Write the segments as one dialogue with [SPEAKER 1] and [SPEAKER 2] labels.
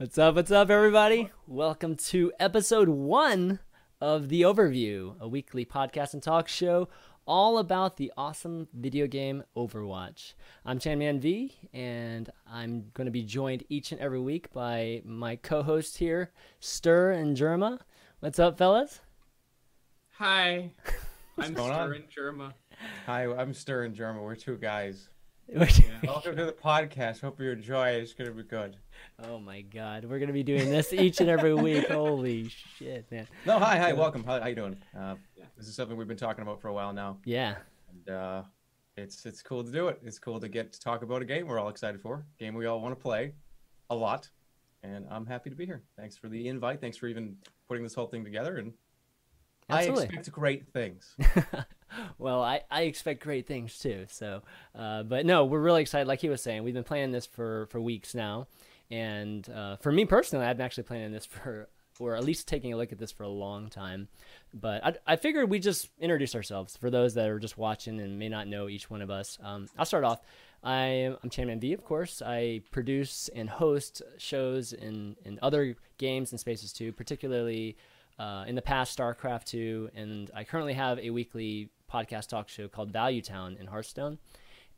[SPEAKER 1] What's up? What's up, everybody? Welcome to episode one of The Overview, a weekly podcast and talk show all about the awesome video game Overwatch. I'm Chanman V, and I'm going to be joined each and every week by my co host here, Ster and Jerma. What's up, fellas?
[SPEAKER 2] Hi, I'm
[SPEAKER 3] Ster
[SPEAKER 2] and Jerma.
[SPEAKER 3] Hi, I'm Ster and German. We're two guys.
[SPEAKER 2] Yeah.
[SPEAKER 3] Welcome to the podcast. Hope you enjoy. It's gonna be good.
[SPEAKER 1] oh my god, we're going to be doing this each and every week. Holy shit, man.
[SPEAKER 3] No, hi, hi, welcome. How, how you doing? Uh, this is something we've been talking about for a while now,
[SPEAKER 1] Yeah.
[SPEAKER 3] and uh, it's it's cool to do it. It's cool to get to talk about a game we're all excited for, game we all want to play, a lot, and I'm happy to be here. Thanks for the invite. Thanks for even putting this whole thing together, and
[SPEAKER 1] Absolutely.
[SPEAKER 3] I expect great things.
[SPEAKER 1] well, I, I expect great things too. So, uh, but no, we're really excited. Like he was saying, we've been planning this for, for weeks now. And uh, for me personally, I've been actually planning this for, or at least taking a look at this for a long time. But I, I figured we just introduce ourselves for those that are just watching and may not know each one of us. Um, I'll start off. I am, I'm Chanman V, of course. I produce and host shows in, in other games and spaces too, particularly uh, in the past StarCraft 2, and I currently have a weekly podcast talk show called Value Town in Hearthstone,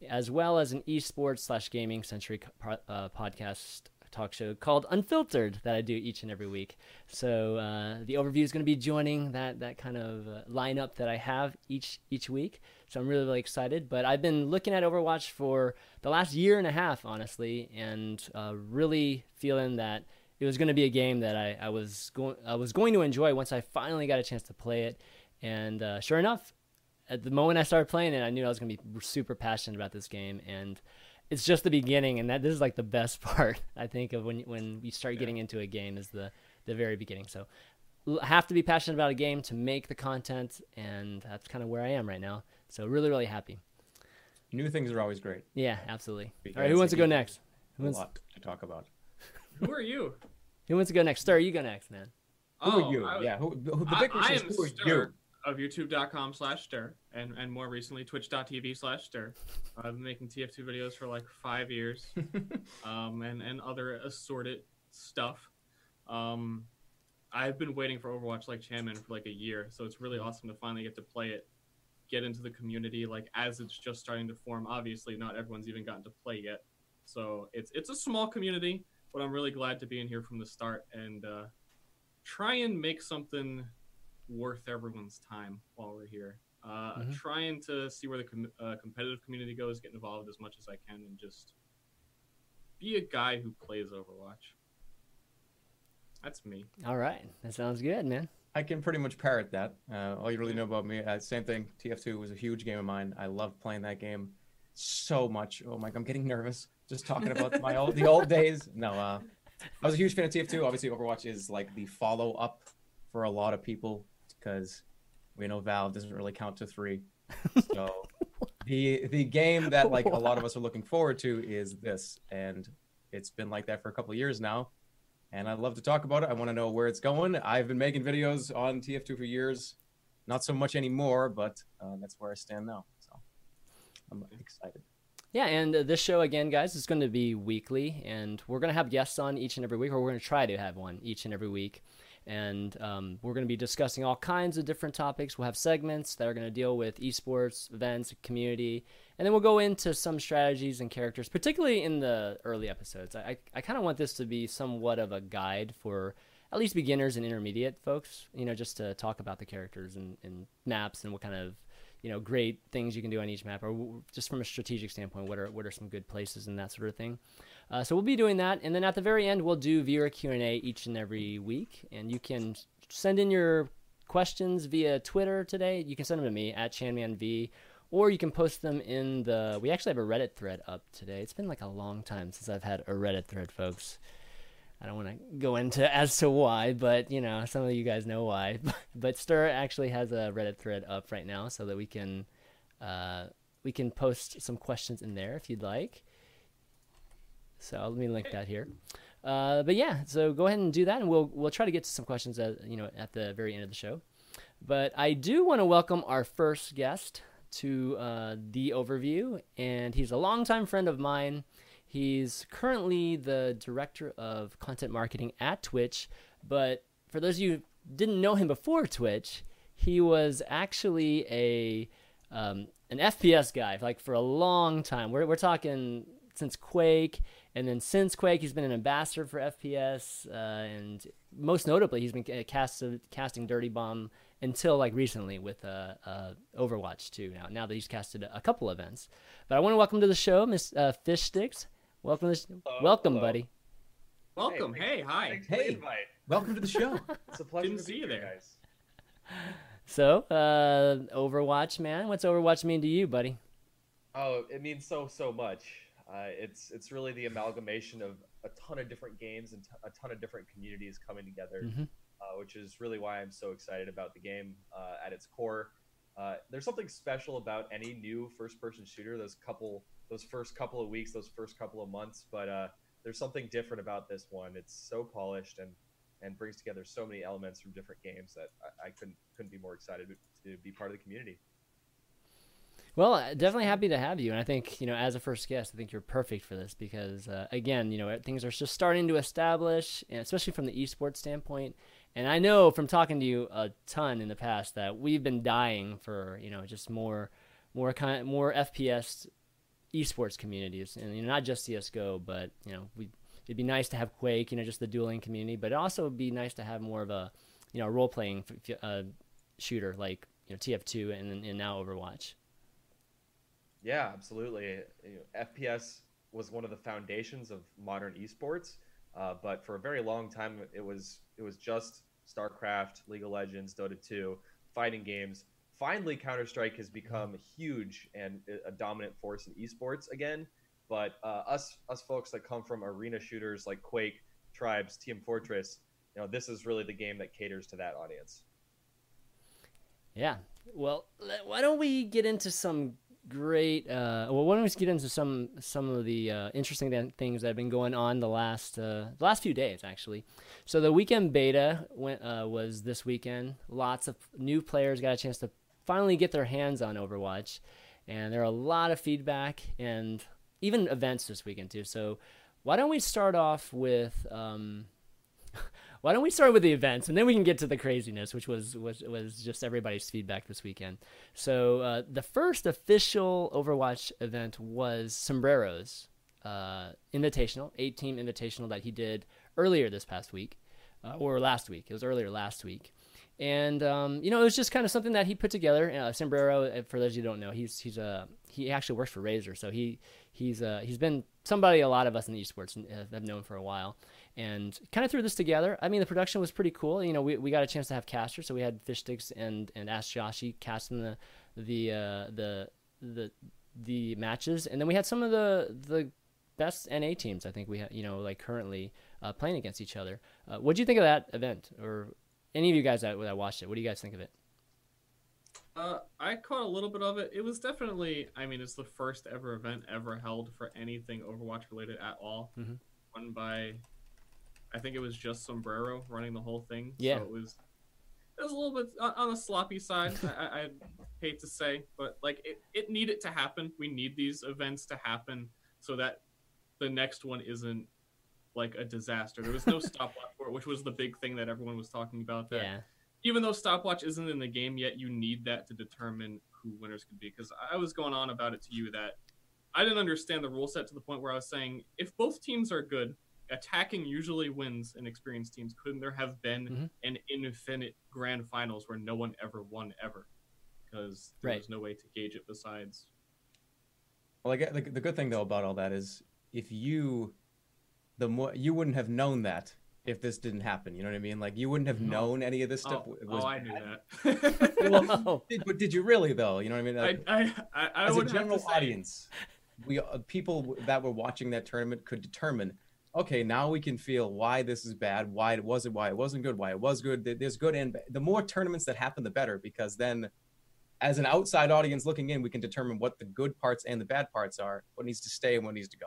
[SPEAKER 1] as well as an esports slash gaming po- uh, podcast talk show called Unfiltered that I do each and every week. So uh, the overview is going to be joining that that kind of uh, lineup that I have each each week. So I'm really really excited. But I've been looking at Overwatch for the last year and a half, honestly, and uh, really feeling that it was going to be a game that I, I was going I was going to enjoy once I finally got a chance to play it. And uh, sure enough, at the moment I started playing it, I knew I was going to be super passionate about this game. And it's just the beginning, and that this is like the best part I think of when when we start getting into a game is the the very beginning. So l- have to be passionate about a game to make the content, and that's kind of where I am right now. So really really happy.
[SPEAKER 3] New things are always great.
[SPEAKER 1] Yeah, absolutely.
[SPEAKER 3] Because
[SPEAKER 1] All right, who wants to go next? Who
[SPEAKER 3] A
[SPEAKER 1] wants,
[SPEAKER 3] lot to talk about.
[SPEAKER 2] Who are you?
[SPEAKER 1] who wants to go next? Ster, you go next, man.
[SPEAKER 3] Oh, who
[SPEAKER 2] Oh,
[SPEAKER 3] are you?
[SPEAKER 2] I,
[SPEAKER 3] yeah, who, who, the
[SPEAKER 2] I,
[SPEAKER 3] big
[SPEAKER 2] I
[SPEAKER 3] question
[SPEAKER 2] am
[SPEAKER 3] is who are
[SPEAKER 2] Ster
[SPEAKER 3] you?
[SPEAKER 2] Of youtube.com slash ster and, and more recently twitch.tv slash ster. I've been making TF2 videos for like five years um, and, and other assorted stuff. Um, I've been waiting for Overwatch like Chanman for like a year, so it's really awesome to finally get to play it, get into the community like as it's just starting to form. Obviously, not everyone's even gotten to play yet, so it's it's a small community, but I'm really glad to be in here from the start and uh, try and make something worth everyone's time while we're here. Uh,
[SPEAKER 1] Mhm.
[SPEAKER 2] Trying to see where the com- uh, competitive community goes, get involved as much as I can, and just be a guy who plays Overwatch. That's me.
[SPEAKER 1] All right, that sounds good, man.
[SPEAKER 3] I can pretty much parrot that. Uh, all you really know about me, uh, same thing. TF2 was a huge game of mine. I loved playing that game so much. Oh my, I'm getting nervous just talking about my old the old days. No, uh, I was a huge fan of TF2. Obviously, Overwatch is like the follow up for a lot of people because we know Valve doesn't really count to three. So the the game that like a lot of us are looking forward to is this, and it's been like that for a couple of years now and I'd love to talk about it. I want to know where it's going. I've been making videos on TF2 for years, not so much anymore, but uh, that's where I stand now. So I'm excited.
[SPEAKER 1] Yeah, and uh, this show again, guys, is going to be weekly, and we're going to have guests on each and every week, or we're going to try to have one each and every week. And um, we're going to be discussing all kinds of different topics. We'll have segments that are going to deal with esports, events, community, and then we'll go into some strategies and characters, particularly in the early episodes. I, I kind of want this to be somewhat of a guide for at least beginners and intermediate folks, you know, just to talk about the characters and, and maps and what kind of you know great things you can do on each map or just from a strategic standpoint what are what are some good places and that sort of thing uh, so we'll be doing that and then at the very end we'll do viewer q&a each and every week and you can send in your questions via twitter today you can send them to me at chanmanv or you can post them in the we actually have a reddit thread up today it's been like a long time since i've had a reddit thread folks I don't want to go into as to why, but you know, some of you guys know why. but Ster actually has a Reddit thread up right now, so that we can uh, we can post some questions in there if you'd like. So let me link that here. Uh, but yeah, so go ahead and do that, and we'll we'll try to get to some questions at you know at the very end of the show. But I do want to welcome our first guest to uh, the overview, and he's a longtime friend of mine. He's currently the director of content marketing at Twitch, but for those of you who didn't know him before Twitch, he was actually a um, an FPS guy, like for a long time. We're we're talking since Quake, and then since Quake, he's been an ambassador for FPS, uh, and most notably, he's been casted, casting Dirty Bomb until like recently with uh, uh, Overwatch 2. Now, now that he's casted a, couple events, but I want to welcome to the show, Miss uh, Fishstix. Welcome, to
[SPEAKER 4] hello,
[SPEAKER 1] welcome,
[SPEAKER 4] hello.
[SPEAKER 1] buddy.
[SPEAKER 2] Welcome.
[SPEAKER 4] Hey,
[SPEAKER 2] Hey, hi.
[SPEAKER 4] Thanks for the
[SPEAKER 3] Hey. Welcome to the show.
[SPEAKER 4] It's a pleasure
[SPEAKER 2] Didn't
[SPEAKER 4] to
[SPEAKER 2] see you there.
[SPEAKER 4] guys.
[SPEAKER 1] So, uh, Overwatch, man, what's Overwatch mean to you, buddy?
[SPEAKER 4] Oh, it means so so much. Uh, it's it's really the amalgamation of a ton of different games and t- a ton of different communities coming together,
[SPEAKER 1] Mhm.
[SPEAKER 4] uh, which is really why I'm so excited about the game. Uh, at its core, uh, there's something special about any new first-person shooter. Those couple, those first couple of weeks, those first couple of months, but uh, there's something different about this one. It's so polished and and brings together so many elements from different games that I, I couldn't couldn't be more excited to be part of the community.
[SPEAKER 1] Well, uh, definitely happy to have you, and I think you know, as a first guest, I think you're perfect for this because, uh, again, you know, things are just starting to establish, and especially from the esports standpoint. And I know from talking to you a ton in the past that we've been dying for you know just more, more kind, more FPS esports communities, and you know, not just CS:GO, but you know, we it'd be nice to have Quake, you know, just the dueling community, but it also would be nice to have more of a you know role playing uh, shooter like you know TF2 and and now Overwatch.
[SPEAKER 4] Yeah, absolutely. You know, FPS was one of the foundations of modern esports, uh, but for a very long time, it was it was just StarCraft, League of Legends, Dota 2, fighting games. Finally, Counter Strike has become huge and a dominant force in esports again. But uh, us us folks that come from arena shooters like Quake, Tribes, Team Fortress, you know, this is really the game that caters to that audience.
[SPEAKER 1] Yeah. Well, why don't we get into some great? Uh, well, why don't we just get into some some of the uh, interesting things that have been going on the last uh, the last few days, actually. So the weekend beta went uh, was this weekend. Lots of new players got a chance to finally get their hands on Overwatch, and there are a lot of feedback and even events this weekend too. So why don't we start off with? Um, why don't we start with the events and then we can get to the craziness, which was was was just everybody's feedback this weekend. So uh, the first official Overwatch event was Sombreros uh, Invitational, eight team Invitational that he did earlier this past week uh, or last week. It was earlier last week. And um, you know, it was just kind of something that he put together. Uh, Sombrero, uh, for those you who don't know, he's he's a he actually works for Razer, so he he's uh, he's been somebody a lot of us in the esports have known for a while and kind of threw this together. I mean, the production was pretty cool. You know, we, we got a chance to have casters, so we had Fishstix and and Ask Joshi casting the the uh, the the the matches, and then we had some of the the best NA teams. I think we had, you know, like currently uh, playing against each other. Uh, what do you think of that event, or any of you guys that, that watched it? What do you guys think of it?
[SPEAKER 2] Uh, I caught a little bit of it. It was definitely, I mean, it's the first ever event ever held for anything Overwatch related at all.
[SPEAKER 1] Mhm.
[SPEAKER 2] Run by, I think it was just Sombrero running the whole thing.
[SPEAKER 1] Yeah.
[SPEAKER 2] So it was, it was a little bit on, the sloppy side. I, I, I hate to say, but like it, it needed to happen. We need these events to happen so that the next one isn't like a disaster. There was no stopwatch for it, which was the big thing that everyone was talking about. That
[SPEAKER 1] Yeah,
[SPEAKER 2] even though stopwatch isn't in the game yet, you need that to determine who winners could be. Because I was going on about it to you that I didn't understand the rule set to the point where I was saying if both teams are good, attacking usually wins in experienced teams. Couldn't there have been
[SPEAKER 1] Mhm.
[SPEAKER 2] an infinite grand finals where no one ever won ever? Because there
[SPEAKER 1] Right.
[SPEAKER 2] was no way to gauge it besides.
[SPEAKER 3] Well, I get, the, the good thing though about all that is if you, the more you wouldn't have known that if this didn't happen. You know what I mean? Like you wouldn't have
[SPEAKER 2] No.
[SPEAKER 3] known any of this stuff.
[SPEAKER 2] Oh,
[SPEAKER 3] was
[SPEAKER 2] oh, I knew
[SPEAKER 3] bad.
[SPEAKER 2] that.
[SPEAKER 1] Whoa.
[SPEAKER 3] Did, but did you really though? You know what I mean? Like,
[SPEAKER 2] I, I, I
[SPEAKER 3] as a
[SPEAKER 2] would have to
[SPEAKER 3] general
[SPEAKER 2] say-
[SPEAKER 3] audience, we uh, people that were watching that tournament could determine. Okay, now we can feel why this is bad, why it wasn't, why it wasn't good, why it was good. There's good and bad. The more tournaments that happen, the better, because then, as an outside audience looking in, we can determine what the good parts and the bad parts are, what needs to stay and what needs to go.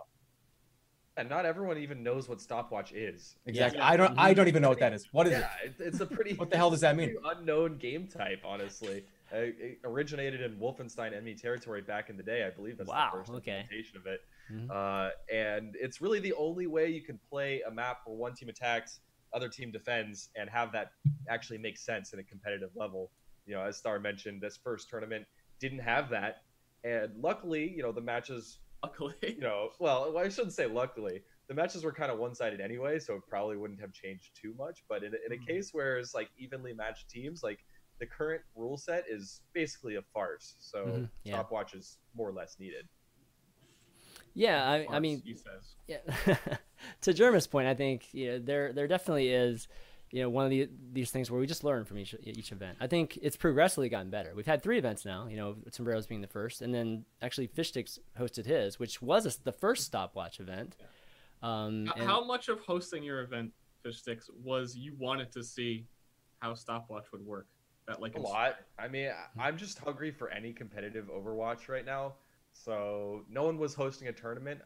[SPEAKER 4] And not everyone even knows what stopwatch is.
[SPEAKER 3] Exactly.
[SPEAKER 2] Yeah.
[SPEAKER 3] I don't. I don't even know what that is. What is
[SPEAKER 4] yeah, it? it's a pretty.
[SPEAKER 3] What the hell does that mean?
[SPEAKER 4] Unknown game type, honestly. Uh, it originated in Wolfenstein enemy territory back in the day. I believe that's
[SPEAKER 1] Wow,
[SPEAKER 4] the first
[SPEAKER 1] okay.
[SPEAKER 4] implementation of it.
[SPEAKER 1] Mhm.
[SPEAKER 4] uh, and it's really the only way you can play a map where one team attacks, other team defends, and have that actually make sense in a competitive level. You know, as Ster mentioned, this first tournament didn't have that, and luckily, you know, the matches
[SPEAKER 2] Luckily,
[SPEAKER 4] you know, well, I shouldn't say luckily. The matches were kind of one-sided anyway, so it probably wouldn't have changed too much. But in, a- in a
[SPEAKER 2] Mhm.
[SPEAKER 4] case where it's like evenly matched teams, like the current rule set is basically a farce. So
[SPEAKER 1] Mhm, yeah.
[SPEAKER 4] stopwatch is more or less needed.
[SPEAKER 1] Yeah, I, I mean,
[SPEAKER 2] he says.
[SPEAKER 1] yeah. to Jerma's point, I think you know, there there definitely is, you know, one of the, these things where we just learn from each each event. I think it's progressively gotten better. We've had three events now, you know, Sombreros being the first, and then actually Fishstix hosted his, which was a, the first stopwatch event. Um,
[SPEAKER 2] H-
[SPEAKER 1] and-
[SPEAKER 2] How much of hosting your event, Fishstix, was you wanted to see how stopwatch would work? That like
[SPEAKER 4] A
[SPEAKER 2] ins-
[SPEAKER 4] lot. I mean, I'm just hungry for any competitive Overwatch right now. So no one was hosting a tournament.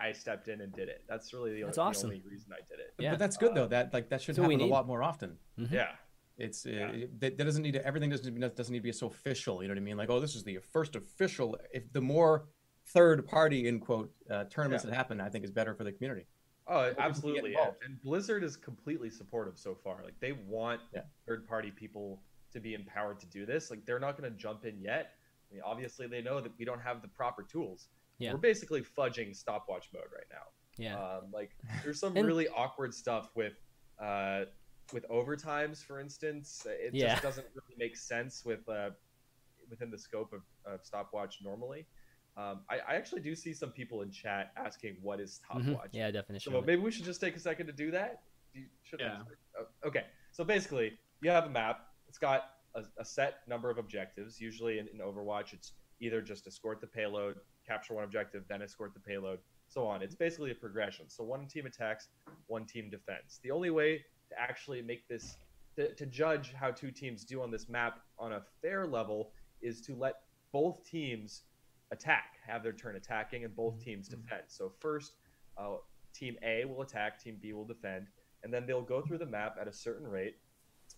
[SPEAKER 4] I, I stepped in and did it. That's really the,
[SPEAKER 1] That's
[SPEAKER 4] o- the only reason I did it.
[SPEAKER 1] Yeah.
[SPEAKER 3] But that's good though. That like that should
[SPEAKER 1] That's
[SPEAKER 3] happen a lot more often.
[SPEAKER 1] Mhm.
[SPEAKER 4] Yeah.
[SPEAKER 3] It's uh,
[SPEAKER 4] Yeah.
[SPEAKER 3] it- that, that doesn't need to everything doesn't need, doesn't need to be so official. You know what I mean? Like, oh, this is the first official. If the more third party in quote uh, tournaments
[SPEAKER 4] Yeah.
[SPEAKER 3] that happen, I think is better for the community.
[SPEAKER 4] Oh,
[SPEAKER 3] people can get
[SPEAKER 4] absolutely. And, and Blizzard is completely supportive so far. Like they want
[SPEAKER 3] Yeah.
[SPEAKER 4] third party people to be empowered to do this. Like they're not going to jump in yet. I mean, obviously they know that we don't have the proper tools.
[SPEAKER 1] Yeah.
[SPEAKER 4] We're basically fudging stopwatch mode right now.
[SPEAKER 1] yeah,
[SPEAKER 4] Um, like there's some
[SPEAKER 1] And-
[SPEAKER 4] really awkward stuff with uh, with overtimes, for instance. It
[SPEAKER 1] Yeah.
[SPEAKER 4] just doesn't really make sense with uh, within the scope of, of stopwatch normally. Um, I, I actually do see some people in chat asking what is stopwatch.
[SPEAKER 1] yeah, definition.
[SPEAKER 4] So maybe we should just take a second to do that. You, should I-
[SPEAKER 2] Yeah.
[SPEAKER 4] oh, okay. So basically, you have a map. It's got a, a set number of objectives. Usually in, in Overwatch, it's either just escort the payload, capture one objective, then escort the payload, so on. It's basically a progression. So one team attacks, one team defends. The only way to actually make this to, to judge how two teams do on this map on a fair level is to let both teams attack, have their turn attacking, and both teams defend. So first, uh, Team A will attack, Team B will defend, and then they'll go through the map at a certain rate.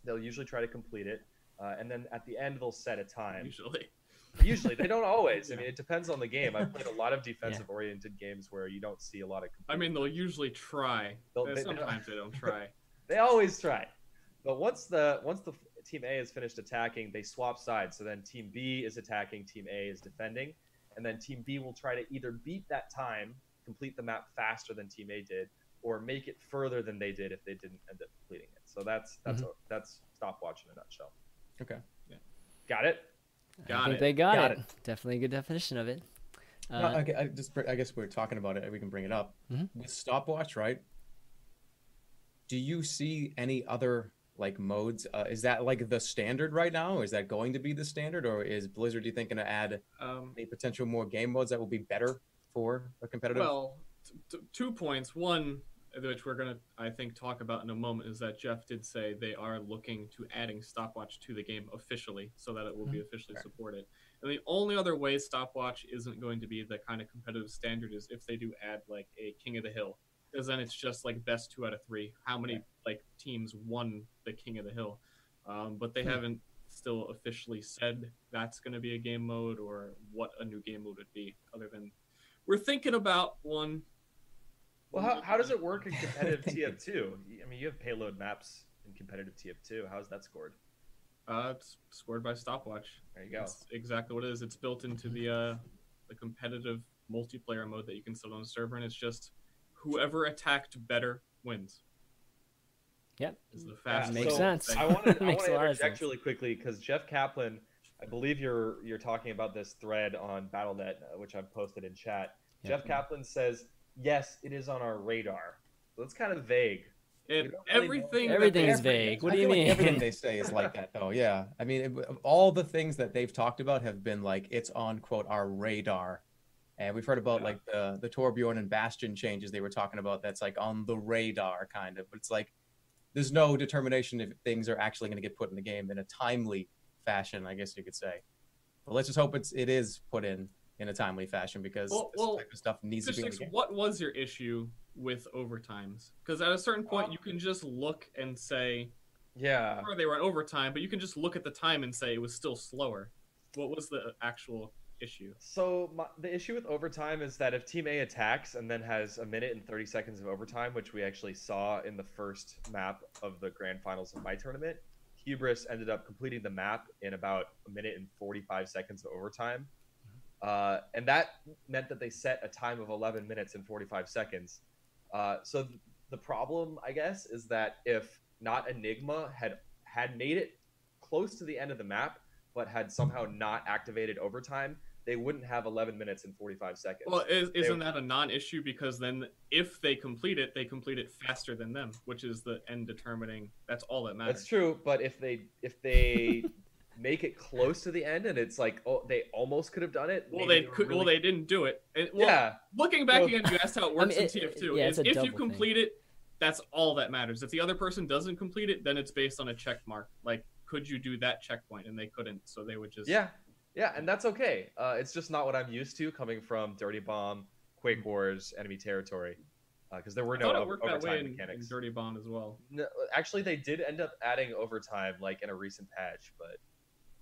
[SPEAKER 4] They'll usually try to complete it, uh, and then at the end they'll set a time.
[SPEAKER 2] usually.
[SPEAKER 4] Usually, they don't always. I mean, it depends on the game. I've played a lot of defensive-oriented games where you don't see a lot of.
[SPEAKER 2] I mean, they'll usually try.
[SPEAKER 4] They'll-
[SPEAKER 2] Uh,
[SPEAKER 4] they-
[SPEAKER 2] Sometimes they don't try.
[SPEAKER 4] They always try. But once the once the team A is finished attacking, they swap sides. So then team B is attacking, team A is defending, and then team B will try to either beat that time, complete the map faster than team A did, or make it further than they did if they didn't end up completing it. So that's that's that's stopwatch in a nutshell.
[SPEAKER 3] Okay. Yeah.
[SPEAKER 4] Got it?
[SPEAKER 1] I think
[SPEAKER 2] it.
[SPEAKER 1] they got,
[SPEAKER 3] Got
[SPEAKER 1] it. Definitely a good definition of it. Uh,
[SPEAKER 3] No, okay, I just I guess we're talking about it. We can bring it up
[SPEAKER 1] Mhm.
[SPEAKER 3] with stopwatch, right? Do you see any other like modes? Uh, is that like the standard right now? Is that going to be the standard, or is Blizzard? Do you think going to add
[SPEAKER 2] Um,
[SPEAKER 3] any potential more game modes that will be better for a competitive?
[SPEAKER 2] well, t- t- two points. One, which we're gonna, I think, talk about in a moment, is that Jeff did say they are looking to adding stopwatch to the game officially, so that it will be officially
[SPEAKER 3] Okay.
[SPEAKER 2] supported. And the only other way stopwatch isn't going to be the kind of competitive standard is if they do add like a King of the Hill, because then it's just like best two out of three. How many like teams won the King of the Hill? Um, but they
[SPEAKER 3] Hmm.
[SPEAKER 2] haven't still officially said that's going to be a game mode or what a new game mode would be, other than we're thinking about one.
[SPEAKER 4] Well, how, how does it work in competitive TF2? I mean, you have payload maps in competitive TF2. How's that scored?
[SPEAKER 2] Uh, it's scored by stopwatch.
[SPEAKER 4] There you go.
[SPEAKER 2] That's exactly what it is. It's built into the uh, the competitive multiplayer mode that you can set on the server, and it's just whoever attacked better wins.
[SPEAKER 1] Yep.
[SPEAKER 2] Is the
[SPEAKER 4] Yeah,
[SPEAKER 2] fastest.
[SPEAKER 1] Makes
[SPEAKER 4] so
[SPEAKER 1] sense.
[SPEAKER 4] I want to I want to
[SPEAKER 1] lot of
[SPEAKER 4] interject really quickly because Jeff Kaplan, I believe you're you're talking about this thread on BattleNet, uh, which I've posted in chat.
[SPEAKER 1] Yeah.
[SPEAKER 4] Jeff Kaplan says yes, it is on our radar. So it's kind of vague.
[SPEAKER 2] It,
[SPEAKER 4] We really
[SPEAKER 2] everything.
[SPEAKER 1] Everything is vague. What
[SPEAKER 3] I
[SPEAKER 1] do you
[SPEAKER 3] feel like
[SPEAKER 1] mean?
[SPEAKER 3] everything they say is like that, though. Yeah, I mean, it, all the things that they've talked about have been like it's on quote our radar, and we've heard about
[SPEAKER 2] Yeah.
[SPEAKER 3] like the the Torbjorn and Bastion changes they were talking about. That's like on the radar, kind of. But it's like there's no determination if things are actually going to get put in the game in a timely fashion. I guess you could say. But let's just hope it's it is put in in a timely fashion because
[SPEAKER 2] Well-
[SPEAKER 3] this
[SPEAKER 2] well,
[SPEAKER 3] type of stuff needs to be in the
[SPEAKER 2] Statistics,
[SPEAKER 3] game.
[SPEAKER 2] what was your issue with overtimes? Because at a certain point, um, you can just look and say,
[SPEAKER 4] Yeah.
[SPEAKER 2] sure, they were in overtime, but you can just look at the time and say it was still slower. What was the actual issue?
[SPEAKER 4] So my, the issue with overtime is that if Team A attacks and then has a minute and 30 seconds of overtime, which we actually saw in the first map of the grand finals of my tournament, Hubris ended up completing the map in about a minute and 45 seconds of overtime. Uh, and that meant that they set a time of 11 minutes and 45 seconds. Uh, so th- the problem, I guess, is that if not Enigma had had made it close to the end of the map, but had somehow not activated overtime, they wouldn't have 11 minutes and 45 seconds.
[SPEAKER 2] Well, is, isn't that a non-issue because then if they complete it, they complete it faster than them, which is the end determining. That's all that matters.
[SPEAKER 4] That's true, but if they if they make it close to the end and it's like oh they almost could have done it.
[SPEAKER 2] Well,
[SPEAKER 4] maybe
[SPEAKER 2] they
[SPEAKER 4] were
[SPEAKER 2] could. Well, they didn't do it. Well,
[SPEAKER 4] yeah.
[SPEAKER 2] Looking back
[SPEAKER 4] Well-
[SPEAKER 2] again, you asked how it works
[SPEAKER 1] mean,
[SPEAKER 2] in TF2.
[SPEAKER 1] yeah,
[SPEAKER 2] is if you
[SPEAKER 1] double thing.
[SPEAKER 2] complete it, that's all that matters. If the other person doesn't complete it, then it's based on a check mark. Like, could you do that checkpoint? And they couldn't, so they would just
[SPEAKER 4] Yeah, yeah, and that's okay. Uh, it's just not what I'm used to coming from Dirty Bomb, Quake Wars, enemy territory, because there were no over-
[SPEAKER 2] worked that
[SPEAKER 4] overtime
[SPEAKER 2] way in, in
[SPEAKER 4] mechanics.
[SPEAKER 2] Dirty Bomb as well.
[SPEAKER 4] No, actually, they did end up adding overtime, like in a recent patch, but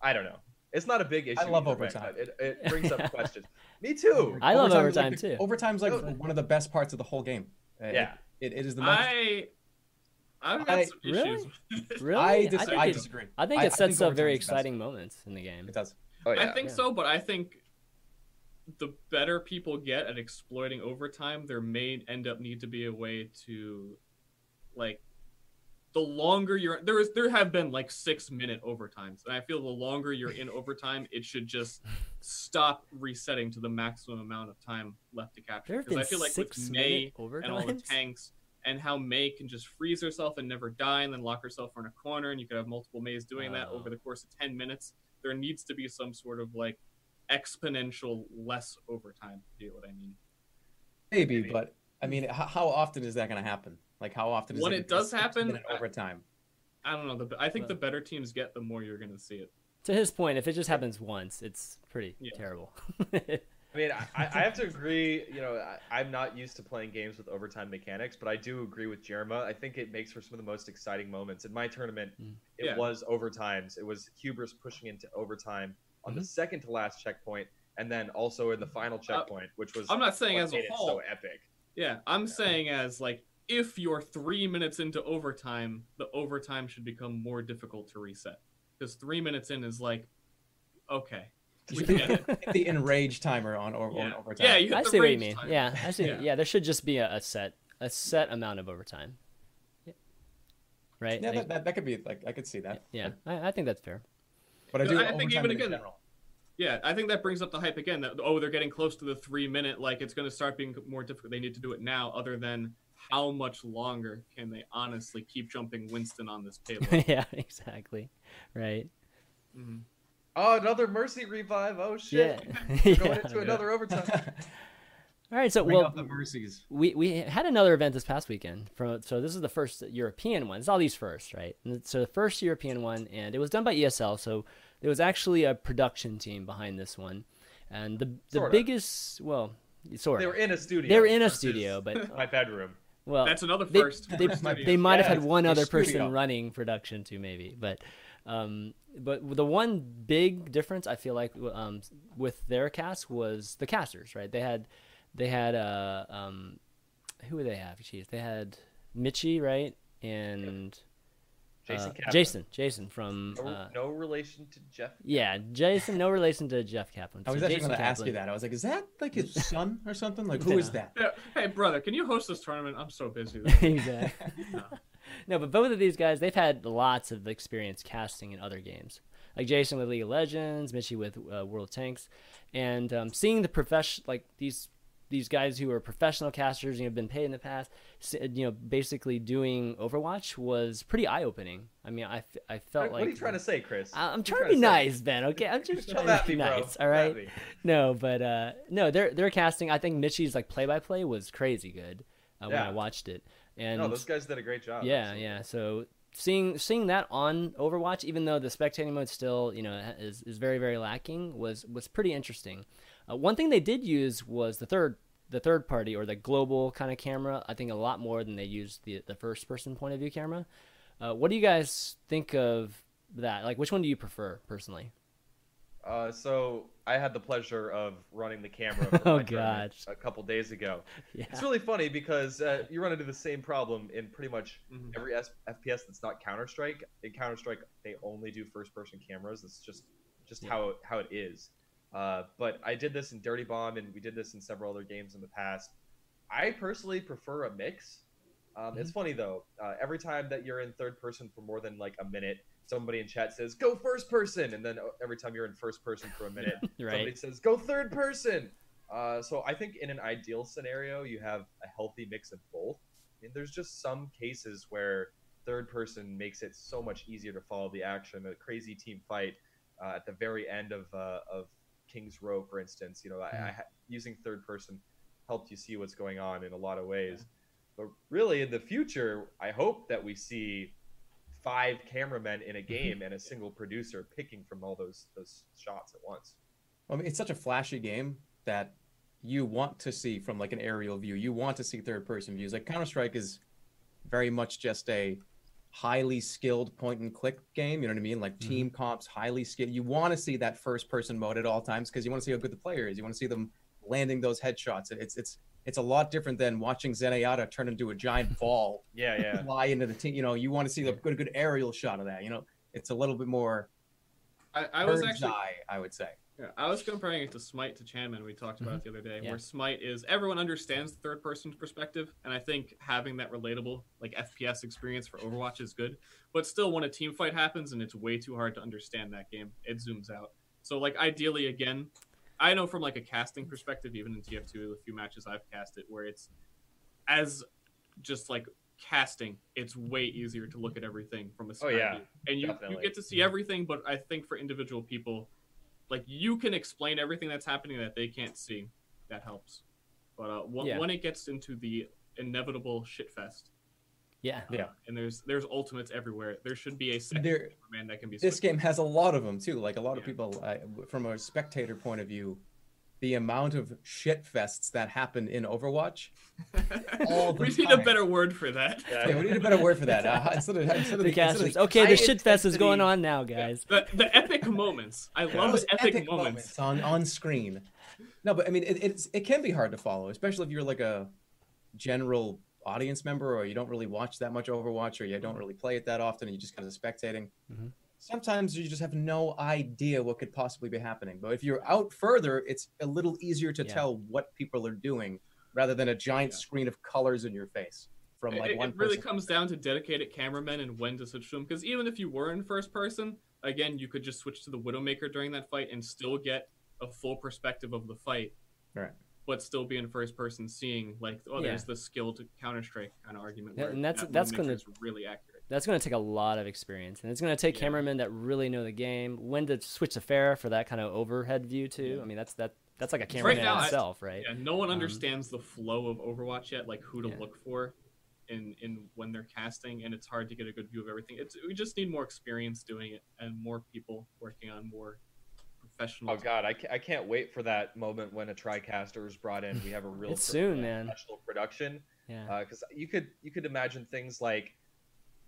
[SPEAKER 4] I don't know. It's not a big issue.
[SPEAKER 3] I love
[SPEAKER 4] either way,
[SPEAKER 3] overtime.
[SPEAKER 4] but It, it brings up questions. Me too.
[SPEAKER 1] Oh I love
[SPEAKER 3] Overtime's
[SPEAKER 1] overtime,
[SPEAKER 3] like,
[SPEAKER 1] too.
[SPEAKER 3] Overtime's like
[SPEAKER 4] Oh.
[SPEAKER 3] one of the best parts of the whole game.
[SPEAKER 4] Yeah.
[SPEAKER 3] it, it is the most.
[SPEAKER 2] I, I've got
[SPEAKER 3] I-
[SPEAKER 2] some
[SPEAKER 1] Really?
[SPEAKER 2] issues. with.
[SPEAKER 1] Really?
[SPEAKER 3] I, dis-
[SPEAKER 1] think
[SPEAKER 3] I
[SPEAKER 1] it-
[SPEAKER 3] disagree.
[SPEAKER 1] I think it
[SPEAKER 3] I
[SPEAKER 1] sets
[SPEAKER 3] think
[SPEAKER 1] up very
[SPEAKER 3] overtime's the best.
[SPEAKER 1] exciting moments in the game.
[SPEAKER 3] It does.
[SPEAKER 4] Oh,
[SPEAKER 2] I think
[SPEAKER 1] Yeah.
[SPEAKER 2] so, but I think the better people get at exploiting overtime, there may end up need to be a way to, like, the longer you're there is there have been like six minute overtimes, and I feel the longer you're in overtime, it should just stop resetting to the maximum amount of time left to capture. Because I feel like
[SPEAKER 1] six
[SPEAKER 2] with May
[SPEAKER 1] minute
[SPEAKER 2] and all the tanks and how May can just freeze herself and never die and then lock herself in a corner and you could have multiple Mays doing that
[SPEAKER 1] Oh.
[SPEAKER 2] over the course of 10 minutes. There needs to be some sort of like exponential less overtime. Do you know what I mean?
[SPEAKER 3] Maybe,
[SPEAKER 4] Maybe.
[SPEAKER 3] but I mean, how, how often is that going to happen? Like, how often is
[SPEAKER 2] When
[SPEAKER 3] it
[SPEAKER 2] it does
[SPEAKER 3] six
[SPEAKER 2] happen,
[SPEAKER 3] minute
[SPEAKER 2] I-
[SPEAKER 3] overtime?
[SPEAKER 2] I don't know. The, I think
[SPEAKER 1] Uh.
[SPEAKER 2] the better teams get, the more you're going to see it.
[SPEAKER 1] To his point, if it just happens once, it's pretty
[SPEAKER 2] Yeah.
[SPEAKER 1] terrible.
[SPEAKER 4] I mean, I, I have to agree. You know, I, I'm not used to playing games with overtime mechanics, but I do agree with Jerma. I think it makes for some of the most exciting moments. In my tournament,
[SPEAKER 1] Mm.
[SPEAKER 4] it
[SPEAKER 2] Yeah.
[SPEAKER 4] was overtimes. It was Hubris pushing into overtime on the second to last checkpoint, and then also in the final checkpoint, which was
[SPEAKER 2] Uh, I'm not saying as a whole.
[SPEAKER 4] so epic.
[SPEAKER 2] Yeah, I'm saying as like if you're three minutes into overtime, the overtime should become more difficult to reset because three minutes in is like, okay, we get it.
[SPEAKER 3] the enrage timer on, or, on
[SPEAKER 2] Yeah.
[SPEAKER 3] overtime.
[SPEAKER 2] Yeah, you hit
[SPEAKER 1] I see what you mean.
[SPEAKER 2] time.
[SPEAKER 1] Yeah, I see.
[SPEAKER 2] Yeah.
[SPEAKER 1] Yeah. there should just be a, a set a set amount of overtime. Yeah. Right.
[SPEAKER 3] Yeah, that, that, that could be like I could see that.
[SPEAKER 1] yeah, I, I think that's fair.
[SPEAKER 3] But I do.
[SPEAKER 2] I think
[SPEAKER 3] overtime
[SPEAKER 2] even
[SPEAKER 3] in
[SPEAKER 2] again-
[SPEAKER 3] general.
[SPEAKER 2] Yeah, I think that brings up the hype again. That oh, they're getting close to the three minute. Like it's going to start being more difficult. They need to do it now. Other than how much longer can they honestly keep jumping Winston on this table?
[SPEAKER 1] yeah, exactly. Right.
[SPEAKER 2] Mhm.
[SPEAKER 4] Oh, another Mercy revive. Oh shit!
[SPEAKER 1] Yeah.
[SPEAKER 4] We're going
[SPEAKER 1] Yeah.
[SPEAKER 4] into another overtime.
[SPEAKER 1] All right. So
[SPEAKER 3] Bring
[SPEAKER 1] well,
[SPEAKER 3] the mercies.
[SPEAKER 1] we we had another event this past weekend. From so this is the first European one. It's all these first, right? And so the first European one, and it was done by ESL. So there was actually a production team behind this one, and the the
[SPEAKER 4] Sorta.
[SPEAKER 1] biggest, well, sort
[SPEAKER 4] They were in a studio.
[SPEAKER 1] They were in a studio, but
[SPEAKER 4] my bedroom.
[SPEAKER 1] Well,
[SPEAKER 2] That's another
[SPEAKER 1] they,
[SPEAKER 2] first.
[SPEAKER 1] they,
[SPEAKER 2] for studio.
[SPEAKER 1] they might have had one
[SPEAKER 3] it's
[SPEAKER 1] other
[SPEAKER 3] studio.
[SPEAKER 1] person running production too, maybe. But um, but the one big difference I feel like um, with their cast was the casters, right? They had they had uh, um, who would they have? Jeez, they had Mitchie, right? And
[SPEAKER 4] Jason
[SPEAKER 1] uh, Jason, Jason from
[SPEAKER 4] No,
[SPEAKER 1] uh,
[SPEAKER 4] no relation to Jeff.
[SPEAKER 1] yeah, Jason. No relation to Jeff Kaplan.
[SPEAKER 3] I was
[SPEAKER 1] So
[SPEAKER 3] actually going to ask you that. I was like, is that like his son or something? Like, who is
[SPEAKER 1] Yeah.
[SPEAKER 3] that?
[SPEAKER 2] Yeah, Hey, brother, can you host this tournament? I'm so busy.
[SPEAKER 1] exactly. no, but both of these guys, they've had lots of experience casting in other games. Like Jason with League of Legends, Mitchie with uh, World of Tanks, and um, seeing the profession like these these guys who are professional casters and have been paid in the past, you know, basically doing Overwatch was pretty eye opening. I mean, I, I felt
[SPEAKER 4] What,
[SPEAKER 1] like
[SPEAKER 4] what are you trying to say, Chris?
[SPEAKER 1] I- I'm
[SPEAKER 4] What
[SPEAKER 1] trying to be
[SPEAKER 4] say?
[SPEAKER 1] nice, Ben. Okay, I'm just trying to be
[SPEAKER 4] me,
[SPEAKER 1] nice. All
[SPEAKER 4] at
[SPEAKER 1] No, but uh, no, their their casting. I think Mitchie's like play by play was crazy good uh, when I watched it. And
[SPEAKER 4] No, those guys did a great job.
[SPEAKER 1] yeah,
[SPEAKER 4] absolutely.
[SPEAKER 1] yeah. So seeing seeing that on Overwatch, even though the spectating mode still you know is, is very very lacking, was was pretty interesting. Uh, one thing they did use was the third the third party or the global kind of camera. I think a lot more than they used the the first person point of view camera. Uh, what do you guys think of that? Like, which one do you prefer personally?
[SPEAKER 4] Uh, so I had the pleasure of running the camera. For
[SPEAKER 1] Oh,
[SPEAKER 4] my
[SPEAKER 1] gosh.
[SPEAKER 4] A couple days ago.
[SPEAKER 1] Yeah.
[SPEAKER 4] It's really funny because uh, you run into the same problem in pretty much
[SPEAKER 2] Mhm.
[SPEAKER 4] every S- FPS that's not Counter Strike. In Counter Strike, they only do first-person cameras. It's just just
[SPEAKER 1] Yeah.
[SPEAKER 4] how how it is. Uh, but I did this in Dirty Bomb, and we did this in several other games in the past. I personally prefer a mix. Um, It's funny though. Uh, every time that you're in third person for more than like a minute, somebody in chat says "Go first person," and then uh, every time you're in first person for a minute, somebody says "Go third person." Uh, so I think in an ideal scenario, you have a healthy mix of both. I mean, there's just some cases where third person makes it so much easier to follow the action. A crazy team fight uh, at the very end of uh, of King's Row, for instance. You know, I, I, mm. using third person helped you see what's going on in a lot of ways. But really, in the future, I hope that we see five cameramen in a mm-hmm. game and a single producer picking from all those those shots at once.
[SPEAKER 3] I mean, it's such a flashy game that you want to see from like an aerial view. You want to see third person views. Like Counter Strike is very much just a highly skilled point and click game. You know what I mean? Like mm-hmm. team comps, highly skilled. You want to see that first person mode at all times because you want to see how good the player is. You want to see them landing those headshots. It's it's it's a lot different than watching Zenyatta turn into a giant ball
[SPEAKER 4] Yeah, yeah.
[SPEAKER 3] fly into the team. You know, you want to see a good good aerial shot of that. You know, it's a little bit more
[SPEAKER 2] I, I was
[SPEAKER 3] bird's
[SPEAKER 2] actually
[SPEAKER 3] eye, I would say.
[SPEAKER 2] Yeah, I was comparing it to Smite to Chanman. We talked about it mm-hmm. the other day,
[SPEAKER 1] Yeah.
[SPEAKER 2] where Smite is everyone understands the third person perspective, and I think having that relatable like FPS experience for Overwatch is good. But still, when a team fight happens and it's way too hard to understand that game, it zooms out. So like ideally, again, I know from like a casting perspective, even in TF2, a few matches I've casted where it's as just like casting, it's way easier to look at everything from a
[SPEAKER 4] Oh, yeah,
[SPEAKER 2] view. and you, you get to see mm-hmm. everything. But I think for individual people, like you can explain everything that's happening that they can't see. That helps. But uh, when,
[SPEAKER 1] Yeah.
[SPEAKER 2] when it gets into the inevitable shit fest,
[SPEAKER 1] Yeah.
[SPEAKER 2] uh,
[SPEAKER 3] Yeah.
[SPEAKER 2] and there's there's ultimates everywhere. There should be a second
[SPEAKER 3] There,
[SPEAKER 2] man that can be.
[SPEAKER 3] this
[SPEAKER 2] switched.
[SPEAKER 3] game has a lot of them too. Like a lot of people, uh, from a spectator point of view, the amount of shit fests that happen in Overwatch. all the
[SPEAKER 2] we need a better word for that.
[SPEAKER 3] Yeah, we need a better word for that. Uh, instead of, instead of
[SPEAKER 1] The
[SPEAKER 3] the, instead of
[SPEAKER 1] casters.
[SPEAKER 3] the
[SPEAKER 1] Okay, the shit fest is going on now, guys.
[SPEAKER 2] The, the epic moments. I love
[SPEAKER 3] those
[SPEAKER 2] epic, moments.
[SPEAKER 3] on on screen. No, but I mean, it, it's it can be hard to follow, especially if you're like a general audience member or you don't really watch that much Overwatch or you don't really play it that often and you just kind of spectating.
[SPEAKER 1] Mhm.
[SPEAKER 3] Sometimes you just have no idea what could possibly be happening. But if you're out further, it's a little easier to
[SPEAKER 1] Yeah.
[SPEAKER 3] tell what people are doing rather than a giant
[SPEAKER 2] Yeah.
[SPEAKER 3] screen of colors in your face from like
[SPEAKER 2] it,
[SPEAKER 3] one
[SPEAKER 2] it really
[SPEAKER 3] person.
[SPEAKER 2] comes down to dedicated cameramen and when to switch to them. Because even if you were in first person, again, you could just switch to the Widowmaker during that fight and still get a full perspective of the fight.
[SPEAKER 3] Right.
[SPEAKER 2] But still be in first person, seeing like, oh,
[SPEAKER 1] Yeah.
[SPEAKER 2] there's the skilled Counter Strike kind of argument.
[SPEAKER 1] Yeah,
[SPEAKER 2] where
[SPEAKER 1] and that's-
[SPEAKER 2] that
[SPEAKER 1] that's gonna-
[SPEAKER 2] really accurate.
[SPEAKER 1] That's going to take a lot of experience, and it's going to take
[SPEAKER 2] Yeah.
[SPEAKER 1] cameramen that really know the game. When to switch to fair for that kind of overhead view too. I mean, that's that that's like a cameraman
[SPEAKER 2] now, I-
[SPEAKER 1] itself, right?
[SPEAKER 2] Yeah, no one
[SPEAKER 1] Um,
[SPEAKER 2] understands the flow of Overwatch yet, like who to
[SPEAKER 1] Yeah.
[SPEAKER 2] look for in in when they're casting, and it's hard to get a good view of everything. It's we just need more experience doing it and more people working on more professional.
[SPEAKER 4] Oh god, I, ca- I can't wait for that moment when a TriCaster is brought in. We have a real
[SPEAKER 1] It's
[SPEAKER 4] pro-
[SPEAKER 1] soon, man.
[SPEAKER 4] professional production.
[SPEAKER 1] Yeah.
[SPEAKER 4] because you could you could imagine things like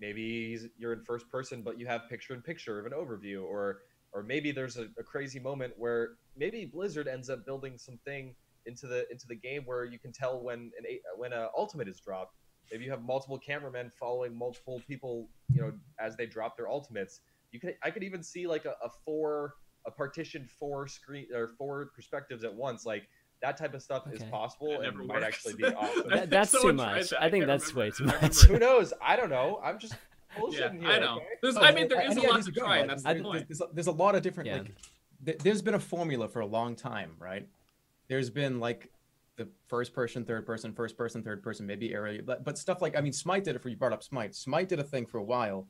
[SPEAKER 4] maybe you're in first person but you have picture in picture of an overview or or maybe there's a, a crazy moment where maybe blizzard ends up building something into the into the game where you can tell when an when a ultimate is dropped. Maybe you have multiple cameramen following multiple people you know as they drop their ultimates. You could i could even see like a, a four a partitioned four screen or four perspectives at once. Like that type of stuff is possible
[SPEAKER 2] That
[SPEAKER 4] and
[SPEAKER 2] never
[SPEAKER 4] might
[SPEAKER 2] works.
[SPEAKER 4] actually be awesome
[SPEAKER 1] That- that's too much.
[SPEAKER 2] that.
[SPEAKER 1] I think
[SPEAKER 2] can't
[SPEAKER 1] that's way too much.
[SPEAKER 4] who knows? I don't know. I'm just
[SPEAKER 2] Yeah,
[SPEAKER 4] here.
[SPEAKER 2] I know.
[SPEAKER 4] okay?
[SPEAKER 2] There's, I mean, there
[SPEAKER 3] I- I
[SPEAKER 2] is
[SPEAKER 3] think
[SPEAKER 2] a
[SPEAKER 3] I
[SPEAKER 2] lot to
[SPEAKER 3] disagree.
[SPEAKER 2] try, and
[SPEAKER 3] Like,
[SPEAKER 2] that's
[SPEAKER 3] I-
[SPEAKER 2] the point.
[SPEAKER 3] There's, there's a lot of different
[SPEAKER 1] Yeah.
[SPEAKER 3] like th- there's been a formula for a long time, right? There's been like the first person, third person, first person, third person, maybe area, but but stuff like I mean, Smite did it for you brought up Smite. Smite did a thing for a while.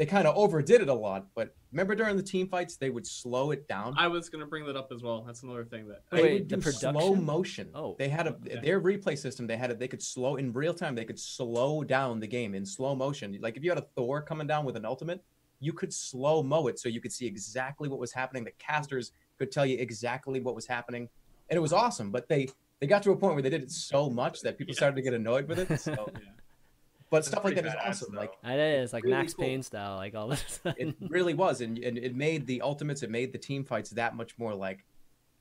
[SPEAKER 3] They kind of overdid it a lot, but remember during the team fights they would slow it down.
[SPEAKER 2] I was gonna bring that up as well. That's another thing that.
[SPEAKER 3] they
[SPEAKER 1] Wait,
[SPEAKER 3] would
[SPEAKER 1] the
[SPEAKER 3] slow motion.
[SPEAKER 1] Oh,
[SPEAKER 3] they had a
[SPEAKER 2] okay.
[SPEAKER 3] their replay system. They had it. They could slow in real time. They could slow down the game in slow motion. Like if you had a Thor coming down with an ultimate, you could slow mo it so you could see exactly what was happening. The casters could tell you exactly what was happening, and it was awesome. But they they got to a point where they did it so much that people started to get annoyed with it. So
[SPEAKER 2] Yeah.
[SPEAKER 3] But stuff like that
[SPEAKER 4] pretty
[SPEAKER 3] is
[SPEAKER 4] badass,
[SPEAKER 3] awesome.
[SPEAKER 4] though.
[SPEAKER 3] Like
[SPEAKER 1] It is like
[SPEAKER 3] really
[SPEAKER 1] Max
[SPEAKER 3] cool.
[SPEAKER 1] Payne style, like all of a sudden.
[SPEAKER 3] it really was, and, and it made the ultimates, it made the team fights that much more like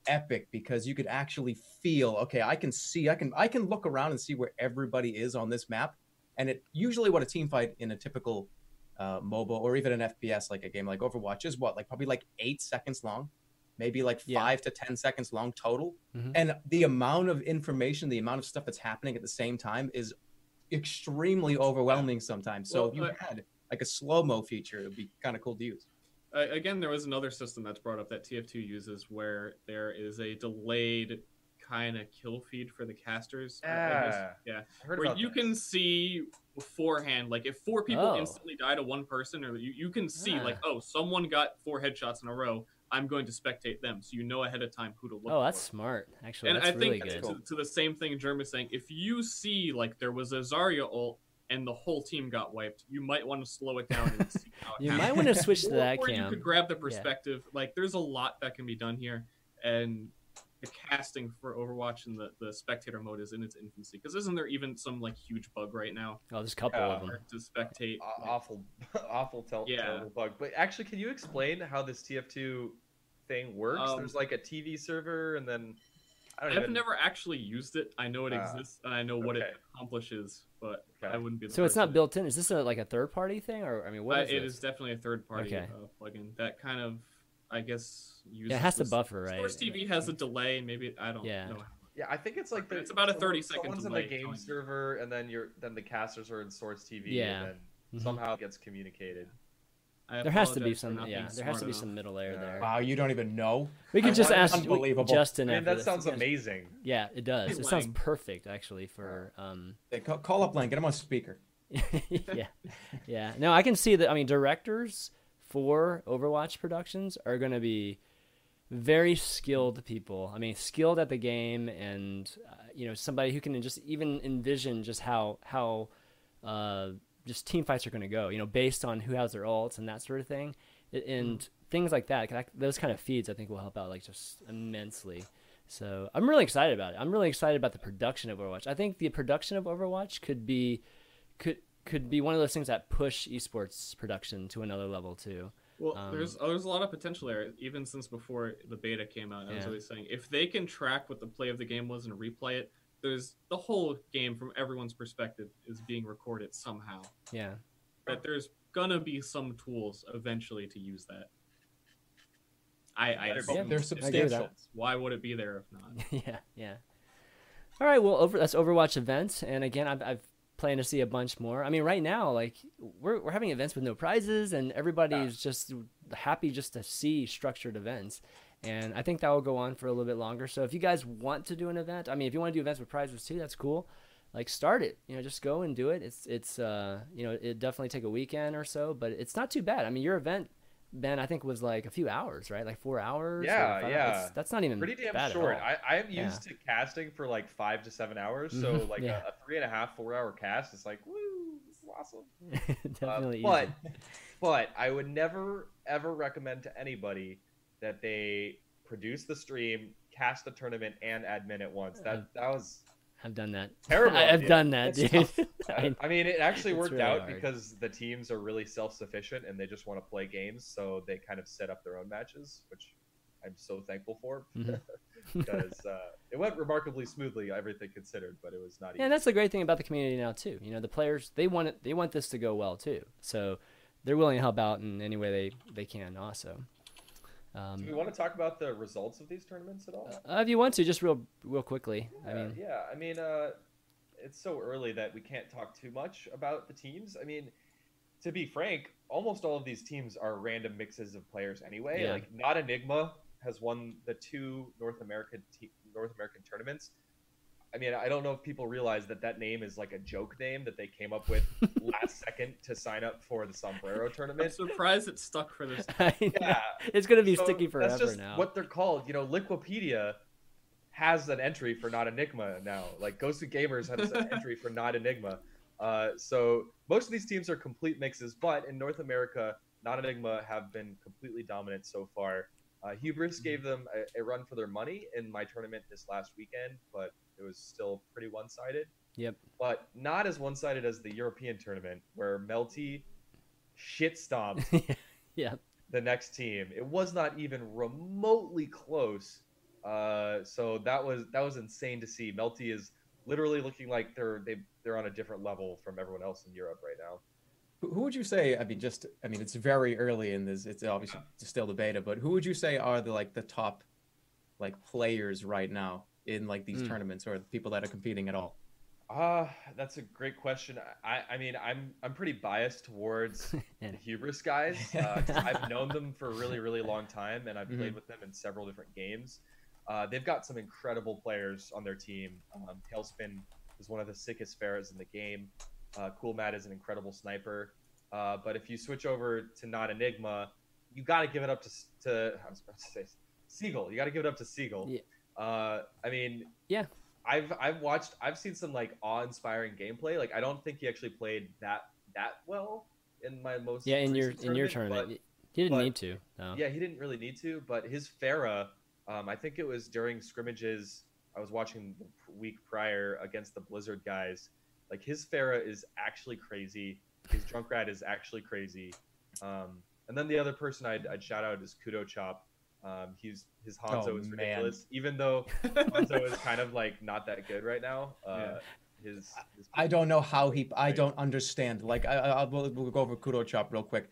[SPEAKER 3] epic because you could actually feel. Okay, I can see, I can, I can look around and see where everybody is on this map, and it usually what a team fight in a typical uh, mobile or even an FPS like a game like Overwatch is what like probably like eight seconds long, maybe like
[SPEAKER 1] Yeah.
[SPEAKER 3] five to ten seconds long total,
[SPEAKER 1] Mhm.
[SPEAKER 3] and the amount of information, the amount of stuff that's happening at the same time is extremely overwhelming sometimes. So
[SPEAKER 2] Well,
[SPEAKER 3] if you
[SPEAKER 2] uh,
[SPEAKER 3] had like a slow mo feature, it would be kind of cool to use.
[SPEAKER 2] Uh, again, there was another system that's brought up that TF2 uses where there is a delayed kind of kill feed for the casters. I- I guess.
[SPEAKER 4] Yeah.
[SPEAKER 2] yeah.
[SPEAKER 4] I heard
[SPEAKER 2] Where
[SPEAKER 4] about
[SPEAKER 2] you
[SPEAKER 4] this.
[SPEAKER 2] can see beforehand, like if four people
[SPEAKER 1] Oh.
[SPEAKER 2] instantly die to one person, or you, you can see
[SPEAKER 1] Ah.
[SPEAKER 2] like, oh, someone got four headshots in a row. I'm going to spectate them, so you know ahead of time who to look
[SPEAKER 1] oh,
[SPEAKER 2] for.
[SPEAKER 1] that's smart. Actually,
[SPEAKER 2] and
[SPEAKER 1] that's
[SPEAKER 2] I
[SPEAKER 1] really
[SPEAKER 2] think
[SPEAKER 1] good.
[SPEAKER 2] to, to the same thing Germ is saying, if you see like there was a Zarya ult and the whole team got wiped, you might want to slow it down and see how it
[SPEAKER 1] You might want to switch to
[SPEAKER 2] Or-
[SPEAKER 1] that
[SPEAKER 2] or you
[SPEAKER 1] cam.
[SPEAKER 2] could grab the perspective. Like, there's a lot that can be done here, and the casting for Overwatch and the, the spectator mode is in its infancy. Because isn't there even some like huge bug right now
[SPEAKER 1] Oh, there's a couple
[SPEAKER 4] Yeah.
[SPEAKER 1] of them.
[SPEAKER 2] to spectate?
[SPEAKER 4] Aw- awful, awful, tel-
[SPEAKER 2] Yeah.
[SPEAKER 4] terrible bug. But actually, can you explain how this TF2 thing works?
[SPEAKER 2] Um,
[SPEAKER 4] There's like a TV server, and then I don't know.
[SPEAKER 2] I've
[SPEAKER 4] even.
[SPEAKER 2] never actually used it. I know it
[SPEAKER 4] Ah,
[SPEAKER 2] exists and I know what it accomplishes, but
[SPEAKER 4] Okay.
[SPEAKER 2] I wouldn't be. The
[SPEAKER 1] So it's not built in. Is this a, like a third party thing, or I mean, what
[SPEAKER 2] Uh,
[SPEAKER 1] is
[SPEAKER 2] it
[SPEAKER 1] this?
[SPEAKER 2] is definitely a third party
[SPEAKER 1] Okay.
[SPEAKER 2] uh, plugin that kind of, I guess, uses.
[SPEAKER 1] Yeah, it has to buffer, right?
[SPEAKER 2] Source TV has a delay. And maybe I don't
[SPEAKER 1] Yeah.
[SPEAKER 2] know.
[SPEAKER 4] Yeah, I think it's like the,
[SPEAKER 2] It's about a
[SPEAKER 4] someone-
[SPEAKER 2] 30 second
[SPEAKER 4] Someone's in the game
[SPEAKER 2] telling you.
[SPEAKER 4] server, and then you're then the casters are in Source TV,
[SPEAKER 1] Yeah.
[SPEAKER 4] and then
[SPEAKER 1] Mhm.
[SPEAKER 4] somehow it gets communicated.
[SPEAKER 2] I
[SPEAKER 1] There has to be
[SPEAKER 2] apologize for
[SPEAKER 1] some.
[SPEAKER 2] not
[SPEAKER 1] Yeah, there has to be
[SPEAKER 2] enough.
[SPEAKER 1] some middle layer
[SPEAKER 4] Yeah.
[SPEAKER 1] there.
[SPEAKER 3] Wow, you don't even know.
[SPEAKER 1] We could
[SPEAKER 3] I
[SPEAKER 1] just ask
[SPEAKER 3] unbelievable.
[SPEAKER 1] Justin.
[SPEAKER 4] I mean, that
[SPEAKER 1] this.
[SPEAKER 4] sounds
[SPEAKER 1] You
[SPEAKER 4] amazing.
[SPEAKER 1] Yeah, it does.
[SPEAKER 2] Hey,
[SPEAKER 1] It sounds perfect actually for um
[SPEAKER 3] Hey, call, call up Lane, get him on speaker.
[SPEAKER 1] yeah. Yeah. No, I can see that I mean directors for Overwatch productions are going to be very skilled people. I mean, skilled at the game and uh, you know, somebody who can just even envision just how how uh just team fights are going to go, you know, based on who has their ults and that sort of thing. And things like that- those kind of feeds I think will help out like just immensely. So I'm really excited about it. I'm really excited about the production of Overwatch. I think the production of Overwatch could be could could be one of those things that push esports production to another level too.
[SPEAKER 2] Well,
[SPEAKER 1] Um,
[SPEAKER 2] there's oh, there's a lot of potential there. Even since before the beta came out, I was always saying if they can track what the play of the game was and replay it, there's the whole game from everyone's perspective is being recorded somehow.
[SPEAKER 1] Yeah.
[SPEAKER 2] That there's gonna be some tools eventually to use that. I, I
[SPEAKER 4] Better be.
[SPEAKER 2] assume
[SPEAKER 3] Yeah, they're
[SPEAKER 2] it
[SPEAKER 3] substantial.
[SPEAKER 2] makes sense. Why would it be there if not?
[SPEAKER 1] yeah, yeah. All right, well, over that's Overwatch events, and again, I've, I've planned to see a bunch more. I mean, right now, like we're we're having events with no prizes, and everybody's just happy just to see structured events. And I think that will go on for a little bit longer. So if you guys want to do an event, I mean, if you want to do events with prizes too, that's cool. Like start it, you know, just go and do it. It's it's uh you know it definitely take a weekend or so, but it's not too bad. I mean, your event. Ben, I think it was like a few hours, right? Like four hours.
[SPEAKER 4] Yeah, yeah.
[SPEAKER 1] That's, that's not even
[SPEAKER 4] Pretty damn short. I, I'm used to casting for like five to seven hours, so
[SPEAKER 1] Mhm,
[SPEAKER 4] like
[SPEAKER 1] yeah.
[SPEAKER 4] a, a three and a half, four hour cast is like, woo, this is awesome. Uh,
[SPEAKER 1] definitely.
[SPEAKER 4] but but I would never ever recommend to anybody that they produce the stream, cast the tournament, and admin at once. That that was
[SPEAKER 1] I've done that.
[SPEAKER 4] Terrible
[SPEAKER 1] I, have done that,
[SPEAKER 3] It's
[SPEAKER 1] dude. I-
[SPEAKER 4] I mean, it actually worked
[SPEAKER 1] really
[SPEAKER 4] out
[SPEAKER 1] hard.
[SPEAKER 4] because the teams are really self-sufficient and they just want to play games, so they kind of set up their own matches, which I'm so thankful for
[SPEAKER 1] Mhm.
[SPEAKER 4] because uh, it went remarkably smoothly, everything considered, but it was not easy.
[SPEAKER 1] yeah, and that's the great thing about the community now too. You know, the players they want it. They want this to go well too. So they're willing to help out in any way they they can. Also, um,
[SPEAKER 4] Do we want to talk about the results of these tournaments at all?
[SPEAKER 1] uh, if you want to, just real real quickly. I
[SPEAKER 4] Yeah,
[SPEAKER 1] mean,
[SPEAKER 4] yeah. I mean, uh, it's so early that we can't talk too much about the teams. I mean, to be frank, almost all of these teams are random mixes of players anyway.
[SPEAKER 1] Yeah.
[SPEAKER 4] Like, not Enigma has won the two North American te- North American tournaments. I mean, I don't know if people realize that that name is like a joke name that they came up with last second to sign up for the Sombrero tournament.
[SPEAKER 2] I'm
[SPEAKER 4] tournament.
[SPEAKER 2] surprised it stuck for this.
[SPEAKER 1] I know.
[SPEAKER 4] Yeah,
[SPEAKER 1] it's gonna be
[SPEAKER 4] So
[SPEAKER 1] sticky forever
[SPEAKER 4] that's just
[SPEAKER 1] now.
[SPEAKER 4] What they're called, you know, Liquipedia has an entry for not Enigma now. Like GosuGamers has an entry for not Enigma. Uh, so most of these teams are complete mixes, but in North America, not Enigma have been completely dominant so far. Uh, Hubris gave them a, a run for their money in my tournament this last weekend, but it was still pretty one-sided.
[SPEAKER 1] Yep.
[SPEAKER 4] But not as one-sided as the European tournament, where Melty shit stomped
[SPEAKER 1] yeah.
[SPEAKER 4] the next team. It was not even remotely close. Uh, so that was that was insane to see. Melty is literally looking like they're they they're on a different level from everyone else in Europe right now.
[SPEAKER 3] Who who would you say? I mean, just I mean, it's very early in this. It's obviously still the beta, but who would you say are the like the top, like players right now in like these
[SPEAKER 1] Hmm.
[SPEAKER 3] tournaments or the people that are competing at all?
[SPEAKER 4] Ah, that's a great question. I, I mean, I'm I'm pretty biased towards the
[SPEAKER 1] And-
[SPEAKER 4] Hubris guys. Uh, 'cause I've known them for a really, really long time, and I've played
[SPEAKER 3] Mhm.
[SPEAKER 4] with them in several different games. Uh, they've got some incredible players on their team. Um, Tailspin is one of the sickest Pharahs in the game. Uh, cool Matt is an incredible sniper. Uh, but if you switch over to not Enigma, you got to give it up to to I was about to say Seagull. You got to give it up to Seagull.
[SPEAKER 1] Yeah.
[SPEAKER 4] Uh, I mean,
[SPEAKER 1] Yeah.
[SPEAKER 4] I've I've watched I've seen some like awe-inspiring gameplay. Like I don't think he actually played that that well in my most
[SPEAKER 1] Yeah, in your in your
[SPEAKER 4] tournament,
[SPEAKER 1] tournament, he didn't
[SPEAKER 4] but-
[SPEAKER 1] need to. No.
[SPEAKER 4] yeah, he didn't really need to, but his Pharah, um, I think it was during scrimmages. I was watching the week prior against the Blizzard guys. Like his Pharah is actually crazy. His Junkrat is actually crazy. Um, and then the other person I'd, I'd shout out is Kudo Chop. Um, he's his Hanzo
[SPEAKER 3] Oh,
[SPEAKER 4] is
[SPEAKER 3] man.
[SPEAKER 4] ridiculous, even though Hanzo is kind of like not that good right now. Uh,
[SPEAKER 2] Yeah.
[SPEAKER 4] His, his
[SPEAKER 3] I don't know how he. I don't understand. Like I, I- I'll we'll, go over Kudo Chop real quick.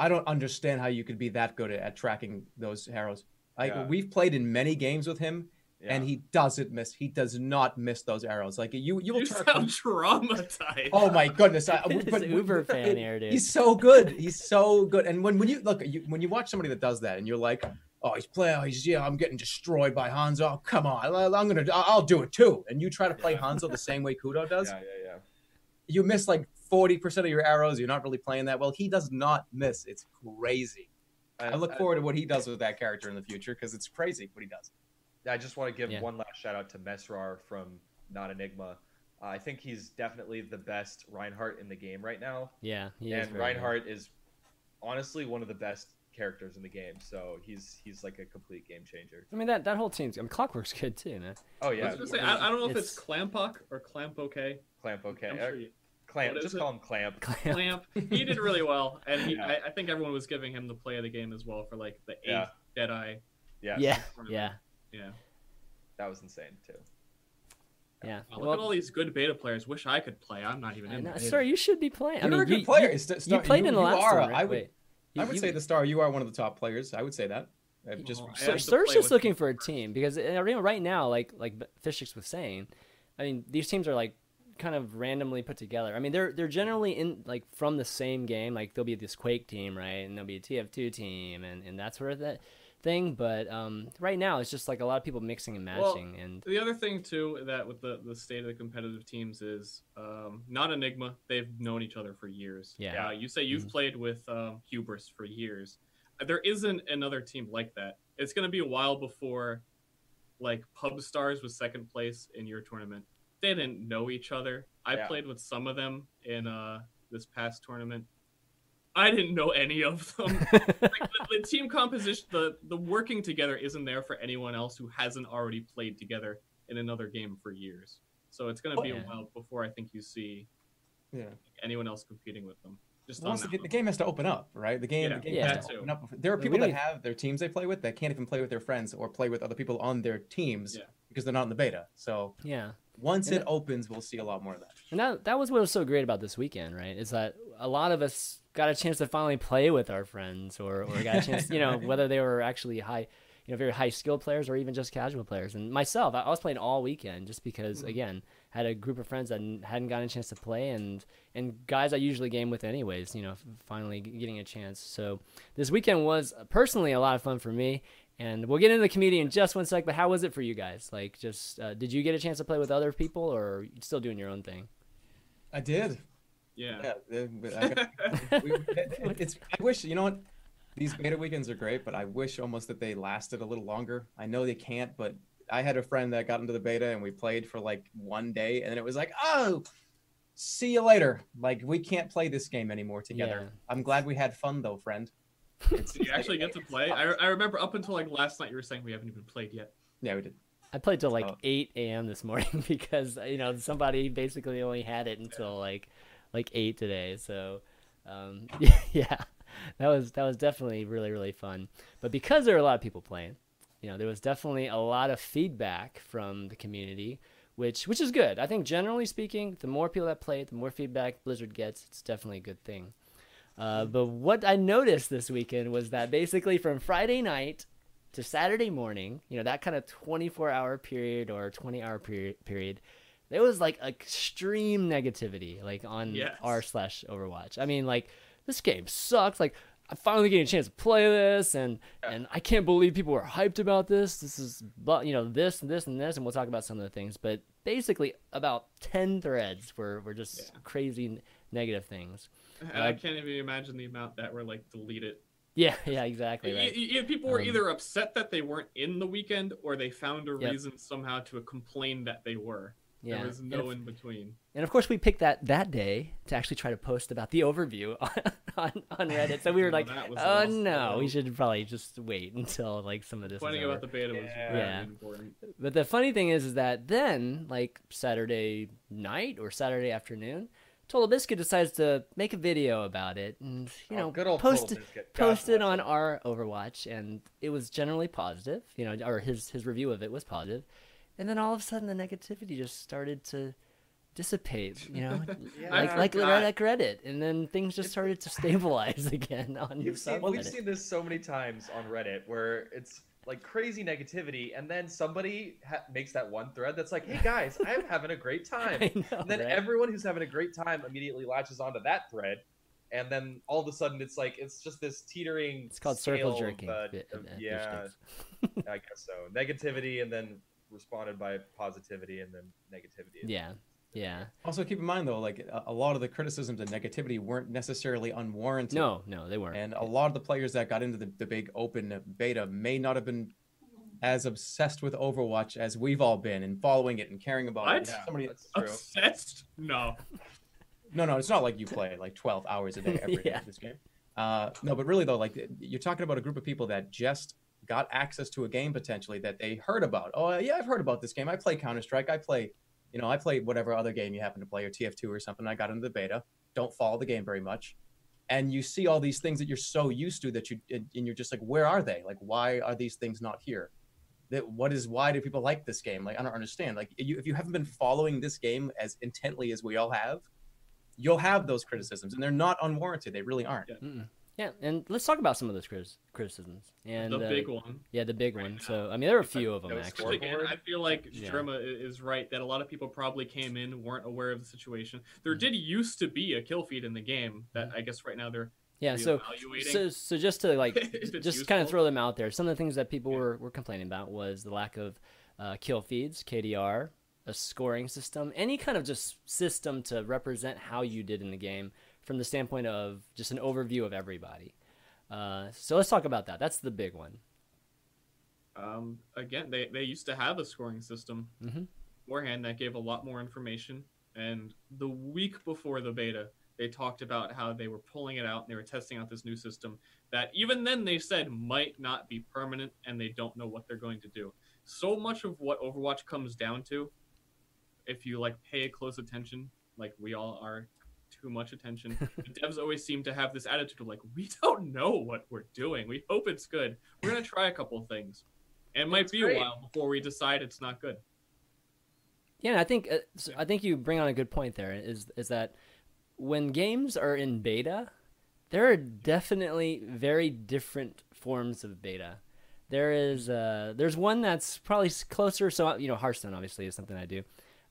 [SPEAKER 3] I don't understand how you could be that good at, at tracking those arrows. Like
[SPEAKER 4] Yeah.
[SPEAKER 3] we've played in many games with him,
[SPEAKER 4] yeah.
[SPEAKER 3] and he doesn't miss. He does not miss those arrows. Like you, you will
[SPEAKER 2] You sound traumatized.
[SPEAKER 3] Oh my goodness! I,
[SPEAKER 1] This
[SPEAKER 3] but-
[SPEAKER 1] Uber fan here, dude.
[SPEAKER 3] He's so good. He's so good. And when, when you look, you, when you watch somebody that does that, and you're like, "Oh, he's playing. Oh, he's yeah, I'm getting destroyed by Hanzo. Oh, come on, I- I'm gonna, I'll do it too." And you try to play
[SPEAKER 4] Yeah.
[SPEAKER 3] Hanzo the same way Kudo does.
[SPEAKER 4] Yeah, yeah, yeah.
[SPEAKER 3] You miss like forty percent of your arrows. You're not really playing that well. He does not miss. It's crazy. I look forward to what he does with that character in the future because it's crazy what he does.
[SPEAKER 4] I just want to give
[SPEAKER 1] Yeah.
[SPEAKER 4] one last shout out to Mesrar from Not Enigma. Uh, I think he's definitely the best Reinhardt in the game right now,
[SPEAKER 1] Yeah, he is
[SPEAKER 4] and
[SPEAKER 1] very good.
[SPEAKER 4] Reinhardt is honestly one of the best characters in the game. So he's he's like a complete game changer.
[SPEAKER 1] I mean that that whole team's. I mean, Clockwork's good too, man.
[SPEAKER 4] Oh
[SPEAKER 2] I
[SPEAKER 4] yeah,
[SPEAKER 2] was gonna say, I, I don't know if it's,
[SPEAKER 1] It's-
[SPEAKER 2] Clampok or Clamp okay.
[SPEAKER 4] Clamp. Okay,
[SPEAKER 2] sure you-
[SPEAKER 4] Clamp.
[SPEAKER 2] what is
[SPEAKER 4] Just
[SPEAKER 2] it?
[SPEAKER 4] call him Clamp.
[SPEAKER 2] Clamp. he did really well, and he,
[SPEAKER 4] Yeah.
[SPEAKER 2] I, I think everyone was giving him the play of the game as well for like the eighth
[SPEAKER 4] Yeah.
[SPEAKER 2] Deadeye.
[SPEAKER 4] Yes,
[SPEAKER 1] Yeah, yeah,
[SPEAKER 2] Yeah.
[SPEAKER 4] that was insane too.
[SPEAKER 1] yeah.
[SPEAKER 2] Wow, look at all these good beta players. Wish I could play. I'm not even in
[SPEAKER 1] know,
[SPEAKER 2] there.
[SPEAKER 1] sir, you should be playing. I
[SPEAKER 3] You're
[SPEAKER 1] mean,
[SPEAKER 3] a good
[SPEAKER 1] you,
[SPEAKER 3] player.
[SPEAKER 1] You,
[SPEAKER 3] St-
[SPEAKER 1] you
[SPEAKER 3] Ster-
[SPEAKER 1] played in the
[SPEAKER 3] you
[SPEAKER 1] last
[SPEAKER 3] are.
[SPEAKER 1] one, right?
[SPEAKER 3] I would,
[SPEAKER 1] Wait,
[SPEAKER 3] I would
[SPEAKER 1] you-
[SPEAKER 3] say the star. You are one of the top players. I would say that. Uh, just
[SPEAKER 2] Well,
[SPEAKER 1] Sir,
[SPEAKER 2] have
[SPEAKER 1] Sir's just
[SPEAKER 2] with
[SPEAKER 1] looking for a team because in Arena right now, like like Fishstix was saying, I mean these teams are like kind of randomly put together. I mean they're they're generally in like from the same game. Like there'll be this Quake team, right, and there'll be a TF2 team, and and that sort of that thing. But um, right now it's just like a lot of people mixing and
[SPEAKER 2] Well,
[SPEAKER 1] matching, and
[SPEAKER 2] The other thing too that with the the state of the competitive teams is um, not Enigma. They've known each other for years.
[SPEAKER 1] Yeah.
[SPEAKER 2] Uh, you say you've
[SPEAKER 1] Mhm.
[SPEAKER 2] played with um, Hubris for years. There isn't another team like that. It's going to be a while before, like Pub Stars was second place in your tournament. They didn't know each other. I
[SPEAKER 4] Yeah.
[SPEAKER 2] played with some of them in uh, this past tournament. I didn't know any of them. like the, the team composition, the the working together isn't there for anyone else who hasn't already played together in another game for years. So it's going to oh, be
[SPEAKER 1] Yeah.
[SPEAKER 2] a while before I think you see
[SPEAKER 3] yeah.
[SPEAKER 2] anyone else competing with them. Just
[SPEAKER 3] Well,
[SPEAKER 2] on
[SPEAKER 3] once the, the game has to open up, right? The game,
[SPEAKER 2] Yeah.
[SPEAKER 3] the game
[SPEAKER 1] Yeah.
[SPEAKER 3] has to open up. There are
[SPEAKER 1] We
[SPEAKER 3] people that have their teams they play with that can't even play with their friends or play with other people on their teams
[SPEAKER 2] Yeah.
[SPEAKER 3] because they're not in the beta. So
[SPEAKER 1] yeah.
[SPEAKER 3] once
[SPEAKER 1] Yeah.
[SPEAKER 3] it opens, we'll see a lot more of that.
[SPEAKER 1] And that that was what was so great about this weekend, right? Is that a lot of us got a chance to finally play with our friends, or or got a chance, you know, whether they were actually high, you know, very high skilled players or even just casual players. And myself, I, I was playing all weekend just because,
[SPEAKER 3] Mm-hmm.
[SPEAKER 1] again, had a group of friends that hadn't- gotten a chance to play, and and guys I usually game with anyways. You know, finally getting a chance. So this weekend was personally a lot of fun for me. And we'll get into the community in just one sec. But how was it for you guys? Like, just uh, did you get a chance to play with other people, or are you still doing your own thing?
[SPEAKER 3] I did.
[SPEAKER 2] Yeah.
[SPEAKER 3] Yeah, but I we- it's. I wish you know what. These beta weekends are great, but I wish almost that they lasted a little longer. I know they can't, but I had a friend that got into the beta and we played for like one day, and it was like, oh, see you later. Like we can't play this game anymore together.
[SPEAKER 1] Yeah.
[SPEAKER 3] I'm glad we had fun though, friend. It's,
[SPEAKER 2] Did you actually get to play? I, I remember up until like last night you were saying we haven't even played yet.
[SPEAKER 3] Yeah, we did.
[SPEAKER 1] I played till like
[SPEAKER 3] Oh.
[SPEAKER 1] 8 a.m. this morning because you know somebody basically only had it until like like 8 today. So um, yeah, that was that was definitely really really fun. But because there were a lot of people playing, you know, there was definitely a lot of feedback from the community, which which is good. I think generally speaking, the more people that play it, the more feedback Blizzard gets. It's definitely a good thing. Uh, but what I noticed this weekend was that basically from Friday night to Saturday morning, you know, that kind of 24 hour period or 20 hour period, period there was like extreme negativity, like on
[SPEAKER 2] Yes.
[SPEAKER 1] r slash Overwatch. I mean, like this game sucks. Like I'm finally getting a chance to play this, and and I can't believe people are hyped about this. This is, but you know, this and this and this, and we'll talk about some of the things. But basically, about 10 threads were were just
[SPEAKER 2] Yeah.
[SPEAKER 1] crazy negative things.
[SPEAKER 2] And I
[SPEAKER 1] Uh,
[SPEAKER 2] can't even imagine the amount that were like deleted.
[SPEAKER 1] Yeah, yeah, exactly. Right.
[SPEAKER 2] people were
[SPEAKER 1] Um,
[SPEAKER 2] either upset that they weren't in the weekend, or they found a
[SPEAKER 1] Yep.
[SPEAKER 2] reason somehow to complain that they were.
[SPEAKER 1] Yeah.
[SPEAKER 2] There was no
[SPEAKER 1] if-
[SPEAKER 2] in between.
[SPEAKER 1] And of course, we picked that that day to actually try to post about the overview on on, on Reddit. So we were
[SPEAKER 2] Oh,
[SPEAKER 1] like,
[SPEAKER 2] that
[SPEAKER 1] oh
[SPEAKER 2] lost
[SPEAKER 1] no, we should probably just wait until like some of this.
[SPEAKER 2] Pointing
[SPEAKER 1] is over.
[SPEAKER 2] about the beta was
[SPEAKER 3] Yeah.
[SPEAKER 1] Yeah.
[SPEAKER 2] important.
[SPEAKER 1] But the funny thing is, is that then, like Saturday night or Saturday afternoon, TotalBiscuit decides to make a video about it, and you
[SPEAKER 4] Oh,
[SPEAKER 1] know,
[SPEAKER 4] good old
[SPEAKER 1] post
[SPEAKER 4] Total
[SPEAKER 1] it,
[SPEAKER 4] Biscuit. God
[SPEAKER 1] post it on our Overwatch, and it was generally positive. You know, or his his review of it was positive, and then all of a sudden the negativity just started to dissipate. You know,
[SPEAKER 4] Yeah,
[SPEAKER 1] like
[SPEAKER 2] I
[SPEAKER 1] like
[SPEAKER 2] forgot.
[SPEAKER 1] like Reddit, and then things just started to stabilize again on
[SPEAKER 4] You've seen,
[SPEAKER 1] subreddit.
[SPEAKER 4] we've seen this so many times on Reddit where it's like crazy negativity, and then somebody ha- makes that one thread that's like, "Hey guys, I'm having a great time,"
[SPEAKER 1] know,
[SPEAKER 4] and then
[SPEAKER 1] right?
[SPEAKER 4] everyone who's having a great time immediately latches onto that thread, and then all of a sudden it's like it's just this teetering.
[SPEAKER 1] it's called circle
[SPEAKER 4] scale of,
[SPEAKER 1] jerking.
[SPEAKER 4] uh, of-
[SPEAKER 1] uh,
[SPEAKER 4] yeah. I guess so. Negativity, and then responded by positivity, and then negativity.
[SPEAKER 1] Yeah, yeah.
[SPEAKER 3] Also, keep in mind though, like a, a lot of the criticisms and negativity weren't necessarily unwarranted.
[SPEAKER 1] No, no, they weren't.
[SPEAKER 3] And a lot of the players that got into the, the big open beta may not have been as obsessed with Overwatch as we've all been and following it and caring about
[SPEAKER 2] What?
[SPEAKER 3] it.
[SPEAKER 4] Yeah,
[SPEAKER 3] Somebody,
[SPEAKER 4] that's true.
[SPEAKER 2] Obsessed? No.
[SPEAKER 3] no, no, it's not like you play like 12 hours a day every day
[SPEAKER 1] Yeah.
[SPEAKER 3] of this game. Uh, no, but really though, like you're talking about a group of people that just got access to a game potentially that they heard about. Oh yeah, I've heard about this game. I play Counter Strike. I play, you know, I play whatever other game you happen to play or TF2 or something. I got into the beta. Don't follow the game very much. And you see all these things that you're so used to that you and and you're just like, where are they? Like, why are these things not here? That what is why do people like this game? Like, I don't understand. Like, you, if you haven't been following this game as intently as we all have, you'll have those criticisms, and they're not unwarranted. They really aren't.
[SPEAKER 1] Mm-mm. Yeah, and let's talk about some of those criticisms. And
[SPEAKER 2] the
[SPEAKER 1] uh,
[SPEAKER 2] big one.
[SPEAKER 1] yeah, the big
[SPEAKER 2] right
[SPEAKER 1] one.
[SPEAKER 2] now.
[SPEAKER 1] So I mean, there are a few of them actually.
[SPEAKER 2] Again, I feel like
[SPEAKER 1] Yeah.
[SPEAKER 2] Jerma is right that a lot of people probably came in weren't aware of the situation. There
[SPEAKER 1] Mm-hmm.
[SPEAKER 2] did used to be a kill feed in the game that I guess right now they're
[SPEAKER 1] Yeah, so
[SPEAKER 2] reevaluating.
[SPEAKER 1] so so just to like
[SPEAKER 2] If it's
[SPEAKER 1] just kind of throw them out there. Some of the things that people
[SPEAKER 2] Yeah.
[SPEAKER 1] were, were complaining about was the lack of uh, kill feeds, KDR, a scoring system, any kind of just system to represent how you did in the game from the standpoint of just an overview of everybody. Uh, so let's talk about that. That's the big one.
[SPEAKER 2] um, again, they, they used to have a scoring system
[SPEAKER 1] Mhm.
[SPEAKER 2] beforehand that gave a lot more information. And the week before the beta, they talked about how they were pulling it out and they were testing out this new system that even then they said might not be permanent and they don't know what they're going to do. So much of what Overwatch comes down to, if you like pay close attention, like we all are too much attention, the devs always seem to have this attitude of like, we don't know what we're doing. We hope it's good. We're gonna try a couple things. And it might
[SPEAKER 4] That's
[SPEAKER 2] be
[SPEAKER 4] great.
[SPEAKER 2] a while before we decide it's not good.
[SPEAKER 1] Yeah, I think uh, so I think you bring on a good point there. Is is that when games are in beta, there are definitely very different forms of beta. There is uh, there's one that's probably closer. So you know, Hearthstone obviously is something I do.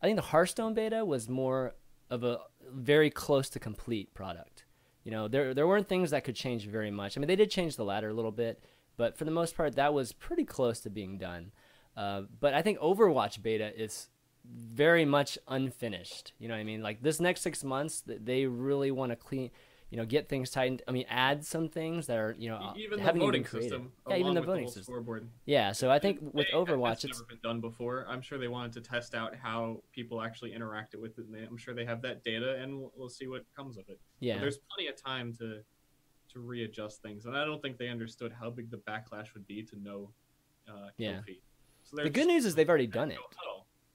[SPEAKER 1] I think the Hearthstone beta was more of a very close to complete product. You know, there there weren't things that could change very much. I mean, they did change the ladder a little bit, but for the most part, that was pretty close to being done. Uh, but I think Overwatch beta is very much unfinished. You know what I mean? Like this next six months, th- they really want to clean, you know, get things tightened. I mean, add some things that are, you know, uh,
[SPEAKER 2] even the voting
[SPEAKER 1] even
[SPEAKER 2] system.
[SPEAKER 1] Yeah, even the voting
[SPEAKER 2] whole
[SPEAKER 1] system.
[SPEAKER 2] Scoreboard.
[SPEAKER 1] Yeah, so I think with
[SPEAKER 2] They-
[SPEAKER 1] Overwatch, it's
[SPEAKER 2] never been done before. I'm sure they wanted to test out how people actually interacted with it. And they, I'm sure they have that data, and we'll, we'll see what comes of it. But
[SPEAKER 1] yeah,
[SPEAKER 2] there's plenty of time to to readjust things, and I don't think they understood how big the backlash would be to no uh,
[SPEAKER 1] Yeah.
[SPEAKER 2] So
[SPEAKER 1] The good news is they've already done it.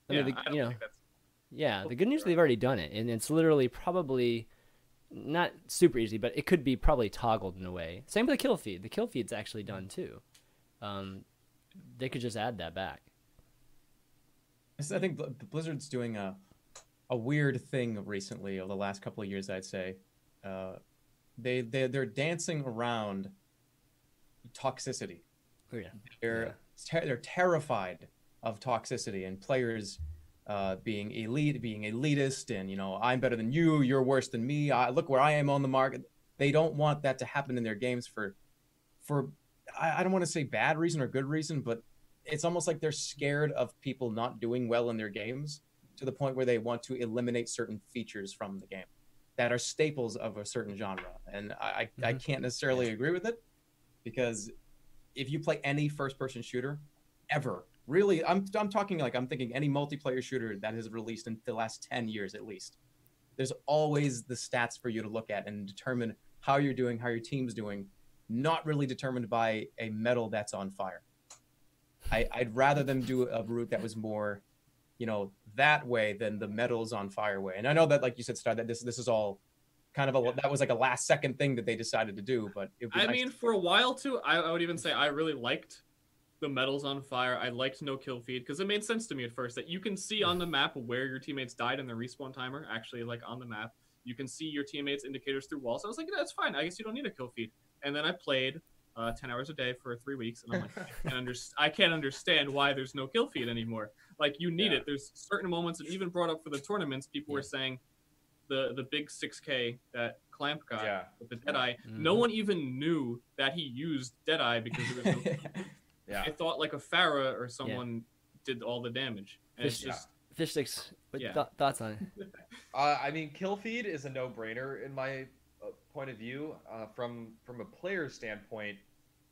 [SPEAKER 1] I
[SPEAKER 2] yeah,
[SPEAKER 1] mean, the,
[SPEAKER 2] I don't
[SPEAKER 1] you know, yeah. The good news is they've already done it, and it's literally probably not super easy, but it could be probably toggled in a way. Same with the kill feed. The kill feed's actually done too. Um, they could just add that back.
[SPEAKER 3] I think Blizzard's doing a a weird thing recently over the last couple of years. I'd say uh, they they they're dancing around toxicity.
[SPEAKER 1] Oh yeah.
[SPEAKER 3] They're ter- they're terrified of toxicity and players uh, being elite, being elitist, and you know I'm better than you, you're worse than me. I look where I am on the market. They don't want that to happen in their games for for I, I don't want to say bad reason or good reason, but it's almost like they're scared of people not doing well in their games to the point where they want to eliminate certain features from the game that are staples of a certain genre. And I, I, I can't necessarily agree with it because if you play any first person shooter ever, really, I'm, I'm talking like I'm thinking any multiplayer shooter that has released in the last 10 years at least, there's always the stats for you to look at and determine how you're doing, how your team's doing, not really determined by a medal that's on fire. I, I'd rather them do a route that was more, you know, that way than the medals on fire way. And I know that, like you said, Ster, that this this is all kind of a that was like a last second thing that they decided to do. But
[SPEAKER 2] I
[SPEAKER 3] nice
[SPEAKER 2] mean,
[SPEAKER 3] to-
[SPEAKER 2] for a while too, I, I would even say I really liked the medals on fire. I liked no kill feed because it made sense to me at first that you can see on the map where your teammates died in the respawn timer. Actually, like on the map, you can see your teammates' indicators through walls. I was like, yeah, that's fine. I guess you don't need a kill feed. And then I played uh, ten hours a day for three weeks, and I'm like, I can't, under- I can't understand why there's no kill feed anymore. Like you need
[SPEAKER 3] Yeah.
[SPEAKER 2] it. There's certain moments, and even brought up for the tournaments, people were saying the the big 6K that Clamp got
[SPEAKER 4] Yeah.
[SPEAKER 2] with the Deadeye. No
[SPEAKER 1] Mhm.
[SPEAKER 2] one even knew that he used Deadeye because it was no,
[SPEAKER 4] Yeah.
[SPEAKER 2] I thought like a Pharah or someone did all the damage. And it's
[SPEAKER 1] Fish-
[SPEAKER 2] just
[SPEAKER 1] Fishstix. What
[SPEAKER 2] Yeah.
[SPEAKER 1] th- thoughts on it?
[SPEAKER 4] Uh, I mean, kill feed is a no-brainer in my uh, point of view. Uh, from from a player standpoint,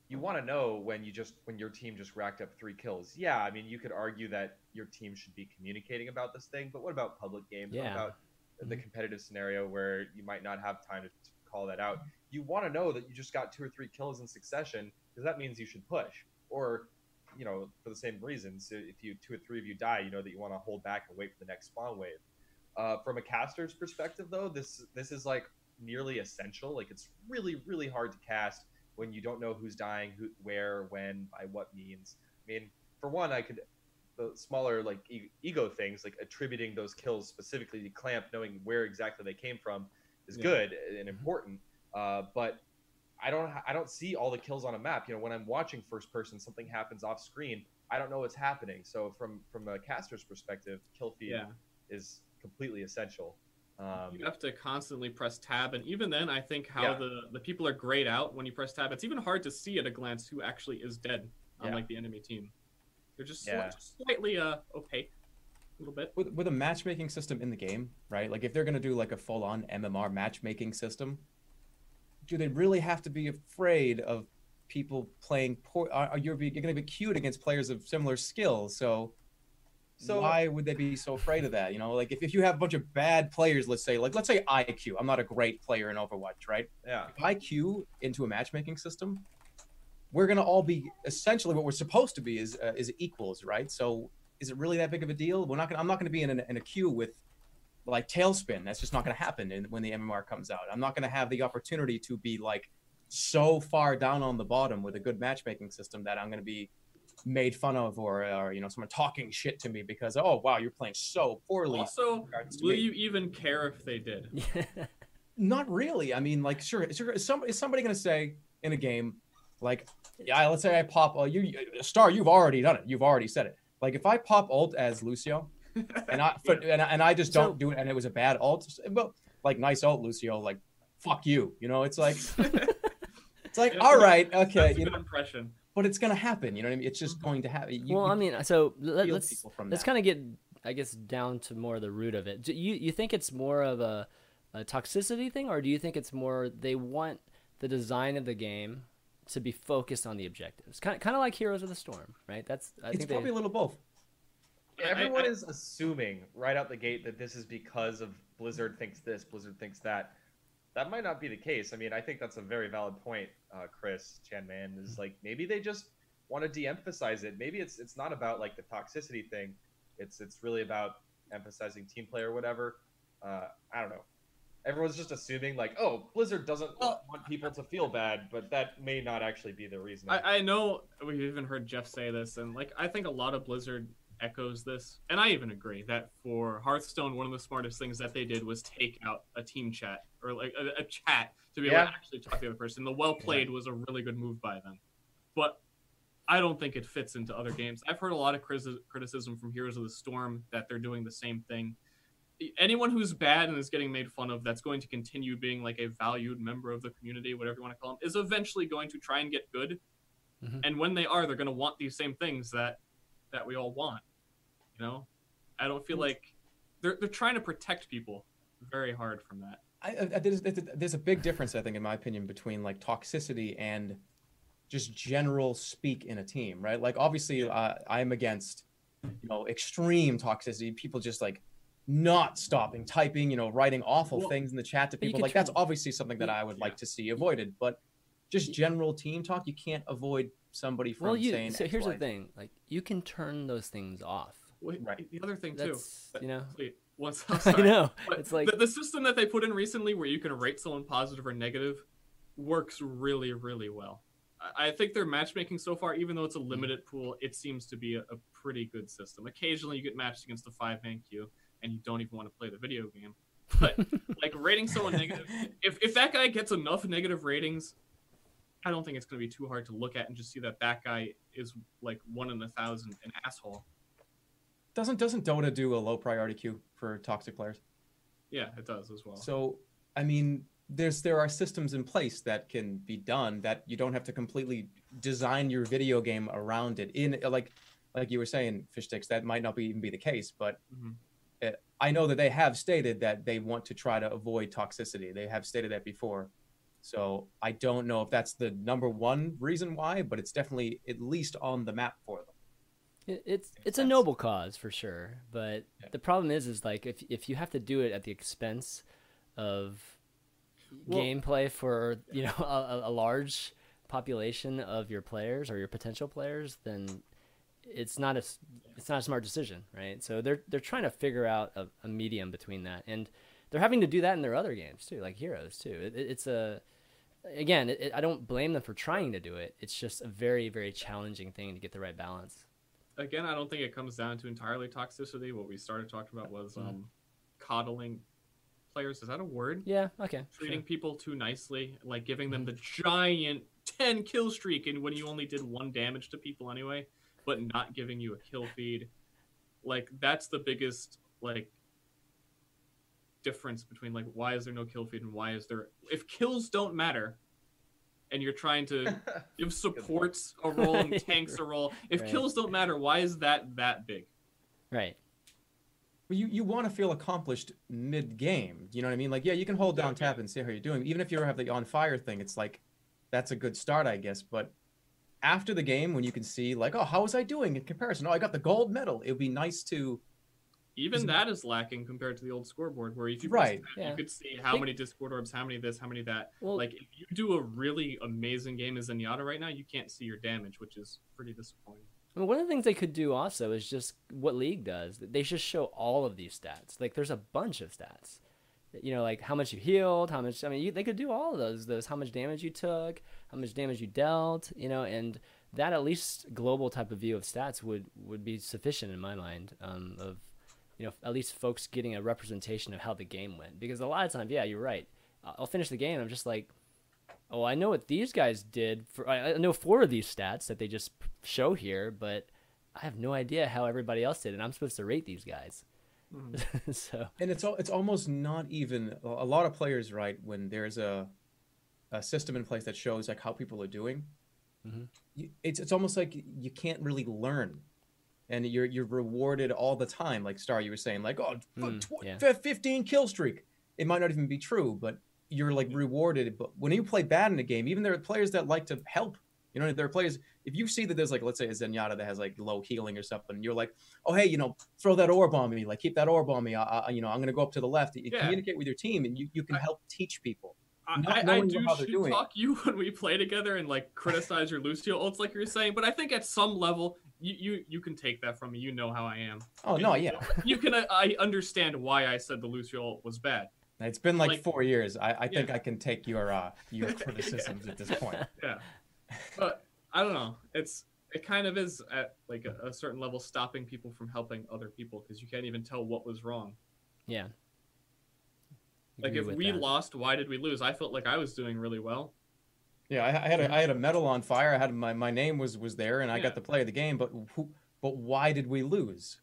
[SPEAKER 4] you want to know when you just when your team just racked up three kills. Yeah, I mean, you could argue that your team should be communicating about this thing, but what about public games? What
[SPEAKER 1] Yeah.
[SPEAKER 4] about the
[SPEAKER 1] Mhm.
[SPEAKER 4] competitive scenario where you might not have time to, to call that out? You want to know that you just got two or three kills in succession because that means you should push. Or you know, for the same reasons, if you two or three of you die, you know that you want to hold back and wait for the next spawn wave. Uh, from a caster's perspective, though, this this is like nearly essential. Like it's really really hard to cast when you don't know who's dying, who, where, when, by what means. I mean, for one, I could the smaller like e- ego things, like attributing those kills specifically to Clamp, knowing where exactly they came from, is
[SPEAKER 3] Yeah.
[SPEAKER 4] good and important. Uh, but I don't I don't see all the kills on a map. You know, when I'm watching first person, something happens off screen. I don't know what's happening. So from from a caster's perspective, kill feed
[SPEAKER 2] yeah,
[SPEAKER 4] is completely essential. Um,
[SPEAKER 2] you have to constantly press tab, and even then, I think how
[SPEAKER 4] Yeah.
[SPEAKER 2] the the people are grayed out when you press tab. It's even hard to see at a glance who actually is dead on
[SPEAKER 4] Yeah.
[SPEAKER 2] like the enemy team. They're just, sli- just slightly uh opaque, a little bit.
[SPEAKER 3] with with a matchmaking system in the game, right? Like if they're gonna do like a full on MMR matchmaking system, do they really have to be afraid of people playing poor? Are, are you you're gonna be queued against players of similar skills? So,
[SPEAKER 4] So-
[SPEAKER 3] why would they be so afraid of that? You know, like if, if you have a bunch of bad players, let's say, like let's say IQ. I'm not a great player in Overwatch, right?
[SPEAKER 4] yeah.
[SPEAKER 3] if I queue into a matchmaking system, we're gonna all be essentially what we're supposed to be is uh, is equals, right? So is it really that big of a deal? We're not gonna. I'm not gonna be in, an, in a queue with like tailspin. That's just not gonna happen in, when the MMR comes out. I'm not gonna have the opportunity to be like so far down on the bottom with a good matchmaking system that I'm gonna be made fun of or, or you know someone talking shit to me because oh wow you're playing so poorly.
[SPEAKER 2] Also, will
[SPEAKER 3] me.
[SPEAKER 2] you even care if they did?
[SPEAKER 3] Not really. I mean, like, sure, sure. Is, some, is somebody going to say in a game, like, yeah, let's say I pop, uh, you, Ster, you've already done it. You've already said it. Like, if I pop ult as Lucio, and I, for, and, I and I just don't
[SPEAKER 1] So-
[SPEAKER 3] do it, and it was a bad ult, well, like, nice ult, Lucio, like, fuck you. You know, it's like, it's like,
[SPEAKER 2] Yeah,
[SPEAKER 3] all right,
[SPEAKER 2] That's
[SPEAKER 3] okay,
[SPEAKER 2] a
[SPEAKER 3] you
[SPEAKER 2] good
[SPEAKER 3] know,
[SPEAKER 2] impression.
[SPEAKER 3] but it's going to happen. You know what I mean? It's just mm-hmm. going to happen. You,
[SPEAKER 1] well,
[SPEAKER 3] you
[SPEAKER 1] I mean, so let, let's
[SPEAKER 3] from
[SPEAKER 1] let's kind of get, I guess, down to more of the root of it. Do you you think it's more of a, a toxicity thing, or do you think it's more they want the design of the game to be focused on the objectives, kind of kind of like Heroes of the Storm, right? That's I
[SPEAKER 3] it's
[SPEAKER 1] think
[SPEAKER 3] probably
[SPEAKER 1] they,
[SPEAKER 3] a little both.
[SPEAKER 2] I-
[SPEAKER 4] Everyone
[SPEAKER 2] I-
[SPEAKER 4] is assuming right out the gate that this is because of Blizzard thinks this, Blizzard thinks that. That might not be the case. I mean, I think that's a very valid point, uh, Chris Chanman. Is like maybe they just want to de-emphasize it. Maybe it's it's not about like the toxicity thing. It's it's really about emphasizing team play or whatever. Uh, I don't know. Everyone's just assuming like, oh, Blizzard doesn't
[SPEAKER 2] Well,
[SPEAKER 4] want people to feel bad, but that may not actually be the reason.
[SPEAKER 2] I, I know we've even heard Jeff say this, and like I think a lot of Blizzard echoes this, and I even agree that for Hearthstone, one of the smartest things that they did was take out a team chat or like a, a chat to be able to actually talk to the other person. The well played was a really good move by them, but I don't think it fits into other games. I've heard a lot of criti- criticism from Heroes of the Storm that they're doing the same thing. Anyone who's bad and is getting made fun of, that's going to continue being like a valued member of the community, whatever you want to call them, is eventually going to try and get good.
[SPEAKER 1] Mhm.
[SPEAKER 2] And when they are, they're going to want these same things that that we all want. You know, I don't feel like they're they're trying to protect people very hard from that.
[SPEAKER 3] I, I, there's, there's a big difference, I think, in my opinion, between like toxicity and just general speak in a team, right? Like, obviously, uh, I'm against, you know, extreme toxicity. People just like not stopping, typing, you know, writing awful
[SPEAKER 2] Well,
[SPEAKER 3] things in the chat to people. Like, that's obviously something that I would
[SPEAKER 2] Yeah.
[SPEAKER 3] like to see avoided. But just general team talk, you can't avoid somebody from
[SPEAKER 1] Well, you
[SPEAKER 3] saying.
[SPEAKER 1] so
[SPEAKER 3] X,
[SPEAKER 1] here's
[SPEAKER 3] Y,
[SPEAKER 1] the thing: like you can turn those things off.
[SPEAKER 2] Wait,
[SPEAKER 3] Right.
[SPEAKER 2] The other thing too,
[SPEAKER 1] That's you know,
[SPEAKER 2] wait, once I'm
[SPEAKER 1] I know
[SPEAKER 2] But
[SPEAKER 1] it's like
[SPEAKER 2] the, the system that they put in recently, where you can rate someone positive or negative, works really, really well. I, I think their matchmaking so far, even though it's a mm-hmm. limited pool, it seems to be a, a pretty good system. Occasionally, you get matched against a five-man queue, and you don't even want to play the video game. But like rating someone negative, if if that guy gets enough negative ratings, I don't think it's going to be too hard to look at and just see that that guy is like one in a thousand, an asshole.
[SPEAKER 3] Doesn't doesn't Dota do a low priority queue for toxic players?
[SPEAKER 2] Yeah, it does as well.
[SPEAKER 3] So, I mean, there's there are systems in place that can be done that you don't have to completely design your video game around it. In like, like you were saying, Fishstix, that might not be, even be the case, but
[SPEAKER 2] Mhm.
[SPEAKER 3] uh, I know that they have stated that they want to try to avoid toxicity. They have stated that before. So I don't know if that's the number one reason why, but it's definitely at least on the map for them.
[SPEAKER 1] It, it's it's a noble cause for sure, but
[SPEAKER 3] Yeah.
[SPEAKER 1] the problem is, is like if if you have to do it at the expense of
[SPEAKER 2] Well-
[SPEAKER 1] gameplay for you know a, a large population of your players or your potential players, then it's not a it's not a smart decision, right? So they're they're trying to figure out a, a medium between that, and they're having to do that in their other games too, like Heroes too. It, it- it's a again, it- I don't blame them for trying to do it. It's just a very very challenging thing to get the right balance.
[SPEAKER 2] Again, I don't think it comes down to entirely toxicity. What we started talking about was
[SPEAKER 1] Mhm.
[SPEAKER 2] um, coddling players. Is that a word?
[SPEAKER 1] Yeah. Okay.
[SPEAKER 2] Treating
[SPEAKER 1] sure.
[SPEAKER 2] people too nicely, like giving them the giant 10 kill streak, and when you only did one damage to people anyway, but not giving you a kill feed. Like, that's the biggest, like, difference between, like, why is there no kill feed and why is there. If kills don't matter, and you're trying to give supports a role and tanks a role. If
[SPEAKER 1] Right.
[SPEAKER 2] kills don't matter, why is that that big?
[SPEAKER 1] Right.
[SPEAKER 3] But you, you want to feel accomplished mid game. You know what I mean? Like, yeah, you can hold down tap and see how you're doing. Even if you have the on fire thing, it's like that's a good start, I guess. But after the game, when you can see, like, oh, how was I doing in comparison? Oh, I got the gold medal. It would be nice to.
[SPEAKER 2] Even that is lacking compared to the old scoreboard, where if you
[SPEAKER 3] Right.
[SPEAKER 2] press tab,
[SPEAKER 1] Yeah.
[SPEAKER 2] you could see how
[SPEAKER 1] Think-
[SPEAKER 2] many Discord orbs, how many this, how many that.
[SPEAKER 1] Well,
[SPEAKER 2] like if you do a really amazing game as Zenyatta right now, you can't see your damage, which is pretty disappointing.
[SPEAKER 1] I mean, one of the things they could do also is just what League does. They just show all of these stats. Like, there's a bunch of stats. You know, like how much you healed, how much. I mean, you, they could do all of those. Those how much damage you took, how much damage you dealt. You know, and that at least global type of view of stats would would be sufficient in my mind. Um, of you know, at least folks getting a representation of how the game went. Because a lot of times, yeah, you're right. I'll finish the game. And I'm just like, oh, I know what these guys did. For I know four of these stats that they just show here, but I have no idea how everybody else did, and I'm supposed to rate these guys. so
[SPEAKER 3] And it's al- it's almost not even a lot of players, right? When there's a a system in place that shows like how people are doing,
[SPEAKER 1] Mhm.
[SPEAKER 3] it's it's almost like you can't really learn, and you're you're rewarded all the time. Like Ster, you were saying, like oh,
[SPEAKER 1] Mm,
[SPEAKER 3] tw-
[SPEAKER 1] yeah.
[SPEAKER 3] 15 kill streak. It might not even be true, but you're like rewarded. But when you play bad in a game, even there are players that like to help. You know, there are players. If you see that there's like, let's say a Zenyatta that has like low healing or something, and you're like, oh hey, you know, throw that orb on me, like keep that orb on me. I, I, you know, I'm gonna go up to the left. You
[SPEAKER 2] Yeah.
[SPEAKER 3] communicate with your team, and you, you can
[SPEAKER 2] I-
[SPEAKER 3] help teach people.
[SPEAKER 2] I, I, do shit
[SPEAKER 3] doing it.
[SPEAKER 2] talk you when we play together and like criticize your Lucio ults like you're saying, but I think at some level you, you you can take that from me. You know how I am.
[SPEAKER 3] Oh no, yeah.
[SPEAKER 2] You can uh, I understand why I said the Lucio was bad.
[SPEAKER 3] It's been like,
[SPEAKER 2] Like-
[SPEAKER 3] four years. I, I think
[SPEAKER 2] Yeah.
[SPEAKER 3] I can take your uh your criticisms at this point.
[SPEAKER 2] Yeah, but I don't know. It's it kind of is at like a, a certain level stopping people from helping other people because you can't even tell what was wrong.
[SPEAKER 1] Yeah.
[SPEAKER 2] Like if we
[SPEAKER 1] that.
[SPEAKER 2] lost, why did we lose? I felt like I was doing really well.
[SPEAKER 3] Yeah, I, I had a, I had a medal on fire. I had my, my name was was there, and I
[SPEAKER 2] Yeah.
[SPEAKER 3] got to play the game. But who? But why did we lose?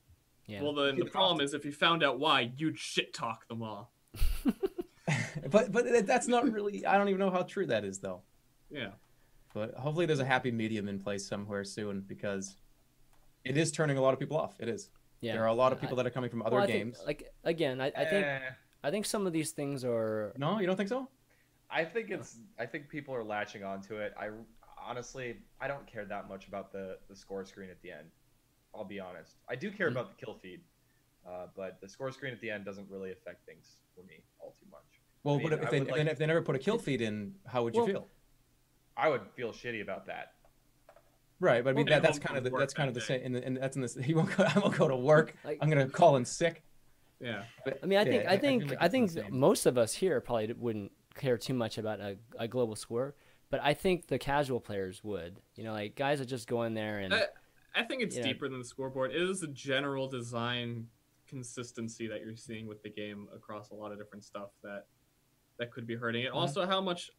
[SPEAKER 1] Yeah.
[SPEAKER 2] Well, then the problem is if you found out why, you'd shit talk them all.
[SPEAKER 3] but but that's not really. I don't even know how true that is though.
[SPEAKER 2] Yeah.
[SPEAKER 3] But hopefully, there's a happy medium in place somewhere soon because it is turning a lot of people off. It is.
[SPEAKER 1] yeah.
[SPEAKER 3] There are a lot of
[SPEAKER 1] I-
[SPEAKER 3] people that are coming from other
[SPEAKER 1] well, I think,
[SPEAKER 3] games.
[SPEAKER 1] like again, I, I think
[SPEAKER 4] Eh,
[SPEAKER 1] I think some of these things are
[SPEAKER 3] no, you don't think so?
[SPEAKER 4] I think it's. I think people are latching onto it. I honestly, I don't care that much about the the score screen at the end. I'll be honest. I do care
[SPEAKER 1] Mhm.
[SPEAKER 4] about the kill feed, uh, but the score screen at the end doesn't really affect things for me all too much.
[SPEAKER 3] Well,
[SPEAKER 4] I mean,
[SPEAKER 3] but if they,
[SPEAKER 4] like-
[SPEAKER 3] if they never put a kill feed in, how would you
[SPEAKER 1] Well-
[SPEAKER 3] feel?
[SPEAKER 4] I would feel shitty about that.
[SPEAKER 3] Right, but I mean
[SPEAKER 2] Well,
[SPEAKER 3] that, that's kind of the, that's kind of the same. And, and that's in this. He won't go. I won't go to work.
[SPEAKER 1] like
[SPEAKER 3] I'm gonna call in sick.
[SPEAKER 2] Yeah.
[SPEAKER 3] But,
[SPEAKER 1] I mean, I
[SPEAKER 3] yeah,
[SPEAKER 1] think I think
[SPEAKER 3] like
[SPEAKER 1] I think most of us here probably wouldn't care too much about a, a global score, but I think the casual players would. You know, like guys that just go in there and
[SPEAKER 2] Uh, I think it's deeper than the scoreboard. It is a general design consistency that you're seeing with the game across a lot of different stuff that that could be hurting it.
[SPEAKER 3] Mhm.
[SPEAKER 2] Also, how much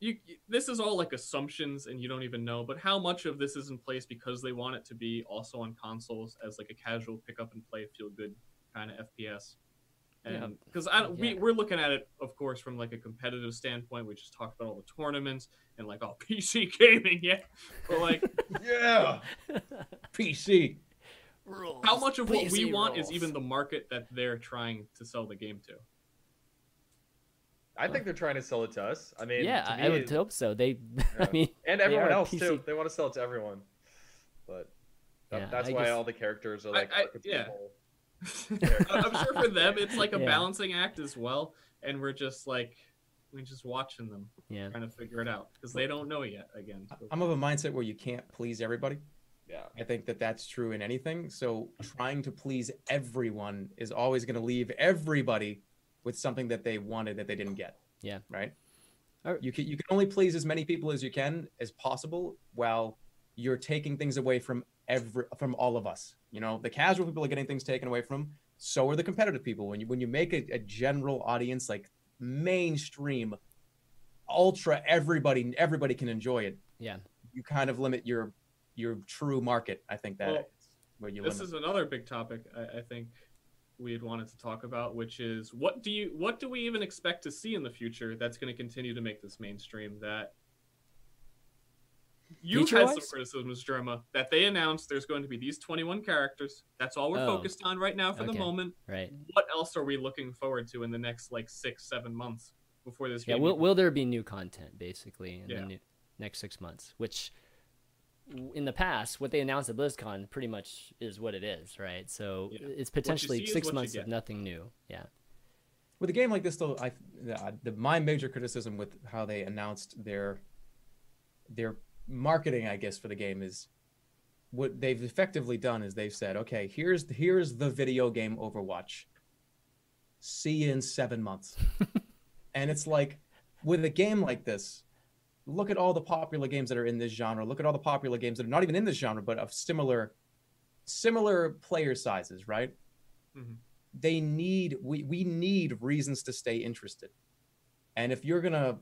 [SPEAKER 2] you this is all like assumptions and you don't even know, but how much of this is in place because they want it to be also on consoles as like a casual pick up and play feel good kind of FPS.
[SPEAKER 1] Yeah.
[SPEAKER 2] And because I don't we
[SPEAKER 1] Yeah.
[SPEAKER 2] we're looking at it, of course, from like a competitive standpoint. We just talked about all the tournaments and like oh PC gaming, yeah. But like
[SPEAKER 4] Yeah.
[SPEAKER 3] PC.
[SPEAKER 1] rules.
[SPEAKER 2] how much of what we
[SPEAKER 1] PC
[SPEAKER 2] want is even the market that they're trying to sell the game to?
[SPEAKER 4] I think they're trying to sell it to us. I mean,
[SPEAKER 1] yeah,
[SPEAKER 4] to
[SPEAKER 1] I
[SPEAKER 4] me,
[SPEAKER 1] would hope so. They, I mean,
[SPEAKER 4] and everyone else
[SPEAKER 1] PC.
[SPEAKER 4] too. They want to sell it to everyone, but that,
[SPEAKER 1] Yeah,
[SPEAKER 4] that's
[SPEAKER 1] I
[SPEAKER 4] why
[SPEAKER 1] guess-
[SPEAKER 4] all the characters are
[SPEAKER 2] I-
[SPEAKER 4] like
[SPEAKER 2] I- yeah.
[SPEAKER 4] Archetypal.
[SPEAKER 2] I'm sure for them it's like a
[SPEAKER 1] Yeah.
[SPEAKER 2] balancing act as well, and we're just like we're just watching them
[SPEAKER 1] yeah,
[SPEAKER 2] trying to figure it out because they don't know yet. Again,
[SPEAKER 3] I'm of a mindset where you can't please everybody.
[SPEAKER 4] Yeah.
[SPEAKER 3] I think that that's true in anything. So trying to please everyone is always going to leave everybody with something that they wanted that they didn't get.
[SPEAKER 1] Yeah.
[SPEAKER 3] Right.
[SPEAKER 1] Or-
[SPEAKER 3] You can you can only please as many people as you can as possible while you're taking things away from every from all of us. You know, the casual people are getting things taken away from. So are the competitive people. When you when you make a, a general audience like mainstream, ultra everybody everybody can enjoy it.
[SPEAKER 1] yeah.
[SPEAKER 3] You kind of limit your your true market. I think that
[SPEAKER 2] Well,
[SPEAKER 3] where you
[SPEAKER 2] this
[SPEAKER 3] limit.
[SPEAKER 2] is another big topic I, I think we had wanted to talk about, which is what do you what do we even expect to see in the future that's going to continue to make this mainstream? That you've had some criticisms, Jerma, that they announced there's going to be these 21 characters. That's all we're
[SPEAKER 1] Oh.
[SPEAKER 2] focused on right now for the moment.
[SPEAKER 1] Right.
[SPEAKER 2] What else are we looking forward to in the next like six, seven months before this
[SPEAKER 1] Yeah.
[SPEAKER 2] game?
[SPEAKER 1] Will Will there be new content basically in
[SPEAKER 2] Yeah.
[SPEAKER 1] the new, next six months? Which in the past, what they announced at BlizzCon pretty much is what it is, right? So
[SPEAKER 2] Yeah.
[SPEAKER 1] it's potentially six months of nothing new. Yeah.
[SPEAKER 3] with a game like this though i the, the, my major criticism with how they announced their their marketing i guess for the game is what they've effectively done is they've said okay here's here's the video game overwatch. See you in seven months. And it's like with a game like this look at all the popular games that are in this genre. Look at all the popular games that are not even in this genre but of similar similar player sizes right?
[SPEAKER 2] Mhm.
[SPEAKER 3] they need we, we need reasons to stay interested. And if you're gonna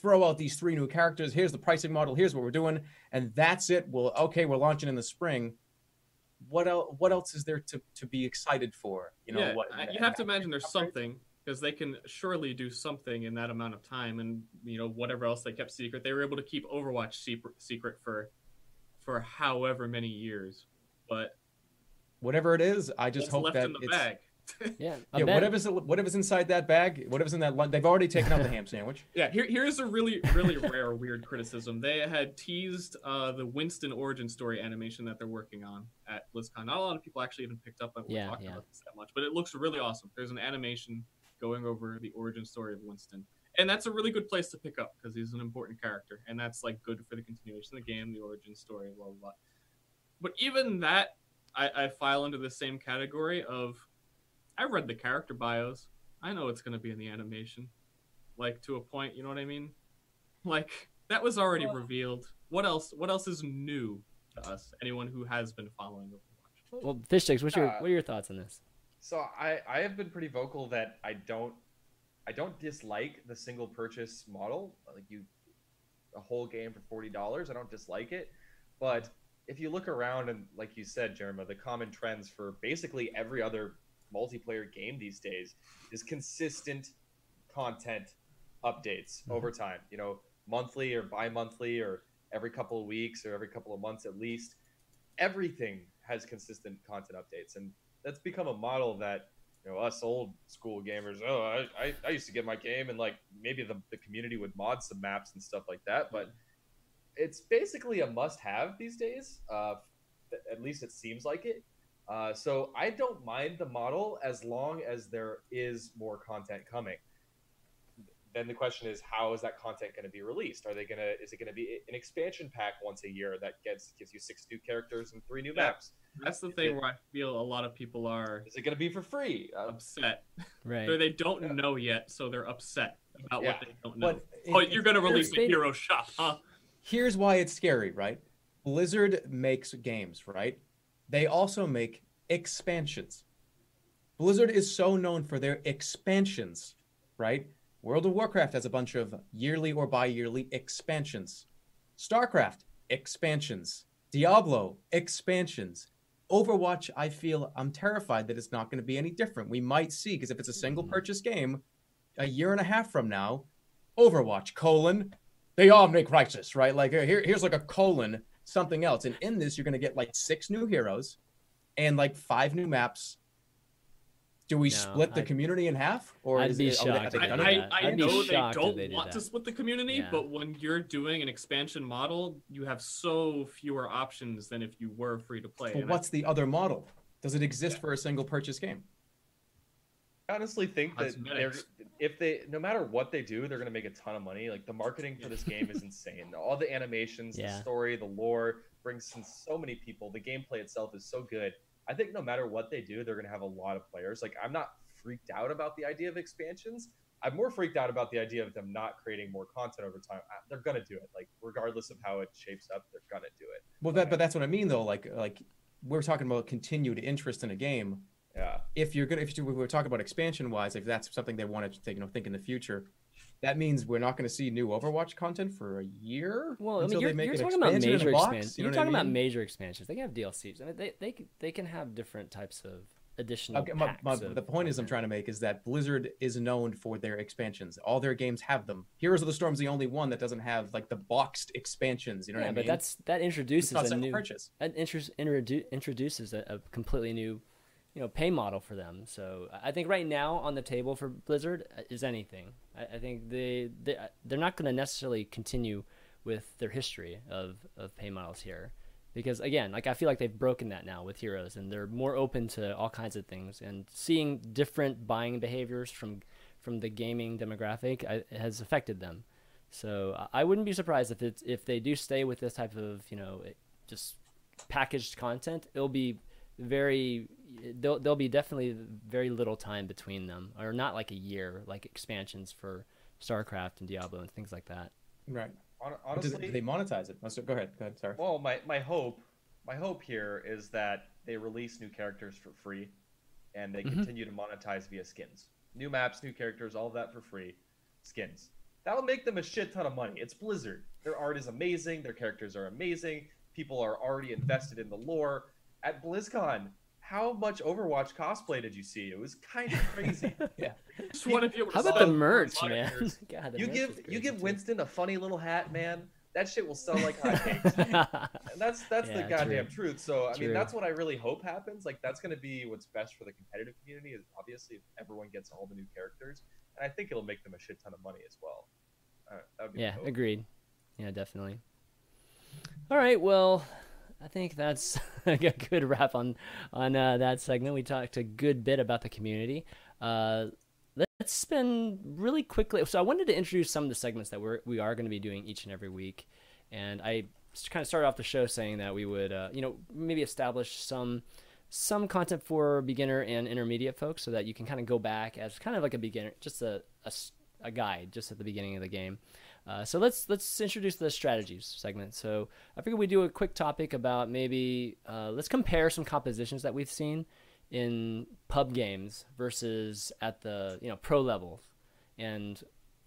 [SPEAKER 3] throw out these three new characters. Here's the pricing model. Here's what we're doing. And that's it. Well okay we're launching in the spring. What else what else is there to, to be excited for? You know
[SPEAKER 2] yeah,
[SPEAKER 3] what
[SPEAKER 2] you uh, have to imagine there's something because they can surely do something in that amount of time, and you know whatever else they kept secret, they were able to keep Overwatch secret, secret for for however many years. But
[SPEAKER 3] whatever it is i just hope
[SPEAKER 2] left
[SPEAKER 3] that
[SPEAKER 2] in the
[SPEAKER 3] it's
[SPEAKER 2] bag?
[SPEAKER 1] Yeah.
[SPEAKER 3] yeah
[SPEAKER 1] bet-
[SPEAKER 3] whatever's whatever's inside that bag whatever's in that lun- they've already taken out the ham sandwich
[SPEAKER 2] Yeah, here, here's a really, really rare, weird criticism. They had teased uh, the Winston origin story animation that they're working on at BlizzCon. Not a lot of people actually even picked up on we
[SPEAKER 1] Yeah,
[SPEAKER 2] talking
[SPEAKER 1] yeah.
[SPEAKER 2] about this that much, but it looks really awesome. There's an animation going over the origin story of Winston, and that's a really good place to pick up because he's an important character, and that's like good for the continuation of the game, the origin story, blah blah. blah. But even that, I, I file into the same category of I read the character bios. I know it's going to be in the animation, like to a point. You know what I mean? Like that was already
[SPEAKER 4] Well-
[SPEAKER 2] revealed. What else? What else is new to us? Anyone who has been following Overwatch.
[SPEAKER 1] Well, Fishstix. What's your
[SPEAKER 4] Uh,
[SPEAKER 1] what are your thoughts on this?
[SPEAKER 4] So I, I have been pretty vocal that I don't I don't dislike the single purchase model. Like you a whole game for forty dollars. I don't dislike it. But if you look around and like you said, Jerma, the common trends for basically every other multiplayer game these days is consistent content updates
[SPEAKER 1] Mhm.
[SPEAKER 4] over time. You know, monthly or bi-monthly or every couple of weeks or every couple of months at least. Everything has consistent content updates, and that's become a model that you know us old school gamers. Oh, I, I, I used to get my game, and like maybe the, the community would mod some maps and stuff like that, but it's basically a must-have these days. Uh, at least it seems like it. Uh, so I don't mind the model as long as there is more content coming. Then the question is, how is that content going to be released? Are they going to? Is it going to be an expansion pack once a year that gets gives you six new characters and three new
[SPEAKER 2] Yeah.
[SPEAKER 4] maps?
[SPEAKER 2] That's the thing where I feel a lot of people are
[SPEAKER 4] Is it going to be for free? Uh,
[SPEAKER 2] upset.
[SPEAKER 1] Right.
[SPEAKER 2] Or they don't
[SPEAKER 4] Yeah.
[SPEAKER 2] know yet, so they're upset about
[SPEAKER 4] Yeah.
[SPEAKER 2] what they don't know.
[SPEAKER 3] But
[SPEAKER 2] oh,
[SPEAKER 3] it-
[SPEAKER 2] you're gonna release a hero shop, huh?
[SPEAKER 3] Here's why it's scary, right? Blizzard makes games, right? They also make expansions. Blizzard is so known for their expansions, right? World of Warcraft has a bunch of yearly or bi yearly expansions. StarCraft, expansions. Diablo, expansions. Overwatch, I feel I'm terrified that it's not going to be any different. We might see, because if it's a single mm-hmm. purchase game, a year and a half from now, Overwatch, colon, they all make Crisis, right? Like here, here's like a colon, something else. And in this, you're going to get like six new heroes and like five new maps. Do we
[SPEAKER 1] No,
[SPEAKER 3] split the
[SPEAKER 1] I'd-
[SPEAKER 3] community in half? Or
[SPEAKER 1] I'd
[SPEAKER 3] is
[SPEAKER 1] be
[SPEAKER 3] it, they-
[SPEAKER 1] shocked
[SPEAKER 3] they
[SPEAKER 2] I,
[SPEAKER 3] done
[SPEAKER 1] do
[SPEAKER 3] it?
[SPEAKER 2] I. I
[SPEAKER 1] I'd
[SPEAKER 2] know they
[SPEAKER 1] shocked if
[SPEAKER 2] don't
[SPEAKER 1] they
[SPEAKER 2] want
[SPEAKER 1] that.
[SPEAKER 2] to split the community,
[SPEAKER 1] Yeah.
[SPEAKER 2] but when you're doing an expansion model, you have so fewer options than if you were free to play.
[SPEAKER 3] But
[SPEAKER 2] And I-
[SPEAKER 3] what's the other model? Does it exist for a single purchase game?
[SPEAKER 4] I honestly think that they're,
[SPEAKER 2] Cosmetics.
[SPEAKER 4] If they, no matter what they do, they're going to make a ton of money. Like the marketing for this game is insane. All the animations,
[SPEAKER 1] Yeah.
[SPEAKER 4] the story, the lore brings in so many people. The gameplay itself is so good. I think no matter what they do, they're going to have a lot of players. Like I'm not freaked out about the idea of expansions. I'm more freaked out about the idea of them not creating more content over time. Uh, They're going to do it. Like regardless of how it shapes up, they're going to do it.
[SPEAKER 3] Well, that, but that's what I mean though. Like, like we're talking about continued interest in a game.
[SPEAKER 4] Yeah.
[SPEAKER 3] If you're gonna, if you, we're talking about expansion wise, if that's something they want to think, you know, think in the future, that means we're not going to see new Overwatch content for a year.
[SPEAKER 1] Well, I mean, you're,
[SPEAKER 3] they make
[SPEAKER 1] you're
[SPEAKER 3] an
[SPEAKER 1] talking about
[SPEAKER 3] expansion in a
[SPEAKER 1] major expansions.
[SPEAKER 3] you know
[SPEAKER 1] you're talking
[SPEAKER 3] I
[SPEAKER 1] about major expansions. They can have DLCs. I mean, they they they can have different types of additional.
[SPEAKER 3] Okay, my, my,
[SPEAKER 1] of
[SPEAKER 3] the point is I'm trying to make is that Blizzard is known for their expansions. All their games have them. Heroes of the Storm's the only one that doesn't have like the boxed expansions. You know
[SPEAKER 1] yeah,
[SPEAKER 3] what I mean?
[SPEAKER 1] but that's that
[SPEAKER 3] It's
[SPEAKER 1] introduces
[SPEAKER 3] not
[SPEAKER 1] a new
[SPEAKER 3] purchase.
[SPEAKER 1] that introduce, introdu- introduces a, a completely new, you know, pay model for them. So I think right now on the table for Blizzard uh, is anything. I, I think they they uh, they're not going to necessarily continue with their history of of pay models here. Because again, like I feel like they've broken that now with heroes, and they're more open to all kinds of things, and seeing different buying behaviors from from the gaming demographic I, has affected them. So I- I wouldn't be surprised if it's if they do stay with this type of you know just packaged content. It'll be very there'll there'll be definitely very little time between them, or not like a year, like expansions for StarCraft and Diablo and things like that.
[SPEAKER 3] Right.
[SPEAKER 4] Hon-
[SPEAKER 3] do,
[SPEAKER 4] Honestly,
[SPEAKER 3] do they monetize it? Let's- Go ahead. Go ahead. Sorry.
[SPEAKER 4] Well, my, my hope my hope here is that they release new characters for free, and they
[SPEAKER 1] Mhm.
[SPEAKER 4] continue to monetize via skins, new maps, new characters, all of that for free, skins. That'll make them a shit ton of money. It's Blizzard. Their art is amazing. Their characters are amazing. People are already invested in the lore. At BlizzCon, how much Overwatch cosplay did you see? It was kind of crazy. yeah.
[SPEAKER 2] Just what if you
[SPEAKER 1] How about the merch,
[SPEAKER 2] more
[SPEAKER 1] man? God, the
[SPEAKER 4] you
[SPEAKER 1] merch
[SPEAKER 4] give you
[SPEAKER 1] crazy,
[SPEAKER 4] give
[SPEAKER 1] too.
[SPEAKER 4] Winston a funny little hat, man. That shit will sell like hotcakes. And that's that's the goddamn
[SPEAKER 1] true.
[SPEAKER 4] truth. So I
[SPEAKER 1] True.
[SPEAKER 4] mean, that's what I really hope happens. Like that's going to be what's best for the competitive community. Is obviously if everyone gets all the new characters, and I think it'll make them a shit ton of money as well. Uh, that would be
[SPEAKER 1] Yeah, agreed. Yeah, definitely. All right, well, I think that's a good wrap on on uh, that segment. We talked a good bit about the community. Uh, let's spin really quickly. So I wanted to introduce some of the segments that we're we are going to be doing each and every week, and I kind of started off the show saying that we would, uh, you know, maybe establish some some content for beginner and intermediate folks, so that you can kind of go back as kind of like a beginner, just a, a, a guide, just at the beginning of the game. Uh, so let's let's introduce the strategies segment. So I figured we do a quick topic about maybe uh, let's compare some compositions that we've seen in pub games versus at the you know pro level, and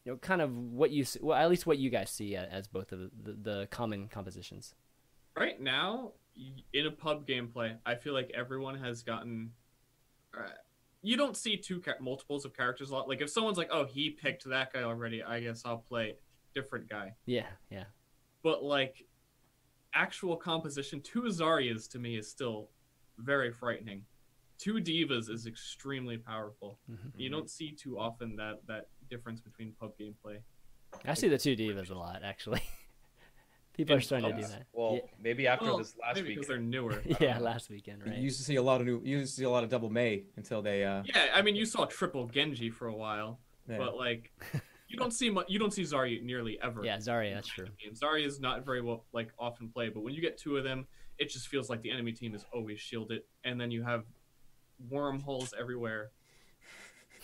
[SPEAKER 1] you know kind of what you see, well at least what you guys see as both of the, the common compositions.
[SPEAKER 2] Right now, in a pub gameplay, I feel like everyone has gotten. Uh, you don't see two multiples of characters a lot. Like if someone's like, "Oh, he picked that guy already," I guess I'll play different guy.
[SPEAKER 1] Yeah, yeah.
[SPEAKER 2] But like actual composition, two Zaryas to me is still very frightening. Two D.Vas is extremely powerful.
[SPEAKER 1] Mm-hmm.
[SPEAKER 2] You don't see too often that that difference between pub gameplay.
[SPEAKER 1] I see the two D.Vas a lot actually. People
[SPEAKER 2] In
[SPEAKER 1] are starting to do that.
[SPEAKER 4] Well,
[SPEAKER 1] yeah.
[SPEAKER 4] maybe after
[SPEAKER 2] Well,
[SPEAKER 4] this last
[SPEAKER 2] maybe
[SPEAKER 4] week,
[SPEAKER 2] because they're newer.
[SPEAKER 1] yeah, last weekend, right?
[SPEAKER 3] You used to see a lot of new. You used to see a lot of double Mei until they. uh
[SPEAKER 2] Yeah, I mean, you saw triple Genji for a while,
[SPEAKER 3] yeah.
[SPEAKER 2] but like, you don't see much. You don't see Zarya nearly ever.
[SPEAKER 1] Yeah, Zarya, that's true.
[SPEAKER 2] And Zarya is not very well, like often played, but when you get two of them, it just feels like the enemy team is always shielded, and then you have wormholes everywhere.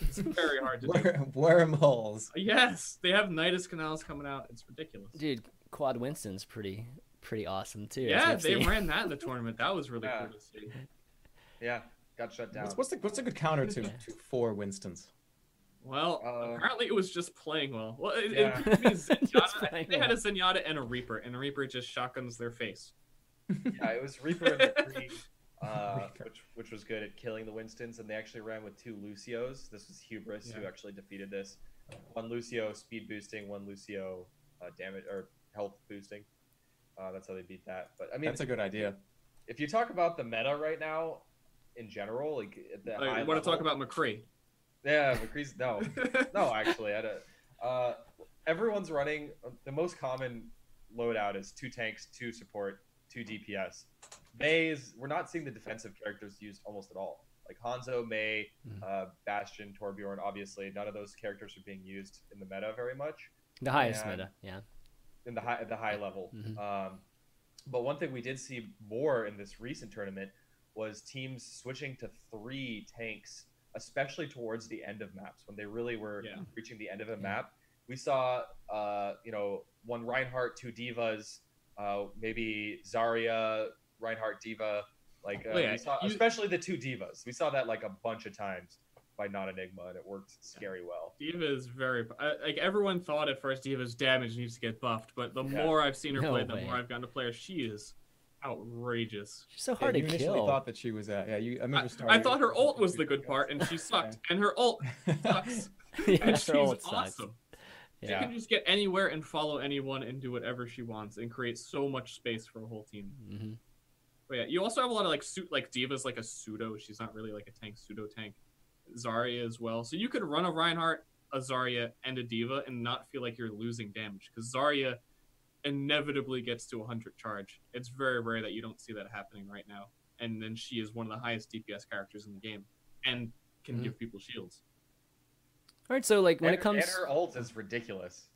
[SPEAKER 2] It's very hard to do.
[SPEAKER 3] Wor- wormholes.
[SPEAKER 2] Yes, they have Nydus canals coming out. It's ridiculous.
[SPEAKER 1] Dude, Quad Winston's pretty pretty awesome too.
[SPEAKER 2] yeah, they
[SPEAKER 1] seen.
[SPEAKER 2] ran that in the tournament. That was really
[SPEAKER 4] Yeah.
[SPEAKER 2] cool to see.
[SPEAKER 4] yeah, got shut down.
[SPEAKER 3] What's, what's the what's a good counter to, to four Winstons?
[SPEAKER 2] Well,
[SPEAKER 4] Uh,
[SPEAKER 2] apparently it was just playing well. Well, it,
[SPEAKER 4] Yeah.
[SPEAKER 2] it could be
[SPEAKER 1] Just
[SPEAKER 2] Zenyatta.
[SPEAKER 1] Playing
[SPEAKER 2] think they had a
[SPEAKER 1] well.
[SPEAKER 2] Zenyatta and a Reaper, and a Reaper just shotguns their face.
[SPEAKER 4] yeah, it was Reaper and McCree, uh,
[SPEAKER 3] Reaper.
[SPEAKER 4] which which was good at killing the Winstons, and they actually ran with two Lucios. This was Hubris who actually defeated this. One Lucio speed boosting, one Lucio uh, damage or health boosting. Uh, that's how they beat that. But I mean,
[SPEAKER 3] That's a good idea.
[SPEAKER 4] if you talk about the meta right now, in general, like at the high
[SPEAKER 2] I want to talk about McCree.
[SPEAKER 4] Yeah, McCree's no, no, actually, I don't. Uh, everyone's running. The most common loadout is two tanks, two support, two DPS. Meis, we're not seeing the defensive characters used almost at all. Like Hanzo, Mei,
[SPEAKER 1] Mhm.
[SPEAKER 4] uh, Bastion, Torbjorn. Obviously, none of those characters are being used in the meta very much
[SPEAKER 1] the highest
[SPEAKER 4] and-
[SPEAKER 1] meta. Yeah.
[SPEAKER 4] in the high at the high level.
[SPEAKER 1] Mhm.
[SPEAKER 4] Um, but one thing we did see more in this recent tournament was teams switching to three tanks, especially towards the end of maps when they really were
[SPEAKER 2] Yeah.
[SPEAKER 4] reaching the end of a
[SPEAKER 1] Yeah.
[SPEAKER 4] map. We saw, uh, you know, one Reinhardt, two D.Vas, uh, maybe Zarya, Reinhardt, D.Va. Like uh,
[SPEAKER 2] Oh, yeah,
[SPEAKER 4] we saw,
[SPEAKER 2] you-
[SPEAKER 4] especially the two D.Vas. We saw that like a bunch of times by Not Enigma, and it worked scary well.
[SPEAKER 2] D.Va is very I- like everyone thought at first D.Va's damage needs to get buffed, but the
[SPEAKER 4] Yeah.
[SPEAKER 2] more I've seen her
[SPEAKER 1] No
[SPEAKER 2] play, the more I've gotten to play her. She is outrageous.
[SPEAKER 1] She's so
[SPEAKER 3] Yeah,
[SPEAKER 1] hard
[SPEAKER 3] you
[SPEAKER 1] to
[SPEAKER 3] initially thought that she was. Uh, yeah, you. I
[SPEAKER 2] I,
[SPEAKER 3] remember.
[SPEAKER 2] I
[SPEAKER 3] starting-
[SPEAKER 2] thought her ult was the good part, and she sucked. And her ult sucks,
[SPEAKER 1] yeah,
[SPEAKER 2] and
[SPEAKER 1] her
[SPEAKER 2] she's
[SPEAKER 1] ult sucks.
[SPEAKER 2] awesome. She
[SPEAKER 1] Yeah.
[SPEAKER 2] can just get anywhere and follow anyone and do whatever she wants and create so much space for a whole team.
[SPEAKER 1] hmm
[SPEAKER 2] But yeah, you also have a lot of like suit like D.Va's like a pseudo. She's not really like a tank, pseudo tank. Zarya as well. So you could run a Reinhardt, a Zarya, and a D.Va and not feel like you're losing damage because Zarya inevitably gets to 100 charge. It's very rare that you don't see that happening right now. And then she is one of the highest DPS characters in the game and can
[SPEAKER 1] Mhm.
[SPEAKER 2] give people shields.
[SPEAKER 1] All right, so like when
[SPEAKER 4] and,
[SPEAKER 1] it comes,
[SPEAKER 4] and her ult is ridiculous.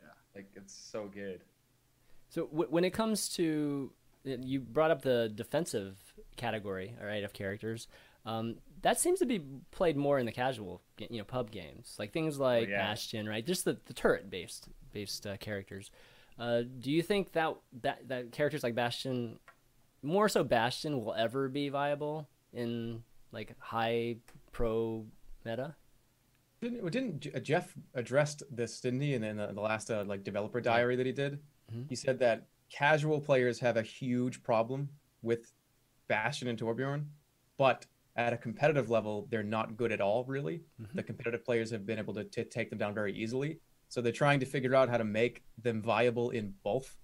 [SPEAKER 2] Yeah.
[SPEAKER 4] like it's so good.
[SPEAKER 1] so w- when it comes to, you brought up the defensive category, all right, of characters. Um, that seems to be played more in the casual, you know, pub games, like things like
[SPEAKER 4] yeah.
[SPEAKER 1] Bastion, right? Just the, the turret based based uh, characters. Uh, do you think that, that that characters like Bastion, more so Bastion, will ever be viable in like high pro meta?
[SPEAKER 3] Didn't, didn't uh, Jeff addressed this, didn't he? And in the, the last uh, like developer diary that he did,
[SPEAKER 1] Mhm.
[SPEAKER 3] he said that casual players have a huge problem with Bastion and Torbjorn, but at a competitive level, they're not good at all. Really,
[SPEAKER 1] Mhm.
[SPEAKER 3] the competitive players have been able to t- take them down very easily. So they're trying to figure out how to make them viable in both,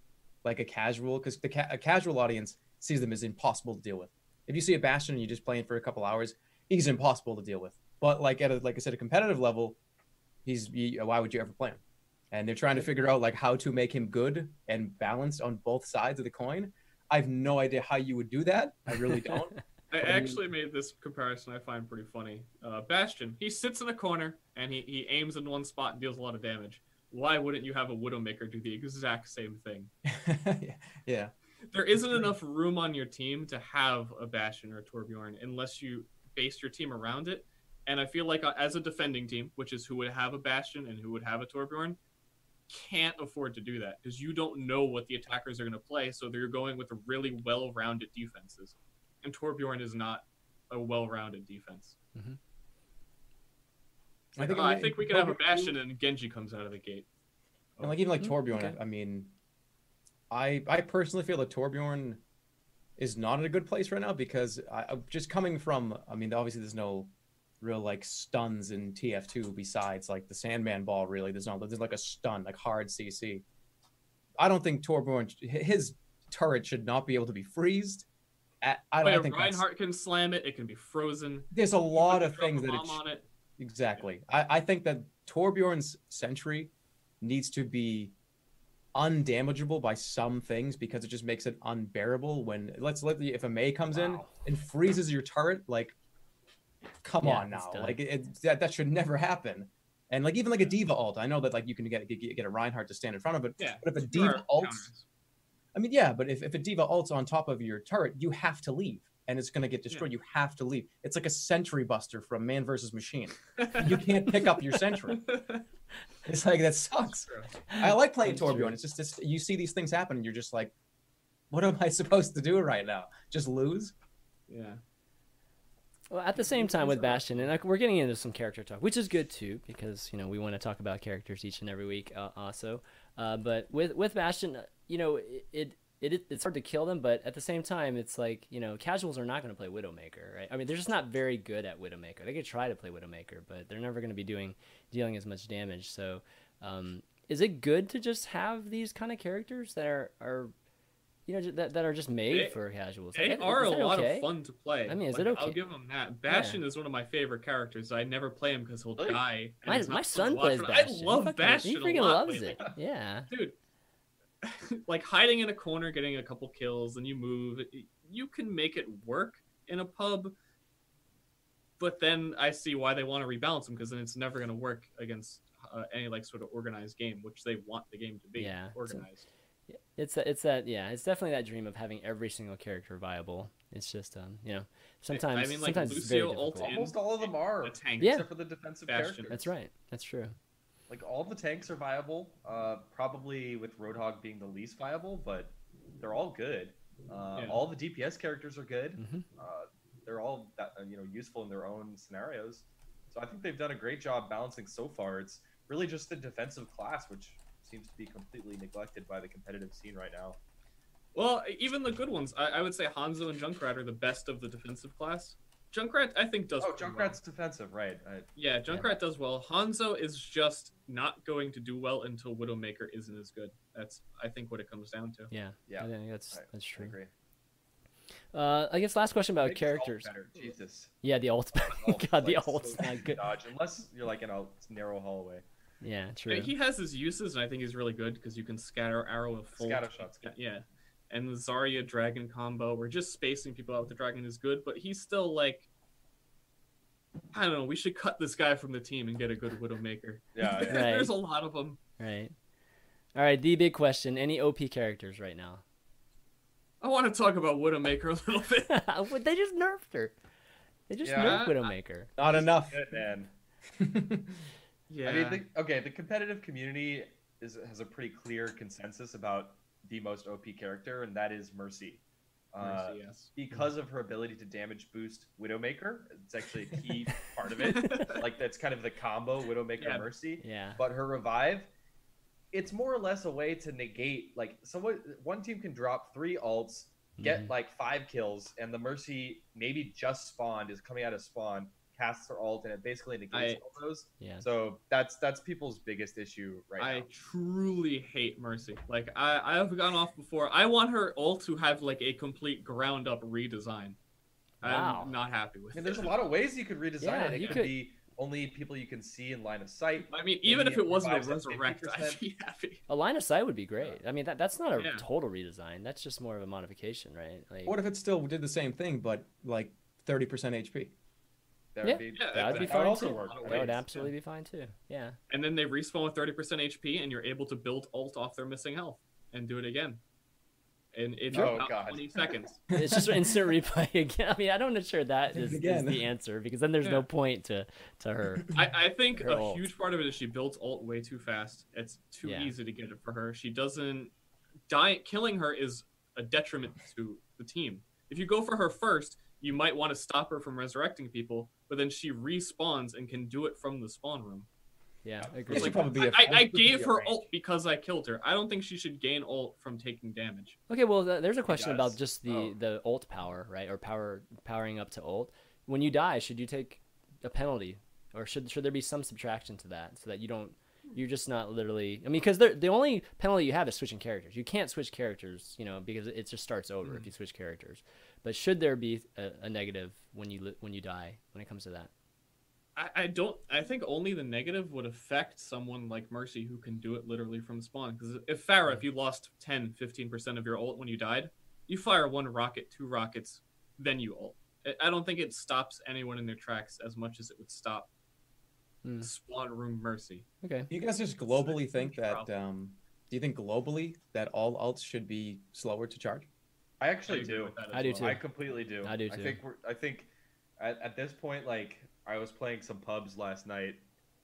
[SPEAKER 3] like a casual, because the ca- a casual audience sees them as impossible to deal with. If you see a Bastion and you're just playing for a couple hours, he's impossible to deal with. But like at a, like I said, a competitive level, he's he, why would you ever play him? And they're trying to figure out like how to make him good and balanced on both sides of the coin. I have no idea how you would do that. I really don't.
[SPEAKER 2] I actually made this comparison I find pretty funny. Uh, Bastion, he sits in a corner and he, he aims in one spot and deals a lot of damage. Why wouldn't you have a Widowmaker do the exact same thing?
[SPEAKER 3] yeah.
[SPEAKER 2] There isn't enough room on your team to have a Bastion or a Torbjorn unless you base your team around it. And I feel like uh, as a defending team, which is who would have a Bastion and who would have a Torbjorn, can't afford to do that because you don't know what the attackers are going to play. So they're going with really well-rounded defenses, and Torbjorn is not a well-rounded defense.
[SPEAKER 3] I think,
[SPEAKER 2] Uh, I think we could have a Bastion and Genji comes out of the gate.
[SPEAKER 3] And like even like
[SPEAKER 1] Mm,
[SPEAKER 3] Torbjorn,
[SPEAKER 1] okay.
[SPEAKER 3] I mean, I I personally feel that Torbjorn is not in a good place right now because I, just coming from. I mean, obviously there's no real like stuns in TF2 besides like the Sandman ball. Really, there's no there's like a stun like hard CC. I don't think Torbjorn his turret should not be able to be freezed. I, I don't think
[SPEAKER 2] Reinhardt can slam it. It can be frozen.
[SPEAKER 3] there's a lot of things that it
[SPEAKER 2] bomb on it.
[SPEAKER 3] Exactly. I, I think that Torbjorn's sentry needs to be undamageable by some things because it just makes it unbearable when let's let the if a Mei comes in and freezes your turret, like come
[SPEAKER 1] Yeah,
[SPEAKER 3] on now. Like it, it- that that should never happen. And like even like a D.Va ult, I know that like you can get get, get a Reinhardt to stand in front of it.
[SPEAKER 2] Yeah,
[SPEAKER 3] But if a D.Va
[SPEAKER 2] counters.
[SPEAKER 3] I mean yeah, but if, if a D.Va ults on top of your turret, you have to leave. And it's gonna get destroyed. You have to leave. It's like a sentry buster from Mann versus Machine. You can't pick up your sentry. It's like that sucks. I like playing
[SPEAKER 1] That's true.
[SPEAKER 3] Torbjorn. It's just it's, you see these things happen, and you're just like, what am I supposed to do right now? Just lose?
[SPEAKER 2] yeah.
[SPEAKER 1] Well, at the same time with Bastion, and like, we're getting into some character talk, which is good too, because you know we want to talk about characters each and every week, uh, also. Uh, but with with Bastion, uh, you know, it, it it it's hard to kill them, but at the same time, it's like you know, casuals are not going to play Widowmaker, right? I mean, they're just not very good at Widowmaker. They could try to play Widowmaker, but they're never going to be doing dealing as much damage. So, um, is it good to just have these kind of characters that are are you know that, that are just made
[SPEAKER 2] They-
[SPEAKER 1] for casuals?
[SPEAKER 2] They
[SPEAKER 1] Like,
[SPEAKER 2] are a lot
[SPEAKER 1] okay?
[SPEAKER 2] of fun to play.
[SPEAKER 1] I mean, is
[SPEAKER 2] Like,
[SPEAKER 1] it
[SPEAKER 2] I'll give them that. Bastion is one of my favorite characters. I never play him because he'll
[SPEAKER 4] Really?
[SPEAKER 2] die.
[SPEAKER 1] My, my son plays
[SPEAKER 2] but
[SPEAKER 1] Bastion.
[SPEAKER 2] I
[SPEAKER 1] He
[SPEAKER 2] love Bastion.
[SPEAKER 1] He
[SPEAKER 2] a
[SPEAKER 1] freaking
[SPEAKER 2] lot
[SPEAKER 1] loves
[SPEAKER 2] lately.
[SPEAKER 1] it. Yeah.
[SPEAKER 2] dude. like hiding in a corner, getting a couple kills, and you move. You can make it work in a pub, but then I see why they want to rebalance them because then it's never going to work against uh, any like sort of organized game, which they want the game to be
[SPEAKER 1] Yeah, it's a-
[SPEAKER 2] organized.
[SPEAKER 1] It's that, it's that yeah it's definitely that dream of having every single character viable. It's just um you know sometimes
[SPEAKER 2] mean, like,
[SPEAKER 1] sometimes it's very
[SPEAKER 2] Lucio ult
[SPEAKER 1] difficult.
[SPEAKER 4] Almost all of them are,
[SPEAKER 2] a tank.
[SPEAKER 1] Yeah.
[SPEAKER 4] except for the defensive
[SPEAKER 2] Bastion.
[SPEAKER 4] characters.
[SPEAKER 1] That's right. That's true.
[SPEAKER 4] Like all the tanks are viable. Uh, probably with Roadhog being the least viable, but they're all good. Uh,
[SPEAKER 2] Yeah.
[SPEAKER 4] All the DPS characters are good.
[SPEAKER 1] Mhm.
[SPEAKER 4] Uh, they're all that, uh, you know useful in their own scenarios. So I think they've done a great job balancing so far. It's really just the defensive class, which seems to be completely neglected by the competitive scene right now.
[SPEAKER 2] Well, even the good ones, I, I would say Hanzo and Junkrat are the best of the defensive class. Junkrat, I think, does.
[SPEAKER 4] Oh,
[SPEAKER 2] pretty well.
[SPEAKER 4] Junkrat's defensive, right? I,
[SPEAKER 2] Yeah, Junkrat does well. Hanzo is just not going to do well until Widowmaker isn't as good. That's, I think, what it comes down to.
[SPEAKER 1] Yeah.
[SPEAKER 4] Yeah.
[SPEAKER 1] I think that's
[SPEAKER 4] I-
[SPEAKER 1] that's
[SPEAKER 4] I
[SPEAKER 1] true.
[SPEAKER 4] agree.
[SPEAKER 1] Uh, I guess last question about
[SPEAKER 4] Make his ult
[SPEAKER 1] characters.
[SPEAKER 4] Jesus.
[SPEAKER 1] Yeah, the ult.
[SPEAKER 4] Ult,
[SPEAKER 1] God, the
[SPEAKER 4] like, so
[SPEAKER 1] not good.
[SPEAKER 4] Dodge, unless you're like in a narrow hallway.
[SPEAKER 1] Yeah,
[SPEAKER 2] Yeah,
[SPEAKER 1] true.
[SPEAKER 2] He has his uses, and I think he's really good because you can scatter arrow with full.
[SPEAKER 4] Scatter shots.
[SPEAKER 2] Yeah, yeah. And the Zarya Dragon combo, we're just spacing people out with the Dragon is good, but he's still like. I don't know. We should cut this guy from the team and get a good Widowmaker.
[SPEAKER 4] Yeah, yeah.
[SPEAKER 1] Right.
[SPEAKER 2] There's a lot of them.
[SPEAKER 1] Right. All right. The big question: Any OP characters right now?
[SPEAKER 2] I want to talk about Widowmaker a little bit.
[SPEAKER 1] They just nerfed her. They just
[SPEAKER 4] Yeah,
[SPEAKER 1] nerfed
[SPEAKER 2] I-
[SPEAKER 1] Widowmaker.
[SPEAKER 3] Not enough.
[SPEAKER 4] Good man.
[SPEAKER 2] Yeah.
[SPEAKER 4] I mean, the, okay, the competitive community is has a pretty clear consensus about the most OP character, and that is Mercy. Uh,
[SPEAKER 2] Mercy, yes.
[SPEAKER 4] because of her ability to damage boost Widowmaker, it's actually a key part of it. Like that's kind of the combo Widowmaker
[SPEAKER 2] Yeah.
[SPEAKER 4] Mercy.
[SPEAKER 1] Yeah.
[SPEAKER 4] But her revive, it's more or less a way to negate like someone one team can drop three ults, get
[SPEAKER 1] Mhm.
[SPEAKER 4] like five kills, and the Mercy maybe just spawned is coming out of spawn, casts her ult, and it basically negates
[SPEAKER 2] I-
[SPEAKER 4] all those.
[SPEAKER 1] Yeah.
[SPEAKER 4] So that's that's people's biggest issue right
[SPEAKER 2] I
[SPEAKER 4] now.
[SPEAKER 2] I truly hate Mercy. Like I, I have gone off before. I want her ult to have like a complete ground up redesign.
[SPEAKER 1] Wow.
[SPEAKER 2] I'm not happy with
[SPEAKER 4] I mean, there's a lot of ways you could redesign
[SPEAKER 1] Yeah,
[SPEAKER 4] it. It
[SPEAKER 1] you
[SPEAKER 4] could,
[SPEAKER 1] could-
[SPEAKER 4] be only people you can see in line of sight.
[SPEAKER 2] I mean, even if it
[SPEAKER 4] it
[SPEAKER 2] wasn't a
[SPEAKER 4] revives at
[SPEAKER 2] resurrect, I'd be happy.
[SPEAKER 1] A line of sight would be great. I mean, that that's not a
[SPEAKER 2] Yeah.
[SPEAKER 1] total redesign. That's just more of a modification, right? Like,
[SPEAKER 3] What if it still did the same thing, but like 30% HP.
[SPEAKER 4] That
[SPEAKER 1] Yeah.
[SPEAKER 4] would be,
[SPEAKER 2] Yeah,
[SPEAKER 1] That would be
[SPEAKER 2] that
[SPEAKER 1] fine
[SPEAKER 2] would also
[SPEAKER 1] too.
[SPEAKER 2] work.
[SPEAKER 1] That would
[SPEAKER 2] Yeah.
[SPEAKER 1] absolutely be fine too. Yeah.
[SPEAKER 2] And then they respawn with 30% HP, and you're able to build ult off their missing health and do it again. In, in
[SPEAKER 4] Oh,
[SPEAKER 2] about
[SPEAKER 4] God.
[SPEAKER 2] 20 seconds.
[SPEAKER 1] It's just instant replay again. I mean, I don't know sure that
[SPEAKER 3] Do
[SPEAKER 1] is, is the answer because then there's
[SPEAKER 2] Yeah.
[SPEAKER 1] no point to to her.
[SPEAKER 2] I, I think
[SPEAKER 1] Her
[SPEAKER 2] a
[SPEAKER 1] ult.
[SPEAKER 2] huge part of it is she builds ult way too fast. It's too
[SPEAKER 1] Yeah.
[SPEAKER 2] easy to get it for her. She doesn't die. Killing her is a detriment to the team. If you go for her first, you might want to stop her from resurrecting people, but then she respawns and can do it from the spawn room.
[SPEAKER 1] Yeah,
[SPEAKER 3] It
[SPEAKER 1] agreed.
[SPEAKER 3] should
[SPEAKER 2] Like,
[SPEAKER 3] probably be a-
[SPEAKER 2] I, I,
[SPEAKER 3] it
[SPEAKER 2] I
[SPEAKER 3] be
[SPEAKER 2] gave her
[SPEAKER 3] range.
[SPEAKER 2] ult because I killed her. I don't think she should gain ult from taking damage.
[SPEAKER 1] Okay, well, th- there's a question about just the
[SPEAKER 4] Oh.
[SPEAKER 1] the ult power, right? Or power powering up to ult. When you die, should you take a penalty, or should should there be some subtraction to that so that you don't you're just not literally. I mean, because the only penalty you have is switching characters. You can't switch characters, you know, because it just starts over
[SPEAKER 2] Mm.
[SPEAKER 1] if you switch characters. But should there be a, a negative when you li- when you die when it comes to that?
[SPEAKER 2] I, I don't. I think only the negative would affect someone like Mercy who can do it literally from spawn. Because if Pharah, if you lost 10, 15 percent of your ult when you died, you fire one rocket, two rockets, then you ult. I- I don't think it stops anyone in their tracks as much as it would stop
[SPEAKER 1] Hmm.
[SPEAKER 2] spawn room Mercy.
[SPEAKER 1] Okay.
[SPEAKER 3] Do you guys just globally think that? Um, do you think globally that all ults should be slower to charge?
[SPEAKER 4] I actually
[SPEAKER 2] agree
[SPEAKER 4] do.
[SPEAKER 2] with that as
[SPEAKER 1] I do
[SPEAKER 2] well.
[SPEAKER 1] too.
[SPEAKER 4] I completely do.
[SPEAKER 1] I do too.
[SPEAKER 4] I think we're. I think at, at this point, like I was playing some pubs last night,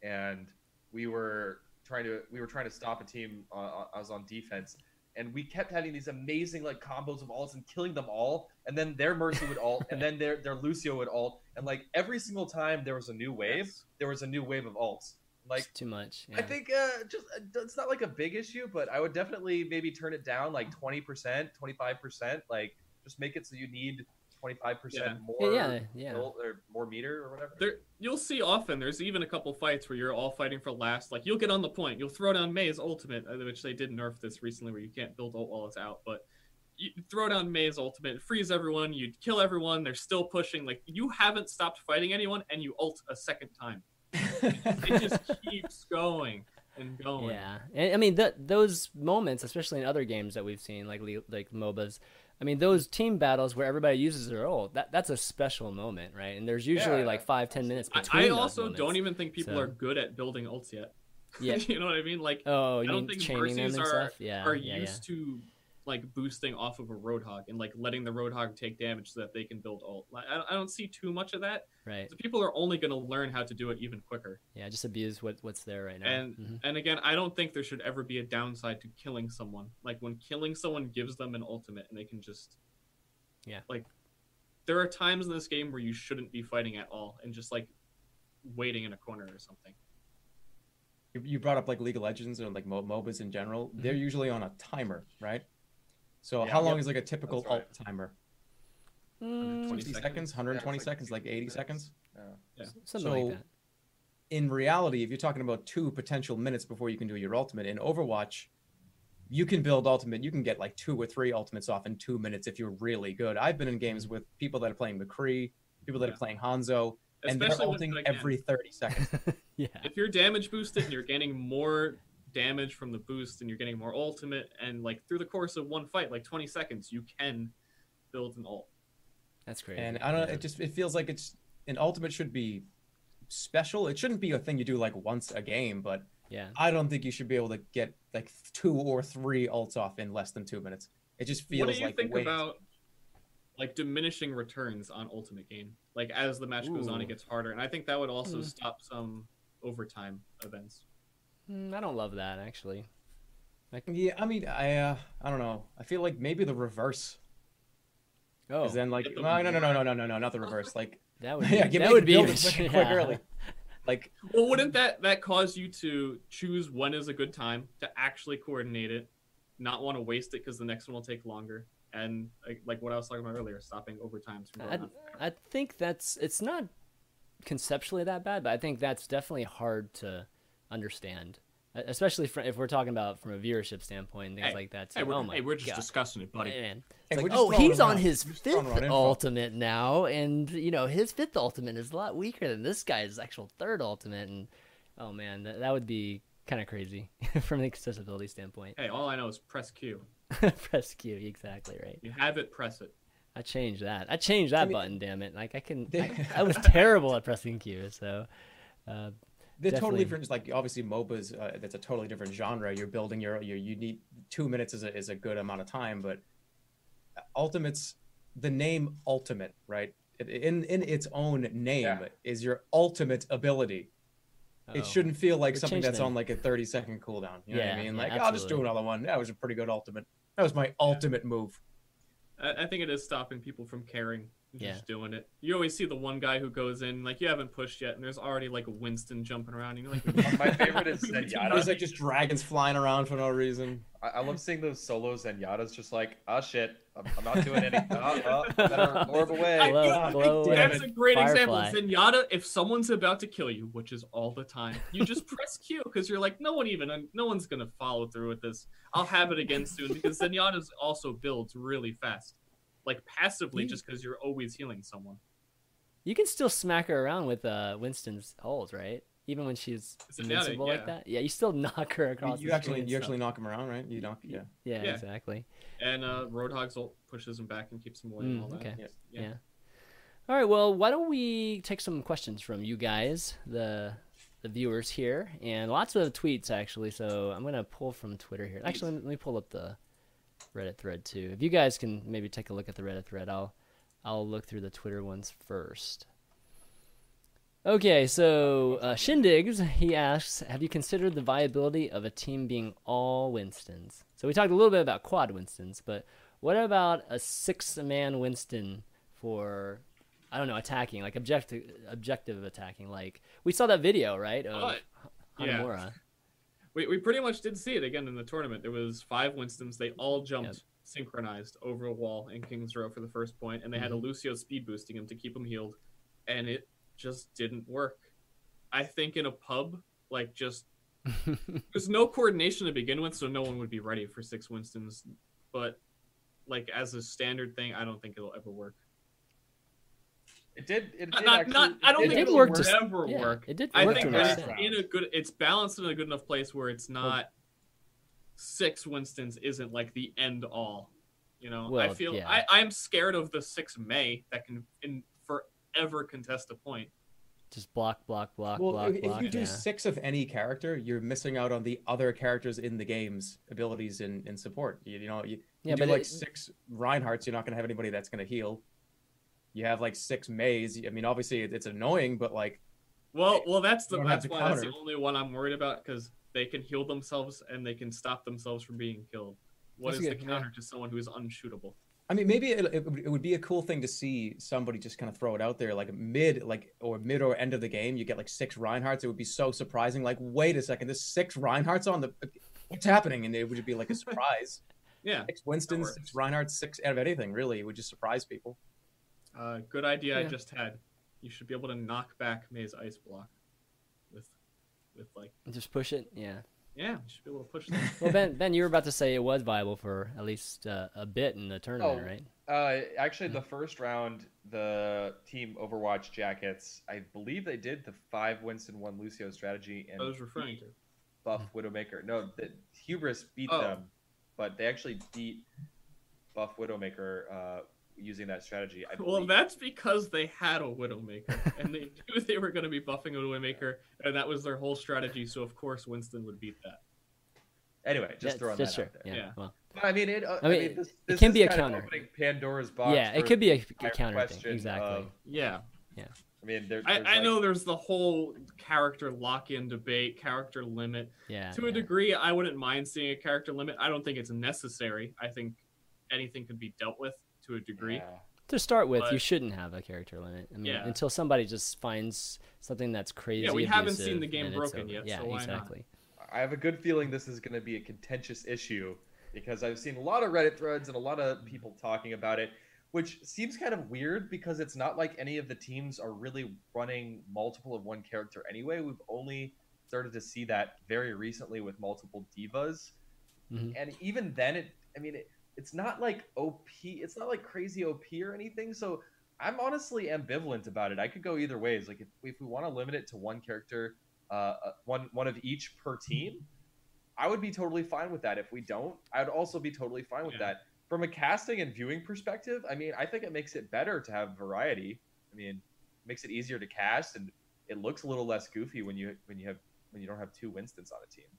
[SPEAKER 4] and we were trying to we were trying to stop a team. Uh, I was on defense, and we kept having these amazing like combos of ults and killing them all. And then their Mercy would ult, and then their their Lucio would ult, and like every single time there was a new wave,
[SPEAKER 2] Yes.
[SPEAKER 4] there was a new wave of ults. Like
[SPEAKER 1] It's too much.
[SPEAKER 4] I think uh, just uh, it's not like a big issue, but I would definitely maybe turn it down like twenty percent, twenty five percent. Like just make it so you need twenty five percent more,
[SPEAKER 1] yeah, yeah.
[SPEAKER 4] mil- or more meter or whatever.
[SPEAKER 2] There, you'll see often. There's even a couple fights where you're all fighting for last. Like you'll get on the point. You'll throw down Mei's ultimate, uh, which they did nerf this recently, where you can't build ult while it's out. But you throw down Mei's ultimate, freeze everyone. You kill everyone. They're still pushing. Like you haven't stopped fighting anyone, and you ult a second time. It just keeps going and going.
[SPEAKER 1] Yeah, and I mean th- those moments, especially in other games that we've seen, like like MOBAs. I mean, those team battles where everybody uses their ult, that that's a special moment, right? And there's usually
[SPEAKER 4] Yeah,
[SPEAKER 1] like five, ten minutes between.
[SPEAKER 2] I
[SPEAKER 1] those
[SPEAKER 2] also
[SPEAKER 1] moments.
[SPEAKER 2] don't even think people
[SPEAKER 1] So-
[SPEAKER 2] are good at building ults yet.
[SPEAKER 1] Yeah.
[SPEAKER 2] you know what I mean? Like
[SPEAKER 1] Oh, you
[SPEAKER 2] I don't think
[SPEAKER 1] chaining them
[SPEAKER 2] Mercies
[SPEAKER 1] and
[SPEAKER 2] are-
[SPEAKER 1] stuff? Yeah,
[SPEAKER 2] are
[SPEAKER 1] yeah,
[SPEAKER 2] used to like boosting off of a roadhog and like letting the roadhog take damage so that they can build ult. I, I don't see too much of that.
[SPEAKER 1] Right.
[SPEAKER 2] So people are only going to learn how to do it even quicker.
[SPEAKER 1] Yeah, just abuse what what's there right now.
[SPEAKER 2] And
[SPEAKER 1] Mhm.
[SPEAKER 2] and again, I don't think there should ever be a downside to killing someone. Like when killing someone gives them an ultimate and they can just
[SPEAKER 1] Yeah.
[SPEAKER 2] Like there are times in this game where you shouldn't be fighting at all and just like waiting in a corner or something.
[SPEAKER 3] You- you brought up like League of Legends and like MOBAs in general. They're usually on a timer, right? So
[SPEAKER 4] Yeah.
[SPEAKER 3] how long
[SPEAKER 4] Yep.
[SPEAKER 3] is like a typical
[SPEAKER 4] right.
[SPEAKER 3] ult timer?
[SPEAKER 1] Mm,
[SPEAKER 2] 20 seconds?
[SPEAKER 3] seconds, 120
[SPEAKER 4] Yeah, like
[SPEAKER 3] seconds, like 80
[SPEAKER 4] minutes.
[SPEAKER 3] seconds.
[SPEAKER 4] Yeah.
[SPEAKER 1] something
[SPEAKER 3] So-
[SPEAKER 1] like that.
[SPEAKER 3] In reality, if you're talking about two potential minutes before you can do your ultimate in Overwatch, you can build ultimate. You can get like two or three ultimates off in two minutes if you're really good. I've been in games with people that are playing McCree, people that
[SPEAKER 2] Yeah.
[SPEAKER 3] are playing Hanzo, and they're
[SPEAKER 2] Especially when,
[SPEAKER 3] ulting every 30 seconds.
[SPEAKER 1] yeah.
[SPEAKER 2] if you're damage boosted and you're getting more damage from the boost and you're getting more ultimate and like through the course of one fight like 20 seconds you can build an ult
[SPEAKER 1] That's crazy.
[SPEAKER 3] and I don't.
[SPEAKER 1] Yeah.
[SPEAKER 3] It just it feels like it's an ultimate should be special. It shouldn't be a thing you do like once a game, but
[SPEAKER 1] yeah.
[SPEAKER 3] I don't think you should be able to get like two or three ults off in less than two minutes. It just feels like
[SPEAKER 2] what do you
[SPEAKER 3] like
[SPEAKER 2] think
[SPEAKER 3] way-
[SPEAKER 2] about like diminishing returns on ultimate game like as the match goes on it gets harder and i think that would also
[SPEAKER 1] Hmm.
[SPEAKER 2] stop some overtime events
[SPEAKER 1] Mm, I don't love that actually.
[SPEAKER 3] Yeah, I mean, I uh, I don't know. I feel like maybe the reverse.
[SPEAKER 1] Oh,
[SPEAKER 3] Because then like no no no no no no no no not the reverse. Like
[SPEAKER 1] that would be,
[SPEAKER 3] yeah, give
[SPEAKER 1] that
[SPEAKER 3] me
[SPEAKER 1] would be
[SPEAKER 3] build
[SPEAKER 1] even-
[SPEAKER 3] quick, quick
[SPEAKER 1] yeah.
[SPEAKER 3] early. Like
[SPEAKER 2] well wouldn't that that cause you to choose when is a good time to actually coordinate it not want to waste it because the next one will take longer and like, like what i was talking about earlier stopping overtimes
[SPEAKER 1] I. I think that's it's not conceptually that bad, but I think that's definitely hard to understand, especially fr if we're talking about from a viewership standpoint and things
[SPEAKER 2] Hey,
[SPEAKER 1] like that.
[SPEAKER 2] hey, we're,
[SPEAKER 1] oh my
[SPEAKER 2] hey, we're just
[SPEAKER 1] God.
[SPEAKER 2] discussing it buddy
[SPEAKER 1] Man.
[SPEAKER 3] Hey,
[SPEAKER 1] It's
[SPEAKER 3] we're
[SPEAKER 1] like, oh, he's on
[SPEAKER 3] around-
[SPEAKER 1] his
[SPEAKER 3] we're just throwing
[SPEAKER 1] fifth ultimate now, and you know his fifth ultimate is a lot weaker than this guy's actual third ultimate, and oh man, that, that would be kind of crazy from an accessibility standpoint.
[SPEAKER 2] hey all i know is press q
[SPEAKER 1] Press Q, exactly right.
[SPEAKER 2] you have it press it
[SPEAKER 1] I I changed that. I changed that
[SPEAKER 3] I mean-
[SPEAKER 1] button. Damn it! Like I can. I, I was terrible at pressing Q. So, uh,
[SPEAKER 3] They're
[SPEAKER 1] Definitely.
[SPEAKER 3] totally different. Like obviously MOBAs, uh, that's a totally different genre. You're building your, your you need two minutes is a, is a good amount of time, but Ultimate's the name Ultimate, right? In in its own name
[SPEAKER 4] Yeah.
[SPEAKER 3] is your ultimate ability.
[SPEAKER 1] oh.
[SPEAKER 3] It shouldn't feel like
[SPEAKER 1] They
[SPEAKER 3] something that's
[SPEAKER 1] the
[SPEAKER 3] on like a 30 second cooldown. You know what
[SPEAKER 1] Yeah,
[SPEAKER 3] I mean?
[SPEAKER 1] yeah,
[SPEAKER 3] Like I'll just do another one. That was a pretty good ultimate. That was my ultimate move.
[SPEAKER 2] I, I think it is stopping people from caring. And
[SPEAKER 1] Yeah.
[SPEAKER 2] Just doing it. You always see the one guy who goes in, like you haven't pushed yet, and there's already like a Winston jumping around. And you're like,
[SPEAKER 4] My favorite is
[SPEAKER 2] We
[SPEAKER 4] Zenyatta.
[SPEAKER 3] There's like just dragons flying around for no reason.
[SPEAKER 4] I, I love seeing those solos and Yadas just like, oh shit, I'm, I'm not doing anything. Oh, oh, better orb away.
[SPEAKER 2] I-
[SPEAKER 1] Glow-
[SPEAKER 2] yeah,
[SPEAKER 1] glow
[SPEAKER 2] That's a great
[SPEAKER 1] Firefly.
[SPEAKER 2] example. Zenyatta, if someone's about to kill you, which is all the time, you just press Q because you're like, no one even, no one's gonna follow through with this. I'll have it again soon because Zenyatta's also builds really fast, like passively,
[SPEAKER 1] You-
[SPEAKER 2] just because you're always healing someone.
[SPEAKER 1] You can still smack her around with uh, Winston's holes, right? Even when she's
[SPEAKER 2] Zenyatta,
[SPEAKER 1] invincible like that. Yeah, you still knock her across.
[SPEAKER 3] you
[SPEAKER 1] the
[SPEAKER 3] actually you
[SPEAKER 1] and
[SPEAKER 3] actually knock him around, right? You knock yeah.
[SPEAKER 1] Yeah,
[SPEAKER 2] Yeah.
[SPEAKER 1] exactly.
[SPEAKER 2] And uh, Roadhog's ult pushes him back and keeps him away and
[SPEAKER 1] Mm,
[SPEAKER 2] all that.
[SPEAKER 1] okay.
[SPEAKER 3] Yeah.
[SPEAKER 2] Yeah.
[SPEAKER 1] Yeah. All right. Well, why don't we take some questions from you guys, the the viewers here, and lots of tweets actually. So I'm gonna pull from Twitter here. Actually, let me pull up the Reddit thread too. If you guys can maybe take a look at the Reddit thread, I'll I'll look through the Twitter ones first. Okay, so uh, Shindigs he asks, have you considered the viability of a team being all Winstons? So we talked a little bit about quad Winstons, but what about a six-man Winston for, I don't know, attacking like objective objective attacking? Like we saw that video, right? Of
[SPEAKER 2] But- yeah.
[SPEAKER 1] Hanamura.
[SPEAKER 2] We, we pretty much did see it again in the tournament. There was five Winstons. They all jumped synchronized over a wall in King's Row for the first point, and they
[SPEAKER 1] Mm-hmm.
[SPEAKER 2] had a Lucio speed boosting him to keep him healed, and it just didn't work. I think in a pub, like just there's no coordination to begin with, so no one would be ready for six Winstons. But like as a standard thing, I don't think it'll ever work.
[SPEAKER 4] It did. It did
[SPEAKER 2] not,
[SPEAKER 4] actually,
[SPEAKER 2] not I don't
[SPEAKER 1] it
[SPEAKER 2] think
[SPEAKER 1] did
[SPEAKER 2] it'll
[SPEAKER 1] work to-
[SPEAKER 2] ever
[SPEAKER 1] yeah,
[SPEAKER 2] work.
[SPEAKER 1] it did
[SPEAKER 2] I
[SPEAKER 1] work
[SPEAKER 2] think
[SPEAKER 1] to
[SPEAKER 2] that
[SPEAKER 1] an
[SPEAKER 2] it's in a good. It's balanced in a good enough place where it's not six Winstons isn't like the end all. You know, I feel
[SPEAKER 1] yeah.
[SPEAKER 2] I I'm scared of the six Mei that can in forever contest a point.
[SPEAKER 1] Just block, block, block,
[SPEAKER 3] Well,
[SPEAKER 1] block,
[SPEAKER 3] if, if
[SPEAKER 1] block.
[SPEAKER 3] you do
[SPEAKER 1] yeah.
[SPEAKER 3] six of any character, you're missing out on the other characters in the game's abilities and, and support. You, you know, you,
[SPEAKER 1] yeah,
[SPEAKER 3] you do
[SPEAKER 1] but
[SPEAKER 3] like six Reinhardts, you're not going to have anybody that's going to heal. You have like six Meis. I mean, obviously it's annoying, but like,
[SPEAKER 2] Well, well, that's the
[SPEAKER 3] You don't have
[SPEAKER 2] that's why that's the only one I'm worried about because they can heal themselves and they can stop themselves from being killed. What
[SPEAKER 1] That's
[SPEAKER 2] is the
[SPEAKER 1] good-
[SPEAKER 2] counter to someone who is unshootable?
[SPEAKER 3] I mean, maybe it, it, would- it would be a cool thing to see somebody just kind of throw it out there, like mid, like or mid or end of the game, you get like six Reinhardts. It would be so surprising. Like, wait a second, there's six Reinhardts on the. What's happening? And it would be like a surprise.
[SPEAKER 2] Yeah,
[SPEAKER 3] six Winstons, six Reinhardts, six out of anything. Really, it would just surprise people.
[SPEAKER 2] Uh, good idea I just had. You should be able to knock back Mei's ice block with with like
[SPEAKER 1] just push it. Yeah.
[SPEAKER 2] yeah, you should be able to push that.
[SPEAKER 1] Well, Ben, Ben, you were about to say it was viable for at least uh, a bit in the tournament,
[SPEAKER 4] Oh,
[SPEAKER 1] right?
[SPEAKER 4] Uh, actually, the first round, the team Overwatch Jackets, I believe they did the five Winston one Lucio strategy and
[SPEAKER 2] I was referring to.
[SPEAKER 4] Buff Widowmaker. No, the Hubris beat
[SPEAKER 2] Oh.
[SPEAKER 4] them, but they actually beat Buff Widowmaker uh, using that strategy. I
[SPEAKER 2] Well,
[SPEAKER 4] believe.
[SPEAKER 2] that's because they had a Widowmaker, and they knew they were going to be buffing a Widowmaker, and that was their whole strategy. So of course Winston would beat that.
[SPEAKER 4] anyway, just
[SPEAKER 1] Yeah,
[SPEAKER 4] throwing
[SPEAKER 1] just
[SPEAKER 4] that
[SPEAKER 1] sure.
[SPEAKER 4] out there.
[SPEAKER 1] Yeah.
[SPEAKER 2] Yeah.
[SPEAKER 1] Well,
[SPEAKER 4] But I mean, it. Uh,
[SPEAKER 1] I
[SPEAKER 4] I
[SPEAKER 1] mean,
[SPEAKER 4] mean, this,
[SPEAKER 1] it can
[SPEAKER 4] is
[SPEAKER 1] be a
[SPEAKER 4] kind
[SPEAKER 1] counter.
[SPEAKER 4] opening Pandora's box.
[SPEAKER 1] yeah, it could be a, a counter thing.
[SPEAKER 4] question
[SPEAKER 1] Exactly.
[SPEAKER 4] of-
[SPEAKER 2] Yeah,
[SPEAKER 4] I mean, there,
[SPEAKER 2] I,
[SPEAKER 4] there's
[SPEAKER 2] I know there's the whole character lock-in debate, character limit.
[SPEAKER 1] yeah.
[SPEAKER 2] to a
[SPEAKER 1] yeah.
[SPEAKER 2] degree, I wouldn't mind seeing a character limit. I don't think it's necessary. I think anything can be dealt with to a degree.
[SPEAKER 4] Yeah.
[SPEAKER 1] To start with, you shouldn't have a character limit. I mean,
[SPEAKER 2] Yeah.
[SPEAKER 1] until somebody just finds something that's crazy.
[SPEAKER 2] Yeah, we haven't seen the game broken yet,
[SPEAKER 1] Yeah,
[SPEAKER 2] so why not?
[SPEAKER 1] exactly.
[SPEAKER 4] I have a good feeling this is going to be a contentious issue because I've seen a lot of Reddit threads and a lot of people talking about it, which seems kind of weird because it's not like any of the teams are really running multiple of one character anyway. We've only started to see that very recently with multiple D.Vas.
[SPEAKER 1] Mhm.
[SPEAKER 4] And even then, it, I mean, it, it's not like OP, it's not like crazy OP or anything. So I'm honestly ambivalent about it. I could go either ways. Like if, if we want to limit it to one character, uh, uh, one one of each per team, I would be totally fine with that. If we don't, I'd also be totally fine with
[SPEAKER 2] Yeah.
[SPEAKER 4] that. from a casting and viewing perspective, I mean, I think it makes it better to have variety. I mean, it makes it easier to cast, and it looks a little less goofy when you when you have when you don't have two Winstons on a team.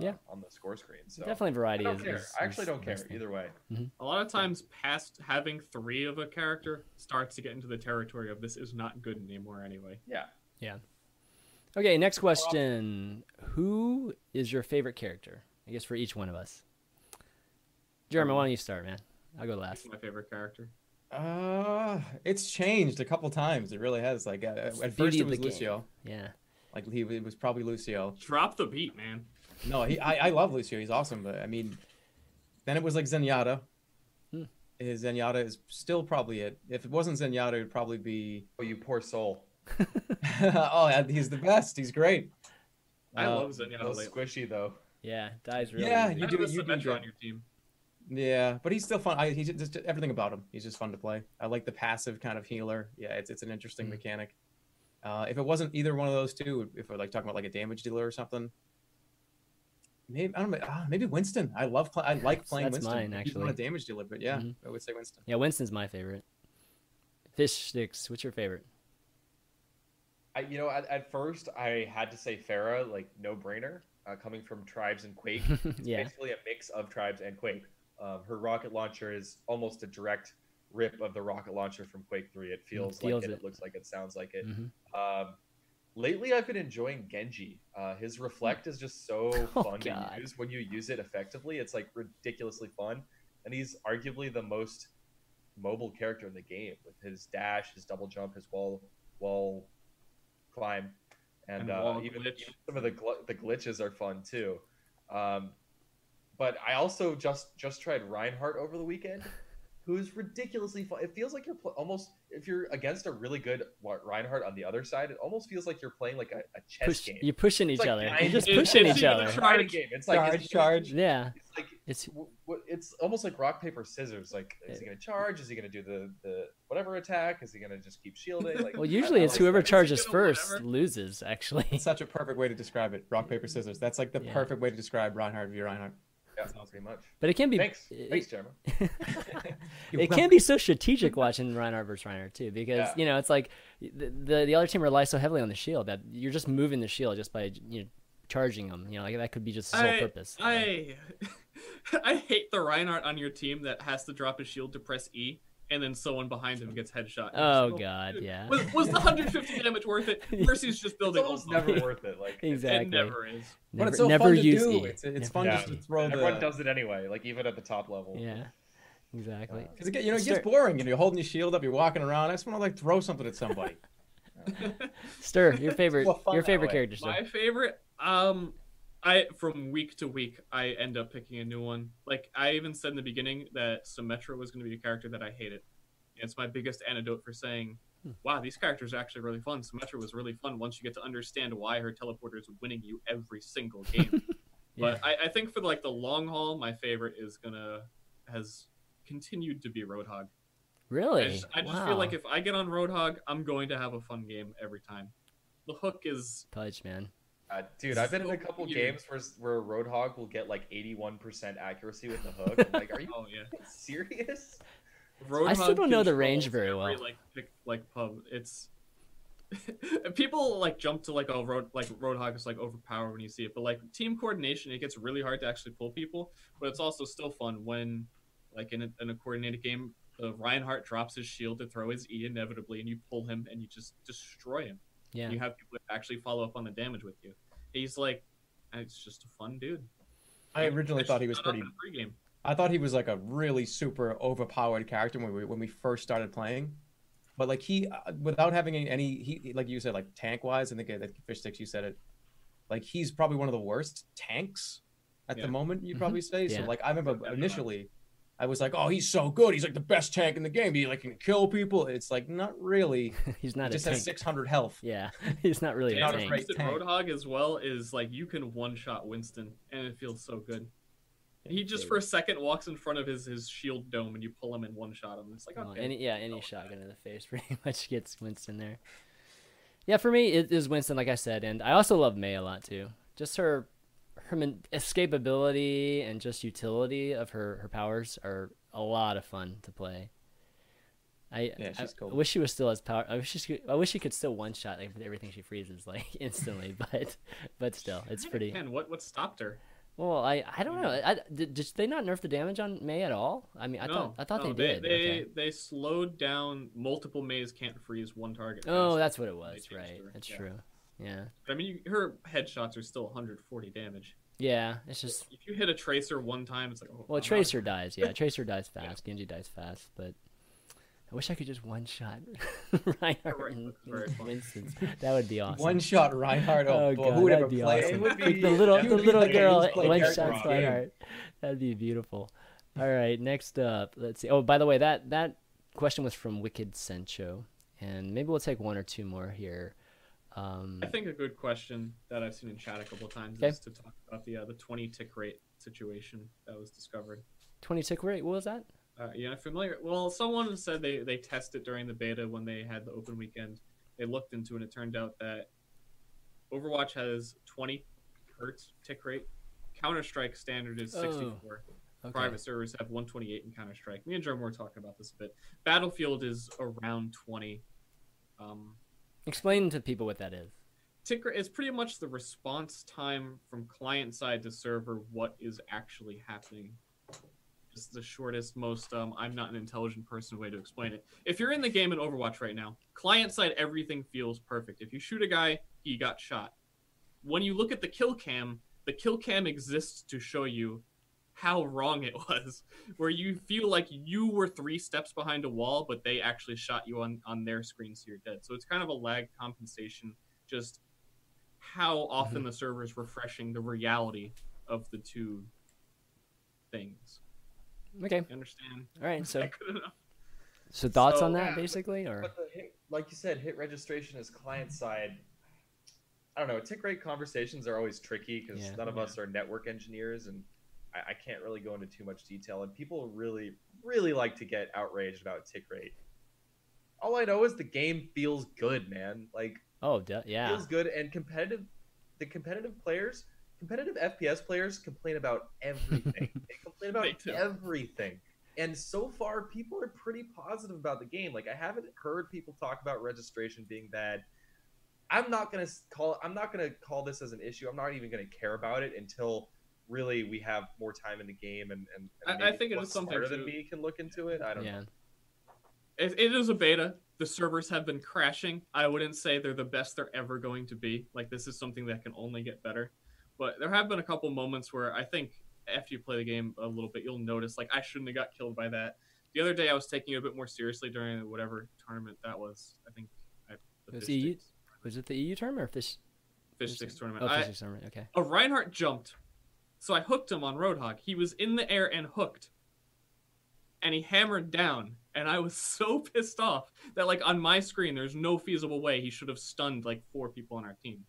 [SPEAKER 4] Uh,
[SPEAKER 1] Yeah.
[SPEAKER 4] on the score screen. So
[SPEAKER 1] Definitely
[SPEAKER 4] I
[SPEAKER 1] variety
[SPEAKER 4] don't
[SPEAKER 1] is,
[SPEAKER 4] care.
[SPEAKER 1] is-
[SPEAKER 4] I actually
[SPEAKER 1] is
[SPEAKER 4] don't care
[SPEAKER 1] best thing.
[SPEAKER 4] either way.
[SPEAKER 2] A lot of times, past having three of a character starts to get into the territory of this is not good anymore anyway.
[SPEAKER 4] Yeah. Yeah.
[SPEAKER 1] Okay, next question. Who is your favorite character? I guess for each one of us. Jeremy, why don't you start, man? I'll go last.
[SPEAKER 2] My favorite character.
[SPEAKER 3] Uh, it's changed a couple times. It really has. Like uh,
[SPEAKER 1] It's the
[SPEAKER 3] at first it was
[SPEAKER 1] the game.
[SPEAKER 3] Lucio.
[SPEAKER 1] Yeah.
[SPEAKER 3] Like he it was probably Lucio.
[SPEAKER 2] Drop the beat, man.
[SPEAKER 3] No, he I, I love Lucio. He's awesome. But I mean, then it was like Zenyatta.
[SPEAKER 1] Hmm.
[SPEAKER 3] His Zenyatta is still probably it. If it wasn't Zenyatta, it'd probably be.
[SPEAKER 4] Oh, you poor soul.
[SPEAKER 3] oh, yeah, he's the best. He's great.
[SPEAKER 2] I
[SPEAKER 3] Uh,
[SPEAKER 2] love Zenyatta lately.
[SPEAKER 4] squishy though.
[SPEAKER 1] Yeah, dies really
[SPEAKER 3] Yeah,
[SPEAKER 1] easy.
[SPEAKER 3] you do- you do
[SPEAKER 2] Symmetra on your team.
[SPEAKER 3] Yeah, but he's still fun. I, he's just everything about him. He's just fun to play. I like the passive kind of healer. Yeah, it's it's an interesting
[SPEAKER 1] Mm.
[SPEAKER 3] mechanic. Uh, if it wasn't either one of those two, if we're like talking about like a damage dealer or something, maybe I don't know. ah, maybe Winston. I love. Play, I like playing
[SPEAKER 1] That's
[SPEAKER 3] Winston.
[SPEAKER 1] mine,
[SPEAKER 3] He's not a
[SPEAKER 1] actually.
[SPEAKER 3] damage dealer, but yeah,
[SPEAKER 1] Mhm.
[SPEAKER 3] I would say Winston.
[SPEAKER 1] Yeah, Winston's my favorite. Fish sticks. What's your favorite?
[SPEAKER 4] I, you know, at, at first I had to say Pharah, like no brainer, uh, coming from Tribes and Quake. It's
[SPEAKER 1] yeah.
[SPEAKER 4] basically a mix of Tribes and Quake. Um, her rocket launcher is almost a direct rip of the rocket launcher from Quake 3. It feels,
[SPEAKER 1] feels
[SPEAKER 4] like it,
[SPEAKER 1] it.
[SPEAKER 4] it looks like it, sounds like it.
[SPEAKER 1] Mhm.
[SPEAKER 4] Um, lately, I've been enjoying Genji. Uh, his reflect is just so
[SPEAKER 1] Oh,
[SPEAKER 4] fun to use when you use it effectively. It's like ridiculously fun, and he's arguably the most mobile character in the game with his dash, his double jump, his wall wall climb, and,
[SPEAKER 2] And
[SPEAKER 4] uh,
[SPEAKER 2] wall
[SPEAKER 4] even,
[SPEAKER 2] glitch.
[SPEAKER 4] even some of the gl- the glitches are fun too. Um, but I also just just tried Reinhardt over the weekend, who's ridiculously fun. It feels like you're pl- almost if you're against a really good Reinhardt on the other side, it almost feels like you're playing like a, a chess
[SPEAKER 1] Push,
[SPEAKER 4] game.
[SPEAKER 1] you're pushing each
[SPEAKER 4] like
[SPEAKER 1] other. You're just
[SPEAKER 2] it's-
[SPEAKER 1] pushing
[SPEAKER 2] it's
[SPEAKER 1] each other.
[SPEAKER 2] a
[SPEAKER 4] It's
[SPEAKER 2] Charge.
[SPEAKER 4] a game. It's like
[SPEAKER 3] charge,
[SPEAKER 4] is he
[SPEAKER 3] charge.
[SPEAKER 1] Yeah.
[SPEAKER 4] It's like
[SPEAKER 1] It's
[SPEAKER 4] w- w- it's almost like rock paper scissors. Like, is he gonna charge? Is he gonna do the the whatever attack? Is he gonna just keep shielding? Like,
[SPEAKER 1] well, usually it's whoever
[SPEAKER 4] find-
[SPEAKER 1] charges first
[SPEAKER 2] whatever.
[SPEAKER 1] loses. Actually.
[SPEAKER 3] It's such a perfect way to describe it. Rock paper scissors. That's like the
[SPEAKER 1] Yeah.
[SPEAKER 3] perfect way to describe Reinhardt v Reinhardt.
[SPEAKER 4] Yeah, pretty much.
[SPEAKER 1] But it can be.
[SPEAKER 4] Thanks,
[SPEAKER 1] it-
[SPEAKER 4] thanks, Jeremy.
[SPEAKER 1] it can be so strategic watching Reinhardt versus Reinhardt too, because
[SPEAKER 4] Yeah.
[SPEAKER 1] you know it's like the, the the other team relies so heavily on the shield that you're just moving the shield just by you know charging them. You know, like that could be just the sole purpose.
[SPEAKER 2] I I hate the Reinhardt on your team that has to drop his shield to press E, and then someone behind him gets headshot.
[SPEAKER 1] Oh
[SPEAKER 2] So,
[SPEAKER 1] God,
[SPEAKER 2] dude,
[SPEAKER 1] yeah.
[SPEAKER 2] Was, was the 150 damage worth it? Mercy's just building.
[SPEAKER 4] It's
[SPEAKER 2] building
[SPEAKER 4] almost
[SPEAKER 2] ult.
[SPEAKER 4] never worth it. Like,
[SPEAKER 1] exactly.
[SPEAKER 2] It never is.
[SPEAKER 3] But it's
[SPEAKER 1] Never-
[SPEAKER 3] so
[SPEAKER 1] never
[SPEAKER 3] fun to
[SPEAKER 1] use
[SPEAKER 3] do.
[SPEAKER 1] E.
[SPEAKER 3] It's, it's
[SPEAKER 1] Never
[SPEAKER 3] fun
[SPEAKER 4] yeah,
[SPEAKER 3] just to throw
[SPEAKER 4] everyone
[SPEAKER 3] the.
[SPEAKER 4] does it anyway. Like even at the top level.
[SPEAKER 1] Yeah, exactly.
[SPEAKER 3] Because you know, it
[SPEAKER 1] Ster-
[SPEAKER 3] gets boring, and you're holding your shield up, you're walking around. I just want to like throw something at somebody.
[SPEAKER 1] Ster, your favorite, your favorite character, Ster.
[SPEAKER 2] My favorite, um, I from week to week, I end up picking a new one. Like I even said in the beginning that Symmetra was going to be a character that I hated. It's my biggest antidote for saying,
[SPEAKER 1] Hmm.
[SPEAKER 2] "Wow, these characters are actually really fun." Symmetra was really fun once you get to understand why her teleporter is winning you every single game. But I, I think for like the long haul, my favorite is gonna has continued to be Roadhog.
[SPEAKER 1] Really?
[SPEAKER 2] I just, I just
[SPEAKER 1] wow.
[SPEAKER 2] feel like if I get on Roadhog, I'm going to have a fun game every time. The hook is
[SPEAKER 1] Pudge, man.
[SPEAKER 4] Uh, dude, I've been in a couple
[SPEAKER 2] weird.
[SPEAKER 4] games where where Roadhog will get like 81% accuracy with the hook. I'm like, are you
[SPEAKER 2] oh yeah.
[SPEAKER 4] serious?
[SPEAKER 2] Roadhog
[SPEAKER 1] I still don't know the range very
[SPEAKER 2] every,
[SPEAKER 1] well.
[SPEAKER 2] Like pick, like pub, it's people like jump to like oh road like Roadhog is like overpowered when you see it, but like team coordination, it gets really hard to actually pull people. But it's also still fun when like in a, in a coordinated game, uh, Reinhardt drops his shield to throw his E inevitably, and you pull him and you just destroy him.
[SPEAKER 1] Yeah.
[SPEAKER 2] You have people that actually follow up on the damage with you. He's like, it's just a fun dude.
[SPEAKER 3] I originally thought he was pretty.
[SPEAKER 2] in the pregame.
[SPEAKER 3] I thought he was like a really super overpowered character when we when we first started playing, but like he uh, without having any, any he like you said like tank wise, I think that Fishstix you said it, like he's probably one of the worst tanks at
[SPEAKER 2] Yeah.
[SPEAKER 3] the moment. You'd
[SPEAKER 1] Mhm.
[SPEAKER 3] probably say so. Like I remember initially, I was like, oh, he's so good. He's like the best tank in the game. He like can kill people. It's like not really.
[SPEAKER 1] He's
[SPEAKER 3] He
[SPEAKER 1] not a
[SPEAKER 3] just
[SPEAKER 1] tank.
[SPEAKER 3] has 600 health.
[SPEAKER 1] Yeah, he's not really
[SPEAKER 3] Not
[SPEAKER 1] a
[SPEAKER 3] a
[SPEAKER 1] tank.
[SPEAKER 2] Winston
[SPEAKER 3] tank.
[SPEAKER 2] Roadhog as well is like you can one shot Winston and it feels so good. He just for a second walks in front of his his shield dome and you pull him and one shot him. It's like
[SPEAKER 1] Well,
[SPEAKER 2] okay,
[SPEAKER 1] any yeah, any oh, shotgun in the face pretty much gets Winston there. Yeah, for me it is Winston, like I said, and I also love Mei a lot too. Just her her man- escapability and just utility of her her powers are a lot of fun to play. I,
[SPEAKER 3] Yeah, she's
[SPEAKER 1] I
[SPEAKER 3] cool.
[SPEAKER 1] wish she was still as power. I wish she could, I wish she could still one shot like everything she freezes like instantly. But but still, it's
[SPEAKER 2] Kinda
[SPEAKER 1] pretty.
[SPEAKER 2] can. What what stopped her?
[SPEAKER 1] Well, I I don't know. I, did, did they not nerf the damage on Mei at all? I mean, I
[SPEAKER 2] no,
[SPEAKER 1] thought I thought
[SPEAKER 2] no,
[SPEAKER 1] they did.
[SPEAKER 2] They
[SPEAKER 1] okay.
[SPEAKER 2] they slowed down multiple Meis can't freeze one target.
[SPEAKER 1] Oh, that's what it was. Right.
[SPEAKER 2] her.
[SPEAKER 1] That's
[SPEAKER 2] Yeah.
[SPEAKER 1] true. Yeah.
[SPEAKER 2] But, I mean, you, her headshots are still 140 damage.
[SPEAKER 1] Yeah. It's just
[SPEAKER 2] If you hit a tracer one time, it's like oh,
[SPEAKER 1] well,
[SPEAKER 2] I'm out.
[SPEAKER 1] Tracer dies. Yeah, Tracer dies fast. Genji dies fast, but. I wish I could just one shot Reinhardt
[SPEAKER 2] Right,
[SPEAKER 1] in,
[SPEAKER 2] that's very
[SPEAKER 1] in
[SPEAKER 2] fun.
[SPEAKER 1] instance. That would be awesome.
[SPEAKER 3] One shot Reinhardt. Oh,
[SPEAKER 1] Oh,
[SPEAKER 3] boy,
[SPEAKER 1] God,
[SPEAKER 3] who would
[SPEAKER 1] that'd
[SPEAKER 3] ever
[SPEAKER 1] be
[SPEAKER 3] play?
[SPEAKER 1] awesome.
[SPEAKER 4] It would
[SPEAKER 1] Like the little, the little
[SPEAKER 4] like
[SPEAKER 1] girl one shot
[SPEAKER 3] in the game.
[SPEAKER 1] Reinhardt. That'd be beautiful. All right, next up, let's see. Oh, by the way, that that question was from Wicked Sencho, and maybe we'll take one or two more here. Um,
[SPEAKER 2] I think a good question that I've seen in chat a couple times
[SPEAKER 1] Okay.
[SPEAKER 2] is to talk about the uh, the 20 tick rate situation that was discovered.
[SPEAKER 1] twenty tick rate. What was that?
[SPEAKER 2] Uh, know, familiar? Well, someone said they they tested during the beta when they had the open weekend. They looked into it, and it turned out that Overwatch has 20 hertz tick rate. Counter Strike standard is 64.
[SPEAKER 1] Okay.
[SPEAKER 2] Private servers have 128 in Counter Strike. Me and Jerome were talking about this a bit. Battlefield is around 20. Um,
[SPEAKER 1] Explain to people what that is.
[SPEAKER 2] rate is pretty much the response time from client side to server. What is actually happening? It's the shortest, most um, I'm not an intelligent person way to explain it. If you're in the game in Overwatch right now, client side everything feels perfect. If you shoot a guy, he got shot. When you look at the kill cam, the kill cam exists to show you how wrong it was, where you feel like you were three steps behind a wall, but they actually shot you on on their screen, so you're dead. So it's kind of a lag compensation, just how often mm-hmm. the server is refreshing the reality of the two things.
[SPEAKER 1] Okay.
[SPEAKER 2] You understand?
[SPEAKER 1] All right. So so thoughts
[SPEAKER 4] So,
[SPEAKER 1] on that
[SPEAKER 4] yeah,
[SPEAKER 1] basically, or
[SPEAKER 4] But hit, like you said, hit registration is client side. I don't know. Tick rate conversations are always tricky because
[SPEAKER 1] Yeah.
[SPEAKER 4] none of
[SPEAKER 2] Yeah.
[SPEAKER 4] us are network engineers, and I, I can't really go into too much detail. And people really, really like to get outraged about tick rate. All I know is the game feels good, man. Like
[SPEAKER 1] oh duh, yeah,
[SPEAKER 4] feels good, and competitive. The competitive players, competitive FPS players, complain about everything. they complain about
[SPEAKER 2] They
[SPEAKER 4] everything. And so far, people are pretty positive about the game. Like I haven't heard people talk about registration being bad. I'm not gonna s- call. I'm not gonna call this as an issue. I'm not even gonna care about it until really we have more time in the game and and, and
[SPEAKER 2] I- I think it is something
[SPEAKER 4] smarter than me can look into it. I don't
[SPEAKER 1] yeah.
[SPEAKER 4] know.
[SPEAKER 2] It, it is a beta. The servers have been crashing. I wouldn't say they're the best they're ever going to be. Like this is something that can only get better. But there have been a couple moments where I think after you play the game a little bit, you'll notice like I shouldn't have got killed by that. The other day I was taking it a bit more seriously during whatever tournament that was. I think I, the
[SPEAKER 1] Was EU Was it the EU term or fish?
[SPEAKER 2] Fishstix tournament.
[SPEAKER 1] Oh,
[SPEAKER 2] I-
[SPEAKER 1] Fishstix tournament. Okay.
[SPEAKER 2] a Reinhardt jumped, so I hooked him on Roadhog. He was in the air and hooked, and he hammered down. And I was so pissed off that, like, on my screen, there's no feasible way he should have stunned like four people on our team.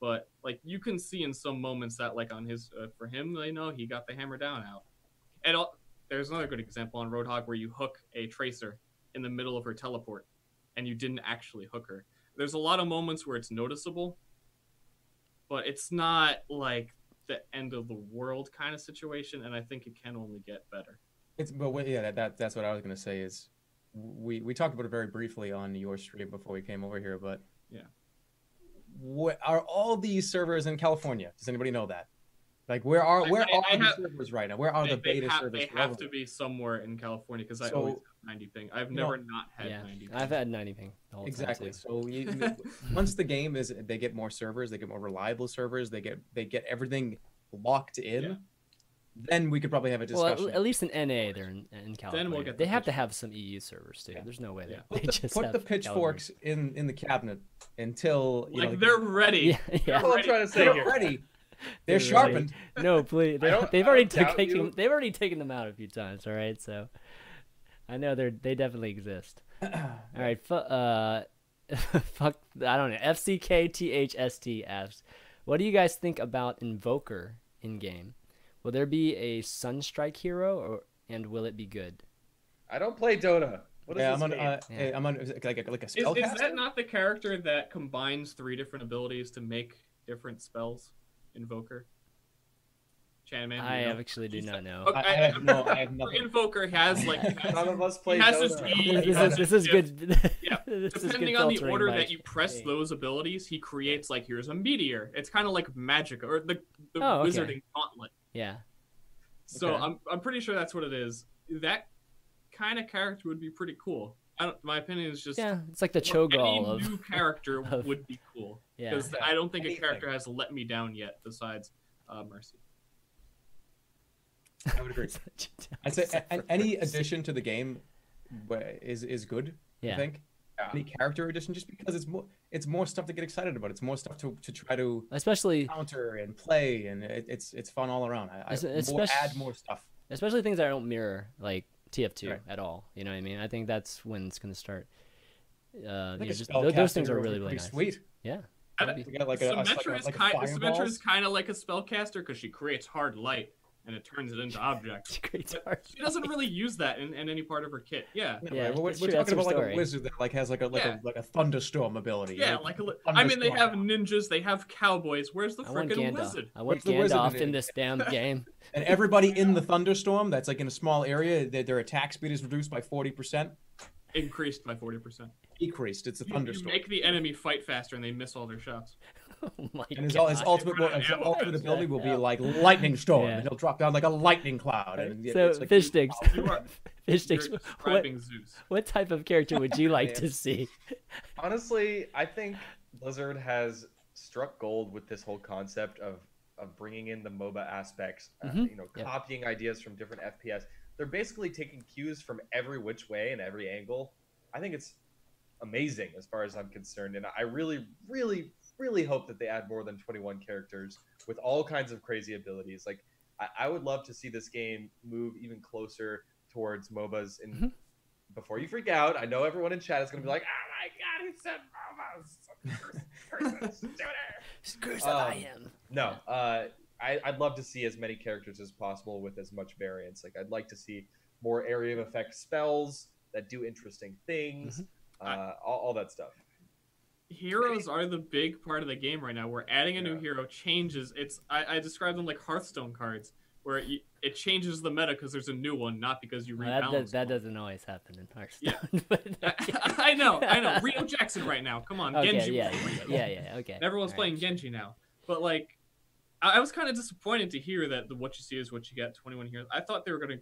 [SPEAKER 2] But like, you can see in some moments that, like, on his uh, for him, you know, he got the hammer down out. And there's another good example on Roadhog where you hook a tracer in the middle of her teleport, and you didn't actually hook her. There's a lot of moments where it's noticeable, but it's not like the end of the world kind of situation, and I think it can only get better.
[SPEAKER 3] It's but wait, yeah, that, that that's what I was gonna say is we we talked about it very briefly on your stream before we came over here, but
[SPEAKER 2] Yeah.
[SPEAKER 3] what are all these servers in California? Does anybody know that? Like where are where
[SPEAKER 2] I-
[SPEAKER 3] are
[SPEAKER 2] I
[SPEAKER 3] the
[SPEAKER 2] have-
[SPEAKER 3] servers right now? Where are
[SPEAKER 2] they,
[SPEAKER 3] the
[SPEAKER 2] they
[SPEAKER 3] beta
[SPEAKER 2] have,
[SPEAKER 3] servers?
[SPEAKER 2] they have to be somewhere in California because I
[SPEAKER 3] So-
[SPEAKER 2] always have 90 ping. I've
[SPEAKER 3] You know-
[SPEAKER 2] never not had
[SPEAKER 1] Yeah,
[SPEAKER 2] 90 ping.
[SPEAKER 1] I've had 90 ping the whole
[SPEAKER 3] exactly.
[SPEAKER 1] time
[SPEAKER 3] So you, you- once the game is, they get more servers, they get more reliable servers, they get they get everything locked in.
[SPEAKER 2] Yeah.
[SPEAKER 3] Then we could probably have a
[SPEAKER 1] too. Well,
[SPEAKER 3] discussion.
[SPEAKER 1] at, at least in NA, they're in, in California.
[SPEAKER 2] we'll get
[SPEAKER 1] they
[SPEAKER 2] the
[SPEAKER 1] have to have some EU servers too.
[SPEAKER 3] Yeah.
[SPEAKER 1] There's no way
[SPEAKER 2] Yeah.
[SPEAKER 1] they, they
[SPEAKER 3] put the,
[SPEAKER 1] just
[SPEAKER 3] put
[SPEAKER 1] have
[SPEAKER 3] the
[SPEAKER 1] California.
[SPEAKER 3] pitchforks in in the cabinet until you
[SPEAKER 2] like
[SPEAKER 3] know,
[SPEAKER 2] they're ready.
[SPEAKER 1] Yeah, yeah.
[SPEAKER 4] That's all I'm trying to say
[SPEAKER 3] they're
[SPEAKER 4] here.
[SPEAKER 3] ready.
[SPEAKER 1] They're
[SPEAKER 3] They're
[SPEAKER 1] ready.
[SPEAKER 3] sharpened.
[SPEAKER 1] No, please. They,
[SPEAKER 4] don't-
[SPEAKER 1] they've already taken.
[SPEAKER 4] you.
[SPEAKER 1] They've already taken them out a few times. All right, so I know they're they definitely exist. All right, fu- uh, fuck. I don't know. FCKTHST asks, "What do you guys think about Invoker in game? Will there be a Sunstrike hero, or and will it be good?"
[SPEAKER 4] I don't play Dota. What is
[SPEAKER 3] Yeah,
[SPEAKER 4] this
[SPEAKER 3] I'm on.
[SPEAKER 4] game?
[SPEAKER 3] Uh,
[SPEAKER 1] Yeah.
[SPEAKER 3] I'm on like a, like a
[SPEAKER 2] Is,
[SPEAKER 3] spellcaster.
[SPEAKER 2] is that not the character that combines three different abilities to make different spells? Invoker. Chanman?
[SPEAKER 1] I
[SPEAKER 2] know?
[SPEAKER 1] actually do not know.
[SPEAKER 2] Okay,
[SPEAKER 3] I, I have no, I have nothing.
[SPEAKER 2] Invoker has like he has,
[SPEAKER 4] None of us
[SPEAKER 2] he
[SPEAKER 4] play
[SPEAKER 2] has his E,
[SPEAKER 1] This, this is this is good.
[SPEAKER 2] Yeah.
[SPEAKER 1] this is good
[SPEAKER 2] Depending on the order that you press
[SPEAKER 1] Hey.
[SPEAKER 2] those abilities, he creates like here's a meteor. It's kind of like magic or the the
[SPEAKER 1] Oh, okay.
[SPEAKER 2] wizarding gauntlet.
[SPEAKER 1] Yeah.
[SPEAKER 2] So
[SPEAKER 1] Okay.
[SPEAKER 2] I'm I'm pretty sure that's what it is. That kind of character would be pretty cool. I don't. My opinion is just
[SPEAKER 1] Yeah, it's like the
[SPEAKER 2] well,
[SPEAKER 1] Cho'Gall
[SPEAKER 2] any
[SPEAKER 1] of
[SPEAKER 2] new character
[SPEAKER 1] of-
[SPEAKER 2] would be cool
[SPEAKER 1] yeah.
[SPEAKER 2] because I don't think
[SPEAKER 3] Anything.
[SPEAKER 2] a character has let me down yet besides uh, Mercy.
[SPEAKER 3] I would agree.
[SPEAKER 1] Such a
[SPEAKER 3] I'd say a- any
[SPEAKER 1] Mercy.
[SPEAKER 3] addition to the game is is good.
[SPEAKER 1] Yeah.
[SPEAKER 3] I think
[SPEAKER 4] Yeah.
[SPEAKER 3] any character addition, just because it's more it's more stuff to get excited about. It's more stuff to, to try to
[SPEAKER 1] especially
[SPEAKER 3] counter and play, and it, it's it's fun all around. I, I
[SPEAKER 1] Es-
[SPEAKER 3] more, add more stuff.
[SPEAKER 1] especially things that don't mirror like TF2
[SPEAKER 3] Right.
[SPEAKER 1] at all. You know what I mean? I think that's when it's gonna start. Uh,
[SPEAKER 3] I
[SPEAKER 1] you know, just, tho- those things are really really nice.
[SPEAKER 3] sweet.
[SPEAKER 1] Yeah.
[SPEAKER 2] I
[SPEAKER 1] That'd
[SPEAKER 2] don't-
[SPEAKER 3] like a, a,
[SPEAKER 2] Symmetra
[SPEAKER 3] like a,
[SPEAKER 2] is
[SPEAKER 3] like
[SPEAKER 2] kind. Symmetra is kind of like a spellcaster because she creates hard light and it turns it into objects.
[SPEAKER 1] Great
[SPEAKER 2] She doesn't really use that in, in any part of her kit. Yeah.
[SPEAKER 3] Yeah,
[SPEAKER 1] Yeah,
[SPEAKER 3] right, we're, we're
[SPEAKER 1] true, that's
[SPEAKER 3] talking
[SPEAKER 1] her
[SPEAKER 3] about like
[SPEAKER 1] story.
[SPEAKER 3] a wizard that like has like a like
[SPEAKER 2] Yeah.
[SPEAKER 3] a like a thunderstorm ability.
[SPEAKER 2] Yeah,
[SPEAKER 3] right?
[SPEAKER 2] like a li- I mean, they have ninjas, they have cowboys. Where's the
[SPEAKER 1] I
[SPEAKER 2] freaking
[SPEAKER 1] Gandalf.
[SPEAKER 2] wizard?
[SPEAKER 1] I want
[SPEAKER 3] What's the wizard in
[SPEAKER 1] in this damn game.
[SPEAKER 3] and everybody in the thunderstorm that's like in a small area, their, their attack speed is reduced by forty percent.
[SPEAKER 2] Increased by forty percent.
[SPEAKER 3] Decreased. It's a
[SPEAKER 2] You, you
[SPEAKER 3] thunderstorm.
[SPEAKER 2] make the enemy fight faster and they miss all their shots.
[SPEAKER 1] Oh my
[SPEAKER 3] And his,
[SPEAKER 1] god.
[SPEAKER 3] his ultimate
[SPEAKER 2] Run out of
[SPEAKER 3] his
[SPEAKER 2] ammo
[SPEAKER 3] ultimate
[SPEAKER 2] fast.
[SPEAKER 3] ability will be like lightning storm,
[SPEAKER 1] Yeah.
[SPEAKER 3] and he'll drop down like a lightning cloud. And
[SPEAKER 1] so
[SPEAKER 3] it's like,
[SPEAKER 1] Fishstix.
[SPEAKER 2] Fishstix.
[SPEAKER 1] What, what type of character would you like to see?
[SPEAKER 4] Honestly, I think Blizzard has struck gold with this whole concept of of bringing in the MOBA aspects. Uh,
[SPEAKER 1] Mhm.
[SPEAKER 4] you know,
[SPEAKER 1] Yeah.
[SPEAKER 4] copying ideas from different FPS. They're basically taking cues from every which way and every angle. I think it's amazing as far as I'm concerned, and I really, really, really hope that they add more than 21 characters with all kinds of crazy abilities. Like, I, I would love to see this game move even closer towards MOBAs. And
[SPEAKER 1] Mhm.
[SPEAKER 4] before you freak out, I know everyone in chat is going to be like, "Oh my god, he said MOBAs." It."
[SPEAKER 1] Screws
[SPEAKER 4] Um,
[SPEAKER 1] I am.
[SPEAKER 4] No, uh, I, I'd love to see as many characters as possible with as much variance. Like, I'd like to see more area of effect spells that do interesting things, uh, all, all that stuff.
[SPEAKER 2] Heroes are the big part of the game right now. We're adding a new hero changes. It's I, I describe them like Hearthstone cards, where it, it changes the meta because there's a new one, not because you
[SPEAKER 1] Well, that,
[SPEAKER 2] rebalance.
[SPEAKER 1] that, that doesn't always happen in Hearthstone.
[SPEAKER 2] Yeah.
[SPEAKER 1] but okay.
[SPEAKER 2] I know, I know. Reno Jackson right now. Come on,
[SPEAKER 1] Okay,
[SPEAKER 2] Genji.
[SPEAKER 1] yeah, yeah, yeah, yeah, okay.
[SPEAKER 2] And everyone's
[SPEAKER 1] All
[SPEAKER 2] playing
[SPEAKER 1] right.
[SPEAKER 2] Genji now. But like, I, I was kind of disappointed to hear that the what you see is what you get. Twenty one heroes. I thought they were gonna.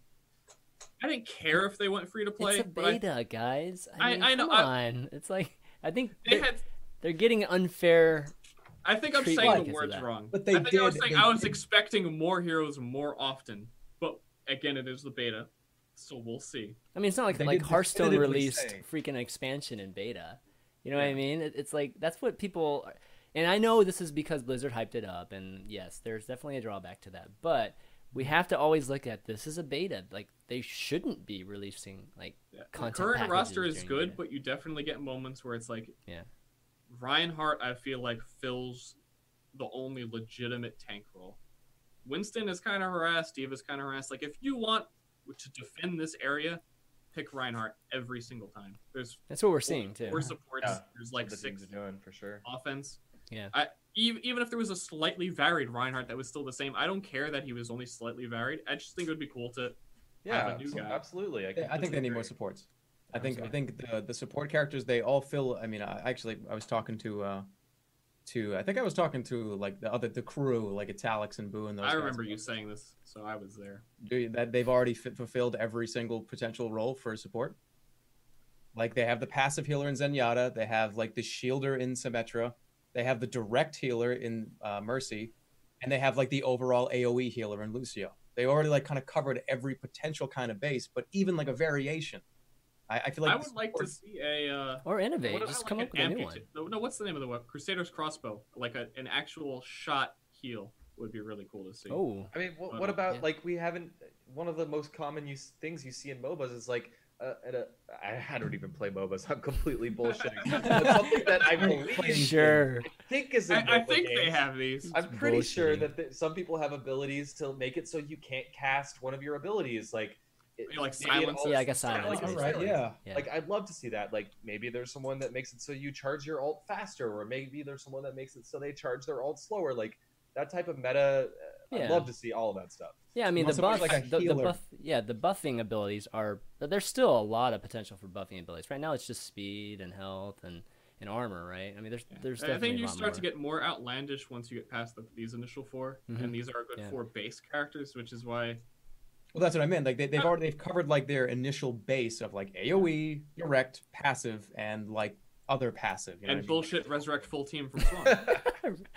[SPEAKER 2] I didn't care if they went free to play.
[SPEAKER 1] It's a
[SPEAKER 2] but I-
[SPEAKER 1] beta, guys.
[SPEAKER 2] I-
[SPEAKER 1] I, mean,
[SPEAKER 2] I know,
[SPEAKER 1] Come
[SPEAKER 2] I-
[SPEAKER 1] on. It's like I think
[SPEAKER 2] they
[SPEAKER 1] they're,
[SPEAKER 2] had.
[SPEAKER 1] They're getting unfair.
[SPEAKER 2] I think I'm
[SPEAKER 1] treat
[SPEAKER 2] saying the
[SPEAKER 1] us
[SPEAKER 2] words wrong.
[SPEAKER 3] But they
[SPEAKER 2] I think I was
[SPEAKER 3] did-
[SPEAKER 2] saying
[SPEAKER 3] they
[SPEAKER 2] I was
[SPEAKER 3] did-
[SPEAKER 2] expecting more heroes more often. But again, it is the beta, so we'll see.
[SPEAKER 1] I mean, it's not like
[SPEAKER 3] They
[SPEAKER 1] like
[SPEAKER 3] did
[SPEAKER 1] Hearthstone released
[SPEAKER 3] say-
[SPEAKER 1] freaking expansion in beta. You know what I mean? It's like that's what people. Are, and I know this is because Blizzard hyped it up, and yes, there's definitely a drawback to that. But we have to always look at this as a beta. Like they shouldn't be releasing like
[SPEAKER 2] Yeah.
[SPEAKER 1] Content
[SPEAKER 2] the current roster is good,
[SPEAKER 1] beta.
[SPEAKER 2] but you definitely get moments where it's like,
[SPEAKER 1] Yeah.
[SPEAKER 2] Reinhardt. I feel like fills the only legitimate tank role. Winston is kind of harassed. Steve is kind of harassed. Like if you want to defend this area, pick Reinhardt every single time. There's
[SPEAKER 1] that's what we're seeing too.
[SPEAKER 2] four supports.
[SPEAKER 4] Yeah.
[SPEAKER 2] There's like
[SPEAKER 4] the
[SPEAKER 2] six
[SPEAKER 4] are doing for sure.
[SPEAKER 2] offense.
[SPEAKER 1] Yeah.
[SPEAKER 2] I even even if there was a slightly varied Reinhardt that was still the same, I don't care that he was only slightly varied. I just think it would be cool to
[SPEAKER 4] Yeah,
[SPEAKER 2] a new
[SPEAKER 4] abso-
[SPEAKER 2] guy.
[SPEAKER 4] absolutely. I,
[SPEAKER 3] I think they need more supports. I think I think the the support characters they all fill. I mean, I actually I was talking to uh to I think I was talking to like the other the crew like Italics and Boo and those.
[SPEAKER 2] I
[SPEAKER 3] guys.
[SPEAKER 2] remember you saying this, so I was there.
[SPEAKER 3] Do you- that they've already fit, fulfilled every single potential role for support. Like they have the passive healer in Zenyatta, they have like the shielder in Symmetra, they have the direct healer in uh, Mercy, and they have like the overall AOE healer in Lucio. They already like kind of covered every potential kind of base, but even like a variation. I, I feel like
[SPEAKER 2] I would like to see a uh,
[SPEAKER 1] or innovate.
[SPEAKER 2] what
[SPEAKER 1] Just come
[SPEAKER 2] an
[SPEAKER 1] up with a new one.
[SPEAKER 2] No, no, what's the name of the one? Crusader's crossbow, like a, an actual shot heal would be really cool to see.
[SPEAKER 1] Oh,
[SPEAKER 4] I mean, what, what about
[SPEAKER 1] yeah.
[SPEAKER 4] like we haven't? One of the most common use, things you see in MOBAs is like. Uh, at a, I, I don't even play MOBAs. I'm completely bullshitting. something that I believe
[SPEAKER 1] sure.
[SPEAKER 4] I think is in
[SPEAKER 2] I, I
[SPEAKER 4] MOBA
[SPEAKER 2] think they
[SPEAKER 4] games.
[SPEAKER 2] have these.
[SPEAKER 4] I'm pretty sure that th- some people have abilities to make it so you can't cast one of your abilities, like it-
[SPEAKER 2] Yeah, like silence.
[SPEAKER 4] all-
[SPEAKER 1] Yeah, like a
[SPEAKER 4] something
[SPEAKER 1] silence.
[SPEAKER 4] a
[SPEAKER 3] All right, yeah.
[SPEAKER 1] Yeah.
[SPEAKER 4] Like I'd love to see that. Like maybe there's someone that makes it so you charge your ult faster, or maybe there's someone that makes it so they charge their ult slower. Like that type of meta, uh, I'd love to see all of that stuff.
[SPEAKER 1] Yeah, I mean the
[SPEAKER 3] Unless somebody's
[SPEAKER 1] buff,
[SPEAKER 3] like
[SPEAKER 1] the, the buff, yeah, the buffing abilities are. There's still a lot of potential for buffing abilities. Right now, it's just speed and health and, and armor, right? I mean, there's there's
[SPEAKER 2] I
[SPEAKER 1] definitely
[SPEAKER 2] think
[SPEAKER 1] a
[SPEAKER 2] you
[SPEAKER 1] lot
[SPEAKER 2] start
[SPEAKER 1] more.
[SPEAKER 2] to get more outlandish once you get past the, these initial 4
[SPEAKER 1] Mhm.
[SPEAKER 2] and these are a good
[SPEAKER 1] Yeah.
[SPEAKER 2] four base characters, which is why
[SPEAKER 3] Well, that's what I meant. Like they, they've already they've covered like their initial base of like AOE, direct, passive, and like other passive. You know,
[SPEAKER 2] and bullshit resurrect full team from Swan.
[SPEAKER 3] Uh,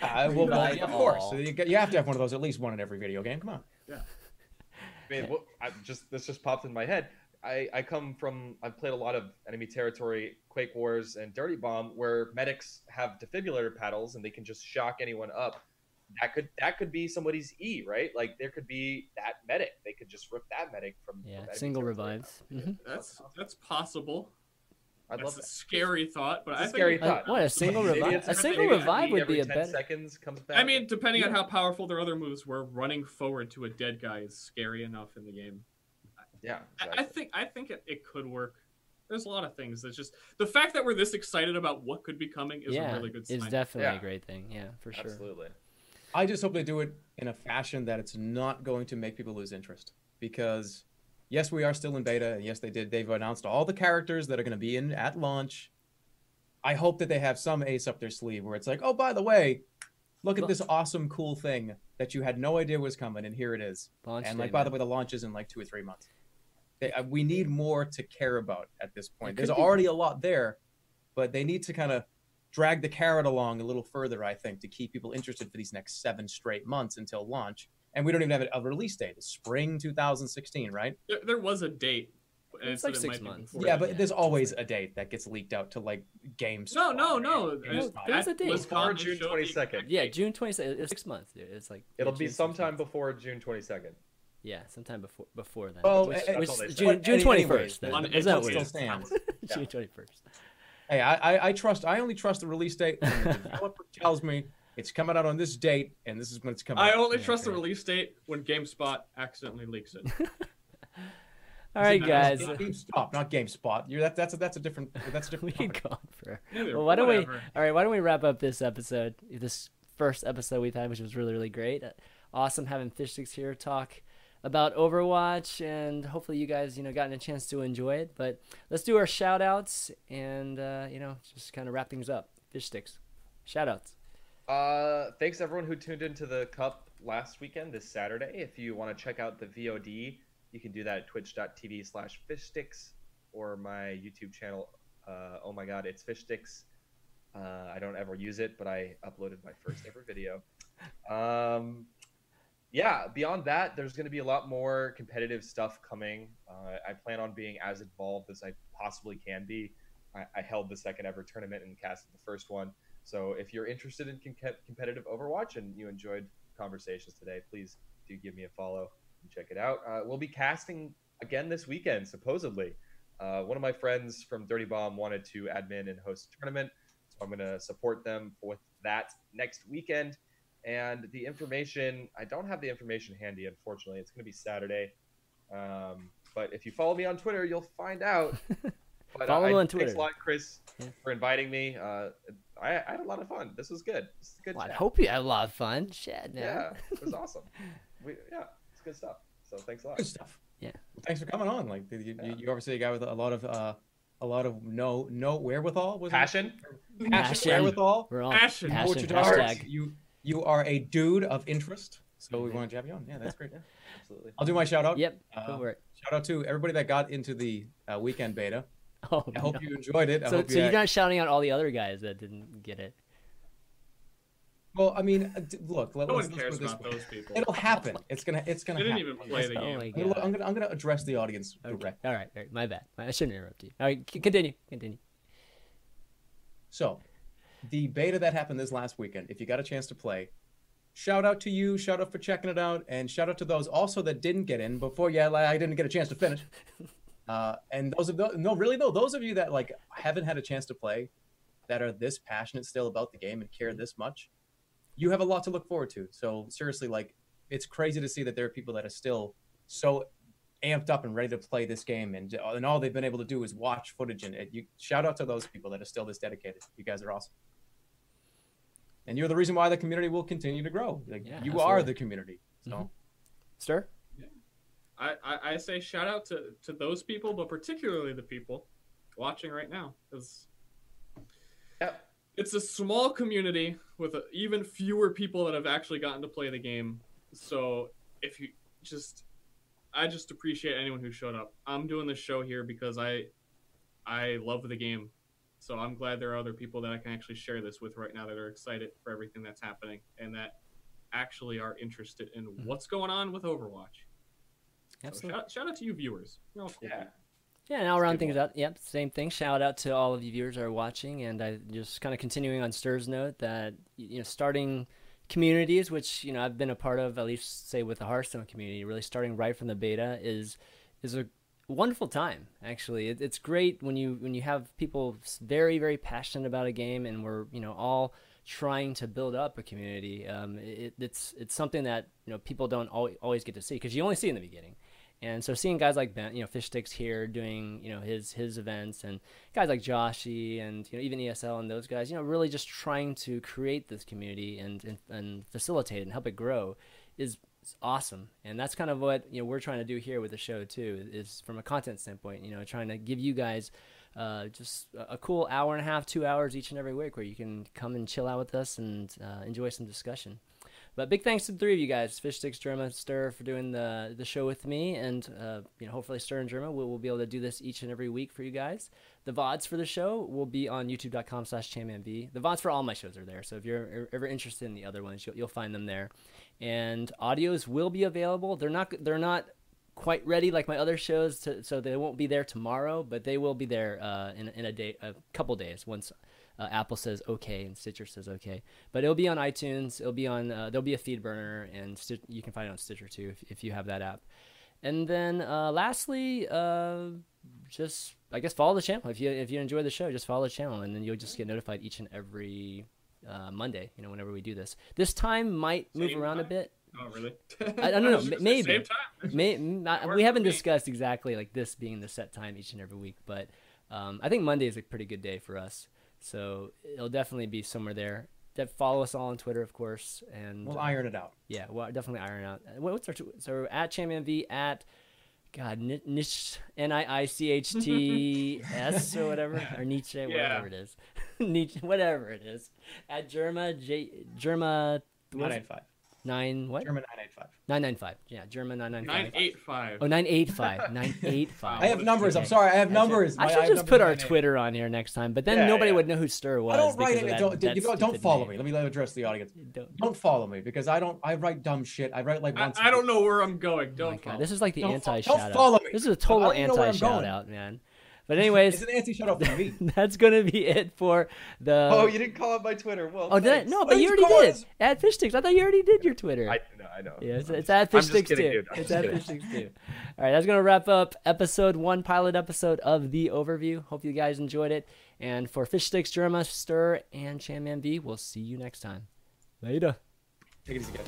[SPEAKER 3] well, well,
[SPEAKER 1] Revive
[SPEAKER 3] of course. So you, you have to have one of those at least one in every video game. Come on.
[SPEAKER 4] I mean, what, I just this just popped in my head. I, I come from I've played a lot of enemy territory, Quake Wars, and Dirty Bomb, where medics have defibrillator paddles and they can just shock anyone up. That could that could be somebody's E, right? Like there could be that medic. They could just rip that medic from
[SPEAKER 1] yeah,
[SPEAKER 4] from
[SPEAKER 1] single
[SPEAKER 4] territory.
[SPEAKER 1] revives. hmm
[SPEAKER 2] that's that's possible.
[SPEAKER 4] I'd
[SPEAKER 2] That's
[SPEAKER 4] love
[SPEAKER 2] a
[SPEAKER 4] that.
[SPEAKER 2] scary thought, but
[SPEAKER 4] It's a
[SPEAKER 2] I think
[SPEAKER 4] scary
[SPEAKER 2] it-
[SPEAKER 4] thought.
[SPEAKER 1] what a single revive?
[SPEAKER 4] it's
[SPEAKER 1] A single
[SPEAKER 4] maybe
[SPEAKER 1] revive would be a better.
[SPEAKER 4] seconds comes back.
[SPEAKER 2] I mean, depending on how powerful their other moves were, running forward to a dead guy is scary enough in the game.
[SPEAKER 4] yeah,
[SPEAKER 2] I, I think I think it, it could work. There's a lot of things. That's just the fact that we're this excited about what could be coming is
[SPEAKER 1] yeah,
[SPEAKER 2] a really good
[SPEAKER 1] it's
[SPEAKER 2] sign.
[SPEAKER 1] definitely
[SPEAKER 4] Yeah.
[SPEAKER 1] a great thing. Yeah, for sure.
[SPEAKER 4] absolutely.
[SPEAKER 3] I just hope they do it in a fashion that it's not going to make people lose interest. Because yes, we are still in beta, and yes, they did. They've announced all the characters that are going to be in at launch. I hope that they have some ace up their sleeve where it's like, oh, by the way, look at this awesome, cool thing that you had no idea was coming, and here it is.
[SPEAKER 1] Launch
[SPEAKER 3] and
[SPEAKER 1] day,
[SPEAKER 3] like, by the way, the launch is in like two or three months. They, uh, we need more to care about at this point. There's
[SPEAKER 1] be-
[SPEAKER 3] already a lot there, but they need to kind of drag the carrot along a little further, I think, to keep people interested for these next seven straight months until launch. And we don't even have a release date. It's spring 2016, right?
[SPEAKER 2] There, there was a date.
[SPEAKER 1] It's
[SPEAKER 2] so
[SPEAKER 1] like
[SPEAKER 2] it
[SPEAKER 1] six
[SPEAKER 2] might
[SPEAKER 1] months.
[SPEAKER 3] Yeah,
[SPEAKER 2] that.
[SPEAKER 3] but
[SPEAKER 1] yeah.
[SPEAKER 3] there's always a date that gets leaked out to like games.
[SPEAKER 2] No, no, no.
[SPEAKER 1] There's-
[SPEAKER 2] At-
[SPEAKER 1] there's a
[SPEAKER 2] at
[SPEAKER 1] date.
[SPEAKER 2] BlizzCon,
[SPEAKER 4] Before June 22nd.
[SPEAKER 1] Yeah. June 22nd. It's six months, dude. It's like
[SPEAKER 4] It'll
[SPEAKER 1] yeah,
[SPEAKER 4] be
[SPEAKER 1] June,
[SPEAKER 4] sometime
[SPEAKER 1] months.
[SPEAKER 4] before June 22nd.
[SPEAKER 1] Yeah, sometime before before then.
[SPEAKER 3] Oh,
[SPEAKER 1] which, which-
[SPEAKER 4] that's all they said.
[SPEAKER 1] June
[SPEAKER 3] But
[SPEAKER 1] June
[SPEAKER 3] any- anyways.
[SPEAKER 1] Then
[SPEAKER 2] on-
[SPEAKER 1] is
[SPEAKER 2] it
[SPEAKER 1] that
[SPEAKER 2] still
[SPEAKER 3] stands.
[SPEAKER 1] June twenty first.
[SPEAKER 3] Hey, I, I, I trust. I only trust the release date. when the developer tells me it's coming out on this date, and this is when it's coming. Out.
[SPEAKER 2] I
[SPEAKER 3] out.
[SPEAKER 2] only
[SPEAKER 3] Yeah,
[SPEAKER 2] trust the release date when GameSpot accidentally leaks it.
[SPEAKER 1] All right,
[SPEAKER 2] Is it
[SPEAKER 1] guys.
[SPEAKER 2] not-
[SPEAKER 3] GameStop, not GameSpot. You're that. That's a, that's a different. That's a
[SPEAKER 1] we
[SPEAKER 3] different.
[SPEAKER 1] could go on for.
[SPEAKER 2] Either,
[SPEAKER 1] Well, why don't we? All right, why don't we wrap up this episode? This first episode we've had, which was really, really great. Uh, Awesome having Fishstix here talk about Overwatch, and hopefully you guys, you know, gotten a chance to enjoy it. But let's do our shout outs and uh, you know, just kind of wrap things up. Fishstix, shout outs.
[SPEAKER 4] Uh, thanks everyone who tuned into the Cup last weekend, this Saturday. If you want to check out the VOD, you can do that at twitch.tv slash fishstix or my YouTube channel. Uh, oh my god, it's fishstix. Uh, I don't ever use it, but I uploaded my first ever video. Um, yeah, beyond that, there's going to be a lot more competitive stuff coming. Uh, I plan on being as involved as I possibly can be. I, I held the second ever tournament and casted the first one. So if you're interested in competitive Overwatch and you enjoyed conversations today, please do give me a follow and check it out. Uh, we'll be casting again this weekend, supposedly. Uh, one of my friends from Dirty Bomb wanted to admin and host a tournament, so I'm going to support them with that next weekend. And the information, I don't have the information handy, unfortunately. It's going to be Saturday. Um, but if you follow me on Twitter, you'll find out. But,
[SPEAKER 1] Follow
[SPEAKER 4] I,
[SPEAKER 1] him on
[SPEAKER 4] Thanks
[SPEAKER 1] Twitter.
[SPEAKER 4] a lot, Chris,
[SPEAKER 1] Yeah.
[SPEAKER 4] for inviting me. Uh, I, I had a lot of fun. This was good. This is a good
[SPEAKER 1] Well, I hope you had a lot of fun. Shit, man.
[SPEAKER 4] Yeah, it was awesome. We, yeah, it's good stuff. So thanks a lot.
[SPEAKER 3] Good stuff.
[SPEAKER 1] Yeah.
[SPEAKER 3] Thanks for coming on. Like you, you,
[SPEAKER 4] Yeah.
[SPEAKER 3] you obviously a guy with a lot of uh, a lot of no no wherewithal. Was it?
[SPEAKER 4] Passion.
[SPEAKER 3] passion,
[SPEAKER 1] Passion.
[SPEAKER 3] wherewithal.
[SPEAKER 1] We're all
[SPEAKER 2] Passion.
[SPEAKER 1] passion.
[SPEAKER 3] What you darts.
[SPEAKER 1] Hashtag.
[SPEAKER 3] You you are a dude of interest. So we want to have you on. Yeah, that's great.
[SPEAKER 4] Absolutely.
[SPEAKER 3] I'll do my shout out.
[SPEAKER 1] Yep.
[SPEAKER 3] Uh,
[SPEAKER 1] Go for it.
[SPEAKER 3] Shout out to everybody that got into the uh, weekend beta.
[SPEAKER 1] Oh,
[SPEAKER 3] I hope
[SPEAKER 1] no.
[SPEAKER 3] you enjoyed it. I
[SPEAKER 1] So,
[SPEAKER 3] hope
[SPEAKER 1] so
[SPEAKER 3] you
[SPEAKER 1] you're not shouting out all the other guys that didn't get it.
[SPEAKER 3] Well, I mean, uh, look. Let,
[SPEAKER 2] No
[SPEAKER 3] let's,
[SPEAKER 2] one
[SPEAKER 3] let's
[SPEAKER 2] cares
[SPEAKER 3] it this
[SPEAKER 2] about
[SPEAKER 3] way.
[SPEAKER 2] those people.
[SPEAKER 3] It'll happen. It's gonna. It's gonna.
[SPEAKER 2] They didn't
[SPEAKER 3] happen.
[SPEAKER 2] even play the
[SPEAKER 1] Oh
[SPEAKER 2] game.
[SPEAKER 1] my
[SPEAKER 3] I'm gonna, I'm gonna. I'm gonna address the audience
[SPEAKER 1] Okay.
[SPEAKER 3] directly.
[SPEAKER 1] All right. All right. My bad. I shouldn't interrupt you. All right. c- Continue. Continue.
[SPEAKER 3] So, the beta that happened this last weekend, if you got a chance to play, shout out to you, shout out for checking it out, and shout out to those also that didn't get in before. Yeah, I didn't get a chance to finish. Uh, and those of those, no, really though, those of you that like haven't had a chance to play, that are this passionate still about the game and care this much, you have a lot to look forward to. So seriously, like, it's crazy to see that there are people that are still so amped up and ready to play this game, and and all they've been able to do is watch footage. And it, you shout out to those people that are still this dedicated. You guys are awesome, and you're the reason why the community will continue to grow. Like
[SPEAKER 1] Yeah,
[SPEAKER 3] you are the community. So
[SPEAKER 1] Mhm. Ster?
[SPEAKER 2] I, I, I say shout out to, to those people, but particularly the people watching right now, because
[SPEAKER 4] Yep.
[SPEAKER 2] it's a small community with a, even fewer people that have actually gotten to play the game. So if you just, I just appreciate anyone who showed up. I'm doing this show here because I, I love the game. So I'm glad there are other people that I can actually share this with right now that are excited for everything that's happening and that actually are interested in mm-hmm. what's going on with Overwatch. So
[SPEAKER 1] Absolutely.
[SPEAKER 2] shout, shout out to you viewers. You're all cool
[SPEAKER 4] Yeah.
[SPEAKER 2] people.
[SPEAKER 1] Yeah, and I'll round things out. Yep, same thing. Shout out to all of you viewers that are watching, and I just kind of continuing on Ster's note that you know starting communities, which you know I've been a part of, at least say with the Hearthstone community, really starting right from the beta is is a wonderful time. Actually, it, it's great when you when you have people very very passionate about a game, and we're you know all trying to build up a community. Um, it, it's it's something that you know people don't always, get to see because you only see in the beginning. And so seeing guys like Ben, you know, Fishstix here doing, you know, his his events and guys like Joshy and you know even ESL and those guys, you know, really just trying to create this community and and, and facilitate it and help it grow is, is awesome. And that's kind of what you know we're trying to do here with the show too. Is from a content standpoint, you know, trying to give you guys uh, just a cool hour and a half, two hours each and every week where you can come and chill out with us and uh, enjoy some discussion. But big thanks to the three of you guys, Fish Sticks, Jerma, Ster, for doing the the show with me, and uh, you know hopefully Ster and Jerma will, will be able to do this each and every week for you guys. The vods for the show will be on YouTube.com/slash ChanManV. The vods for all my shows are there, so if you're ever interested in the other ones, you'll, you'll find them there. And audios will be available. They're not they're not quite ready like my other shows, to, so they won't be there tomorrow, but they will be there uh, in in a day, a couple days once uh, Apple says okay and Stitcher says okay. But it'll be on iTunes. It'll be on. Uh, there'll be a feed burner, and Sti- you can find it on Stitcher too if, if you have that app. And then uh, lastly, uh, just I guess follow the channel if you if you enjoy the show. Just follow the channel, and then you'll just get notified each and every uh, Monday. You know, whenever we do this. This time might move
[SPEAKER 2] Same
[SPEAKER 1] around a bit.
[SPEAKER 2] Oh, really?
[SPEAKER 1] I don't know,
[SPEAKER 2] was gonna
[SPEAKER 1] m-
[SPEAKER 2] say
[SPEAKER 1] maybe.
[SPEAKER 2] Same time.
[SPEAKER 1] May, not, we haven't discussed exactly like this being the set time each and every week, but um, I think Monday is a pretty good day for us. So it'll definitely be somewhere there. De- follow us all on Twitter, of course, and
[SPEAKER 3] we'll iron it out.
[SPEAKER 1] yeah, well, definitely iron out. Uh, what- What's our tw- so at ChanManV at God Ni- Nish N I I C H T S or whatever or Nietzsche
[SPEAKER 2] Yeah.
[SPEAKER 1] whatever it is Nietzsche whatever it is at Jerma J Jerma
[SPEAKER 3] Nine
[SPEAKER 1] what is
[SPEAKER 3] eight
[SPEAKER 1] it?
[SPEAKER 3] five.
[SPEAKER 1] nine what
[SPEAKER 3] German nine eight five.
[SPEAKER 1] nine nine five yeah Jerma nine nine
[SPEAKER 2] Nine
[SPEAKER 1] five
[SPEAKER 2] eight five.
[SPEAKER 1] oh nine eight five nine eight five
[SPEAKER 3] I have numbers. I'm sorry. I have
[SPEAKER 1] I should-
[SPEAKER 3] numbers.
[SPEAKER 1] I should
[SPEAKER 3] have
[SPEAKER 1] just put our Twitter on here next time, but then
[SPEAKER 3] Yeah,
[SPEAKER 1] nobody
[SPEAKER 3] yeah.
[SPEAKER 1] would know who Ster was.
[SPEAKER 3] I don't write
[SPEAKER 1] because
[SPEAKER 3] it. Don't,
[SPEAKER 1] that
[SPEAKER 3] you don't, don't follow
[SPEAKER 1] name.
[SPEAKER 3] me. Let me address the audience.
[SPEAKER 1] Don't-
[SPEAKER 3] Don't follow me because I don't. I write dumb shit. I write like
[SPEAKER 2] I,
[SPEAKER 3] once.
[SPEAKER 2] I don't know where I'm going.
[SPEAKER 1] Oh
[SPEAKER 2] Don't.
[SPEAKER 1] God,
[SPEAKER 2] follow.
[SPEAKER 1] this is like the
[SPEAKER 3] Don't fo-
[SPEAKER 1] anti
[SPEAKER 3] don't follow me.
[SPEAKER 1] This is a total
[SPEAKER 3] I don't know where I'm
[SPEAKER 1] anti shout out, man. But anyways,
[SPEAKER 3] It's an anti shut off for me.
[SPEAKER 1] that's gonna be it for the.
[SPEAKER 4] oh, you didn't call out my Twitter. Well,
[SPEAKER 1] Oh, did I? No,
[SPEAKER 3] oh,
[SPEAKER 1] but you
[SPEAKER 3] you
[SPEAKER 1] already did.
[SPEAKER 3] us?
[SPEAKER 1] At Fishstix. I thought you already did your Twitter.
[SPEAKER 4] I no, I know.
[SPEAKER 1] yeah, it's,
[SPEAKER 4] I'm
[SPEAKER 1] it's
[SPEAKER 4] just-
[SPEAKER 1] at
[SPEAKER 4] I'm
[SPEAKER 1] Fish
[SPEAKER 4] just
[SPEAKER 1] Sticks
[SPEAKER 4] kidding,
[SPEAKER 1] too.
[SPEAKER 4] dude. I'm
[SPEAKER 1] It's
[SPEAKER 4] just
[SPEAKER 1] at
[SPEAKER 4] kidding.
[SPEAKER 1] Fishstix too. All right, that's gonna wrap up episode one, pilot episode of the overview. Hope you guys enjoyed it. And for Fish Sticks, Jerma, Ster, and ChanManV, we'll see you next time. Later.
[SPEAKER 3] Take it easy, guys.